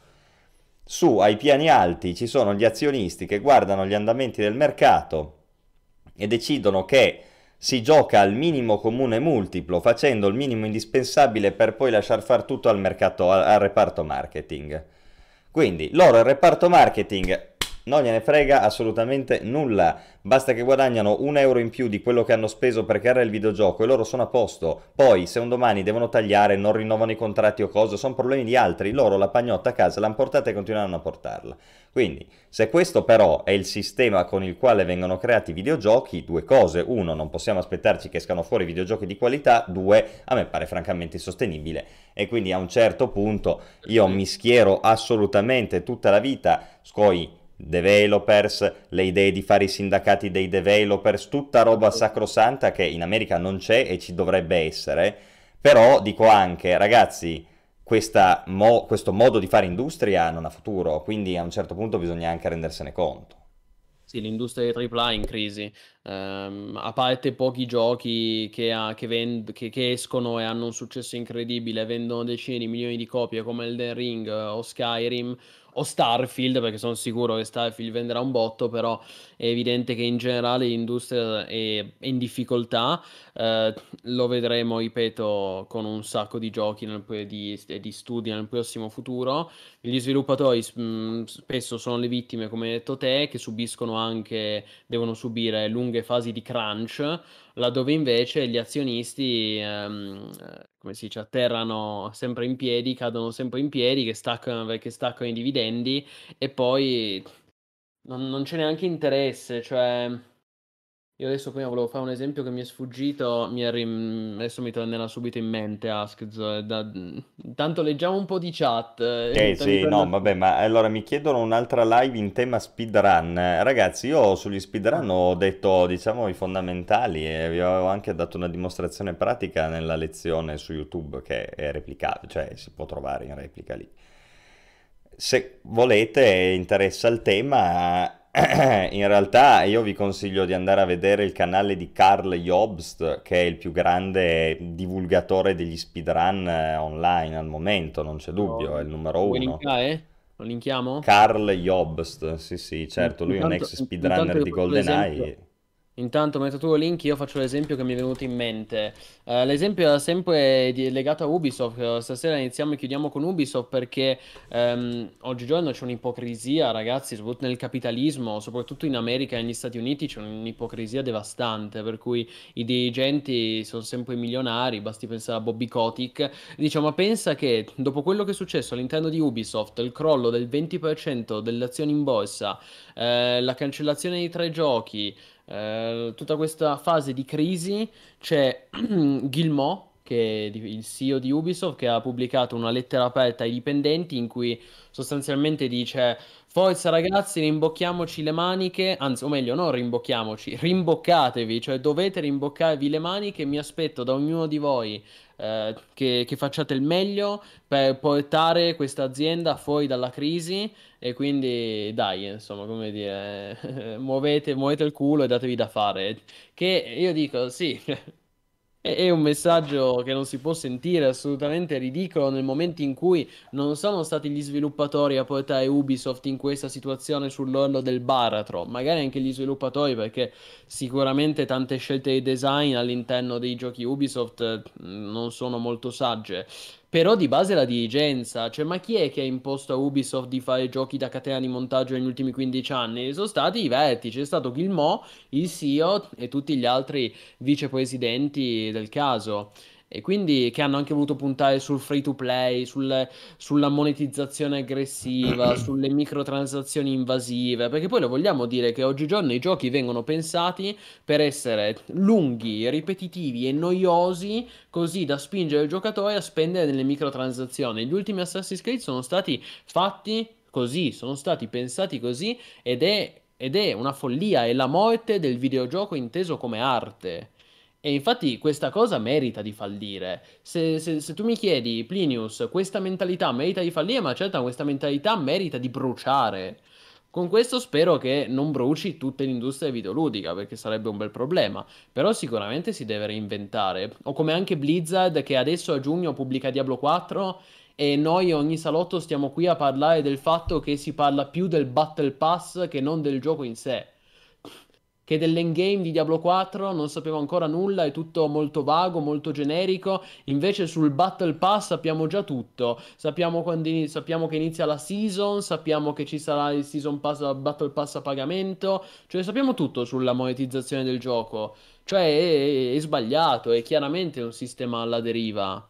Su, ai piani alti, ci sono gli azionisti che guardano gli andamenti del mercato e decidono che si gioca al minimo comune multiplo, facendo il minimo indispensabile per poi lasciar fare tutto al mercato, al, al reparto marketing. Quindi loro il reparto marketing non gliene frega assolutamente nulla, basta che guadagnano un euro in più di quello che hanno speso per creare il videogioco e loro sono a posto. Poi, se un domani devono tagliare, non rinnovano i contratti o cose, sono problemi di altri, loro la pagnotta a casa l'hanno portata e continueranno a portarla. Quindi, se questo però è il sistema con il quale vengono creati i videogiochi, due cose. Uno, non possiamo aspettarci che escano fuori videogiochi di qualità. Due, a me pare francamente insostenibile. E quindi a un certo punto io mi schiero assolutamente tutta la vita, scoi developers, le idee di fare i sindacati dei developers, tutta roba sacrosanta che in America non c'è e ci dovrebbe essere. Però dico anche, ragazzi, mo- questo modo di fare industria non ha futuro, quindi a un certo punto bisogna anche rendersene conto. Sì, l'industria dei AAA è in crisi. Um, a parte pochi giochi che, ha, che, vend- che, che, escono e hanno un successo incredibile, vendono decine di milioni di copie come Elden Ring o Skyrim, o Starfield, perché sono sicuro che Starfield venderà un botto, però è evidente che in generale l'industria è, in difficoltà. Eh, lo vedremo, ripeto, con un sacco di giochi nel, di, di, studi nel prossimo futuro. Gli sviluppatori mh, mm, spesso sono le vittime, come hai detto te, che subiscono anche, devono subire lunghe fasi di crunch laddove invece gli azionisti, ehm, come si dice, atterrano sempre in piedi, cadono sempre in piedi, che staccano, perché staccano i dividendi e poi non, non c'è neanche interesse, cioè io adesso prima volevo fare un esempio che mi è sfuggito, mi è rim- adesso mi tornerà subito in mente Askz. Da... Intanto leggiamo un po' di chat. Eh sì, no, vabbè, ma allora mi chiedono un'altra live in tema speedrun. Ragazzi, io sugli speedrun ho detto, diciamo, i fondamentali e vi avevo anche dato una dimostrazione pratica nella lezione su YouTube che è replicabile, cioè si può trovare in replica lì. Se volete, interessa il tema in realtà io vi consiglio di andare a vedere il canale di Carl Jobst, che è il più grande divulgatore degli speedrun eh, online al momento, non c'è dubbio, è il numero uno. Linkare? Lo linkiamo? Carl Jobst, sì sì, certo, lui è un ex speedrunner di GoldenEye. Intanto, mentre tu link, io faccio l'esempio che mi è venuto in mente. Uh, l'esempio era sempre di- legato a Ubisoft. Stasera iniziamo e chiudiamo con Ubisoft perché um, oggigiorno c'è un'ipocrisia, ragazzi, soprattutto nel capitalismo, soprattutto in America e negli Stati Uniti c'è un'ipocrisia devastante, per cui i dirigenti sono sempre milionari, basti pensare a Bobby Kotick. Diciamo, ma pensa che dopo quello che è successo all'interno di Ubisoft, il crollo del 20% delle azioni in borsa, eh, la cancellazione di tre giochi, eh, tutta questa fase di crisi c'è Gilmo, che è il CEO di Ubisoft, che ha pubblicato una lettera aperta ai dipendenti in cui sostanzialmente dice Forza ragazzi, rimbocchiamoci le maniche, anzi, o meglio, non rimbocchiamoci, rimboccatevi, cioè dovete rimboccarvi le maniche, mi aspetto da ognuno di voi eh, che, che, facciate il meglio per portare questa azienda fuori dalla crisi e quindi dai, insomma, come dire, muovete, muovete il culo e datevi da fare. Che io dico, sì, è un messaggio che non si può sentire assolutamente ridicolo nel momento in cui non sono stati gli sviluppatori a portare Ubisoft in questa situazione sull'orlo del baratro, magari anche gli sviluppatori perché sicuramente tante scelte di design all'interno dei giochi Ubisoft non sono molto sagge, però di base la dirigenza, cioè ma chi è che ha imposto a Ubisoft di fare giochi da catena di montaggio negli ultimi 15 anni? Sono stati i vertici, è stato Gilmo, il CEO e tutti gli altri vicepresidenti del caso e quindi che hanno anche voluto puntare sul free to play, sul, sulla monetizzazione aggressiva, sulle microtransazioni invasive, perché poi lo vogliamo dire che oggigiorno i giochi vengono pensati per essere lunghi, ripetitivi e noiosi, così da spingere il giocatore a spendere nelle microtransazioni. Gli ultimi Assassin's Creed sono stati fatti così, sono stati pensati così ed è, ed è una follia, è la morte del videogioco inteso come arte. E infatti questa cosa merita di fallire. Se, se- se tu mi chiedi, Plinius, questa mentalità merita di fallire, ma certo questa mentalità merita di bruciare. Con questo spero che non bruci tutta l'industria videoludica, perché sarebbe un bel problema. Però sicuramente si deve reinventare. O come anche Blizzard, che adesso a giugno pubblica Diablo 4 e noi ogni salotto stiamo qui a parlare del fatto che si parla più del Battle Pass che non del gioco in sé che dell'endgame di Diablo 4 non sapevo ancora nulla, è tutto molto vago, molto generico, invece sul Battle Pass sappiamo già tutto, sappiamo, quando, sappiamo che inizia la season, sappiamo che ci sarà il season pass, Battle Pass a pagamento, cioè sappiamo tutto sulla monetizzazione del gioco, cioè è, è sbagliato, è chiaramente un sistema alla deriva,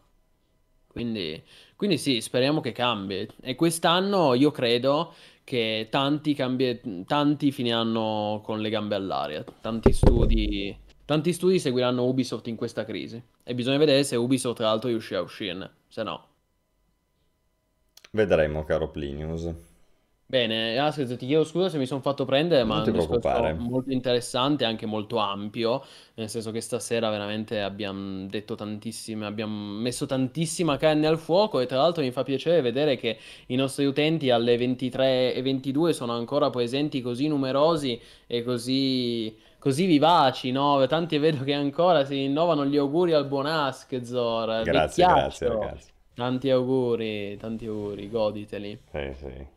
quindi, quindi sì, speriamo che cambi, e quest'anno io credo che tanti, cambi- tanti finiranno con le gambe all'aria, tanti studi, tanti studi seguiranno Ubisoft in questa crisi e bisogna vedere se Ubisoft tra l'altro riuscirà a uscirne, se no. Vedremo, caro Plinius. Bene, Askez, ti chiedo scusa se mi sono fatto prendere, ma Non è ti un discorso preoccupare. molto interessante anche molto ampio, nel senso che stasera veramente abbiamo detto tantissime, abbiamo messo tantissima carne al fuoco e tra l'altro mi fa piacere vedere che i nostri utenti alle 23 e 22 sono ancora presenti così numerosi e così, così vivaci, no? Tanti vedo che ancora si rinnovano gli auguri al buon Askezor, Grazie, grazie vecchiaccio. ragazzi. Tanti auguri, tanti auguri, goditeli. Sì, sì.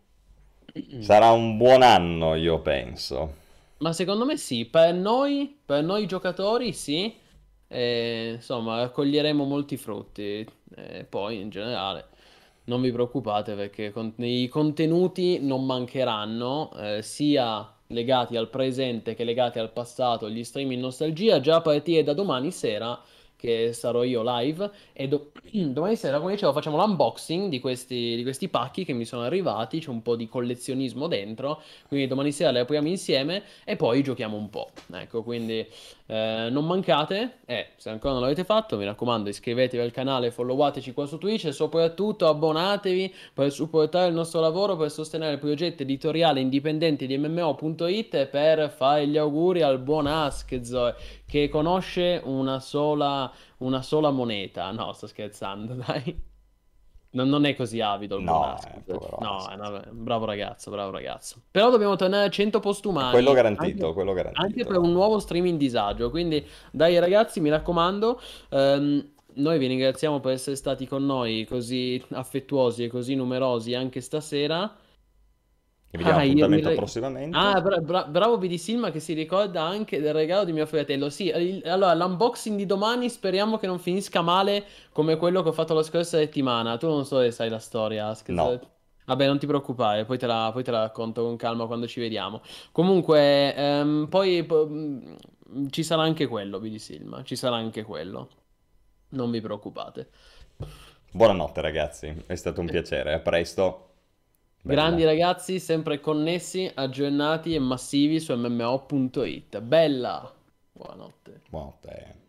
Sarà un buon anno, io penso. Ma secondo me sì, per noi, per noi giocatori sì, E, insomma, raccoglieremo molti frutti. E poi in generale non vi preoccupate perché con- i contenuti non mancheranno, eh, sia legati al presente che legati al passato, gli stream in nostalgia, già a partire da domani sera che sarò io live e do- domani sera, come dicevo, facciamo l'unboxing di questi, di questi pacchi che mi sono arrivati, c'è un po' di collezionismo dentro, quindi domani sera le apriamo insieme e poi giochiamo un po'. Ecco, quindi eh, non mancate e se ancora non l'avete fatto, mi raccomando, iscrivetevi al canale, followateci qua su Twitch e soprattutto abbonatevi per supportare il nostro lavoro, per sostenere il progetto editoriale indipendente di MMO.it e per fare gli auguri al buon Askezor che conosce una sola, una sola moneta. No, sto scherzando, dai. Non, non è così avido il No, eh, No, Askezor. è una- bravo ragazzo, bravo ragazzo. Però dobbiamo tornare a 100 postumani. Quello garantito, anche- quello anche garantito. per un nuovo streaming disagio. Quindi, dai ragazzi, mi raccomando, ehm, noi vi ringraziamo per essere stati con noi così affettuosi e così numerosi anche stasera. Vi diamo Ah, appuntamento mi- prossimamente. Ah, bra- bra- bravo BD Silma che si ricorda anche del regalo di mio fratello. Sì, il- allora l'unboxing di domani speriamo che non finisca male come quello che ho fatto la scorsa settimana. Tu non so se sai la storia, Askez. No. Vabbè, non ti preoccupare, poi te la, poi te la racconto con calma quando ci vediamo. Comunque, ehm, poi po- mh, ci sarà anche quello, BD Silma, ci sarà anche quello. Non vi preoccupate. Buonanotte ragazzi, è stato un piacere. A presto. Bella. Grandi ragazzi, sempre connessi, aggiornati e massivi su MMO.it. Bella! Buonanotte. Buonanotte.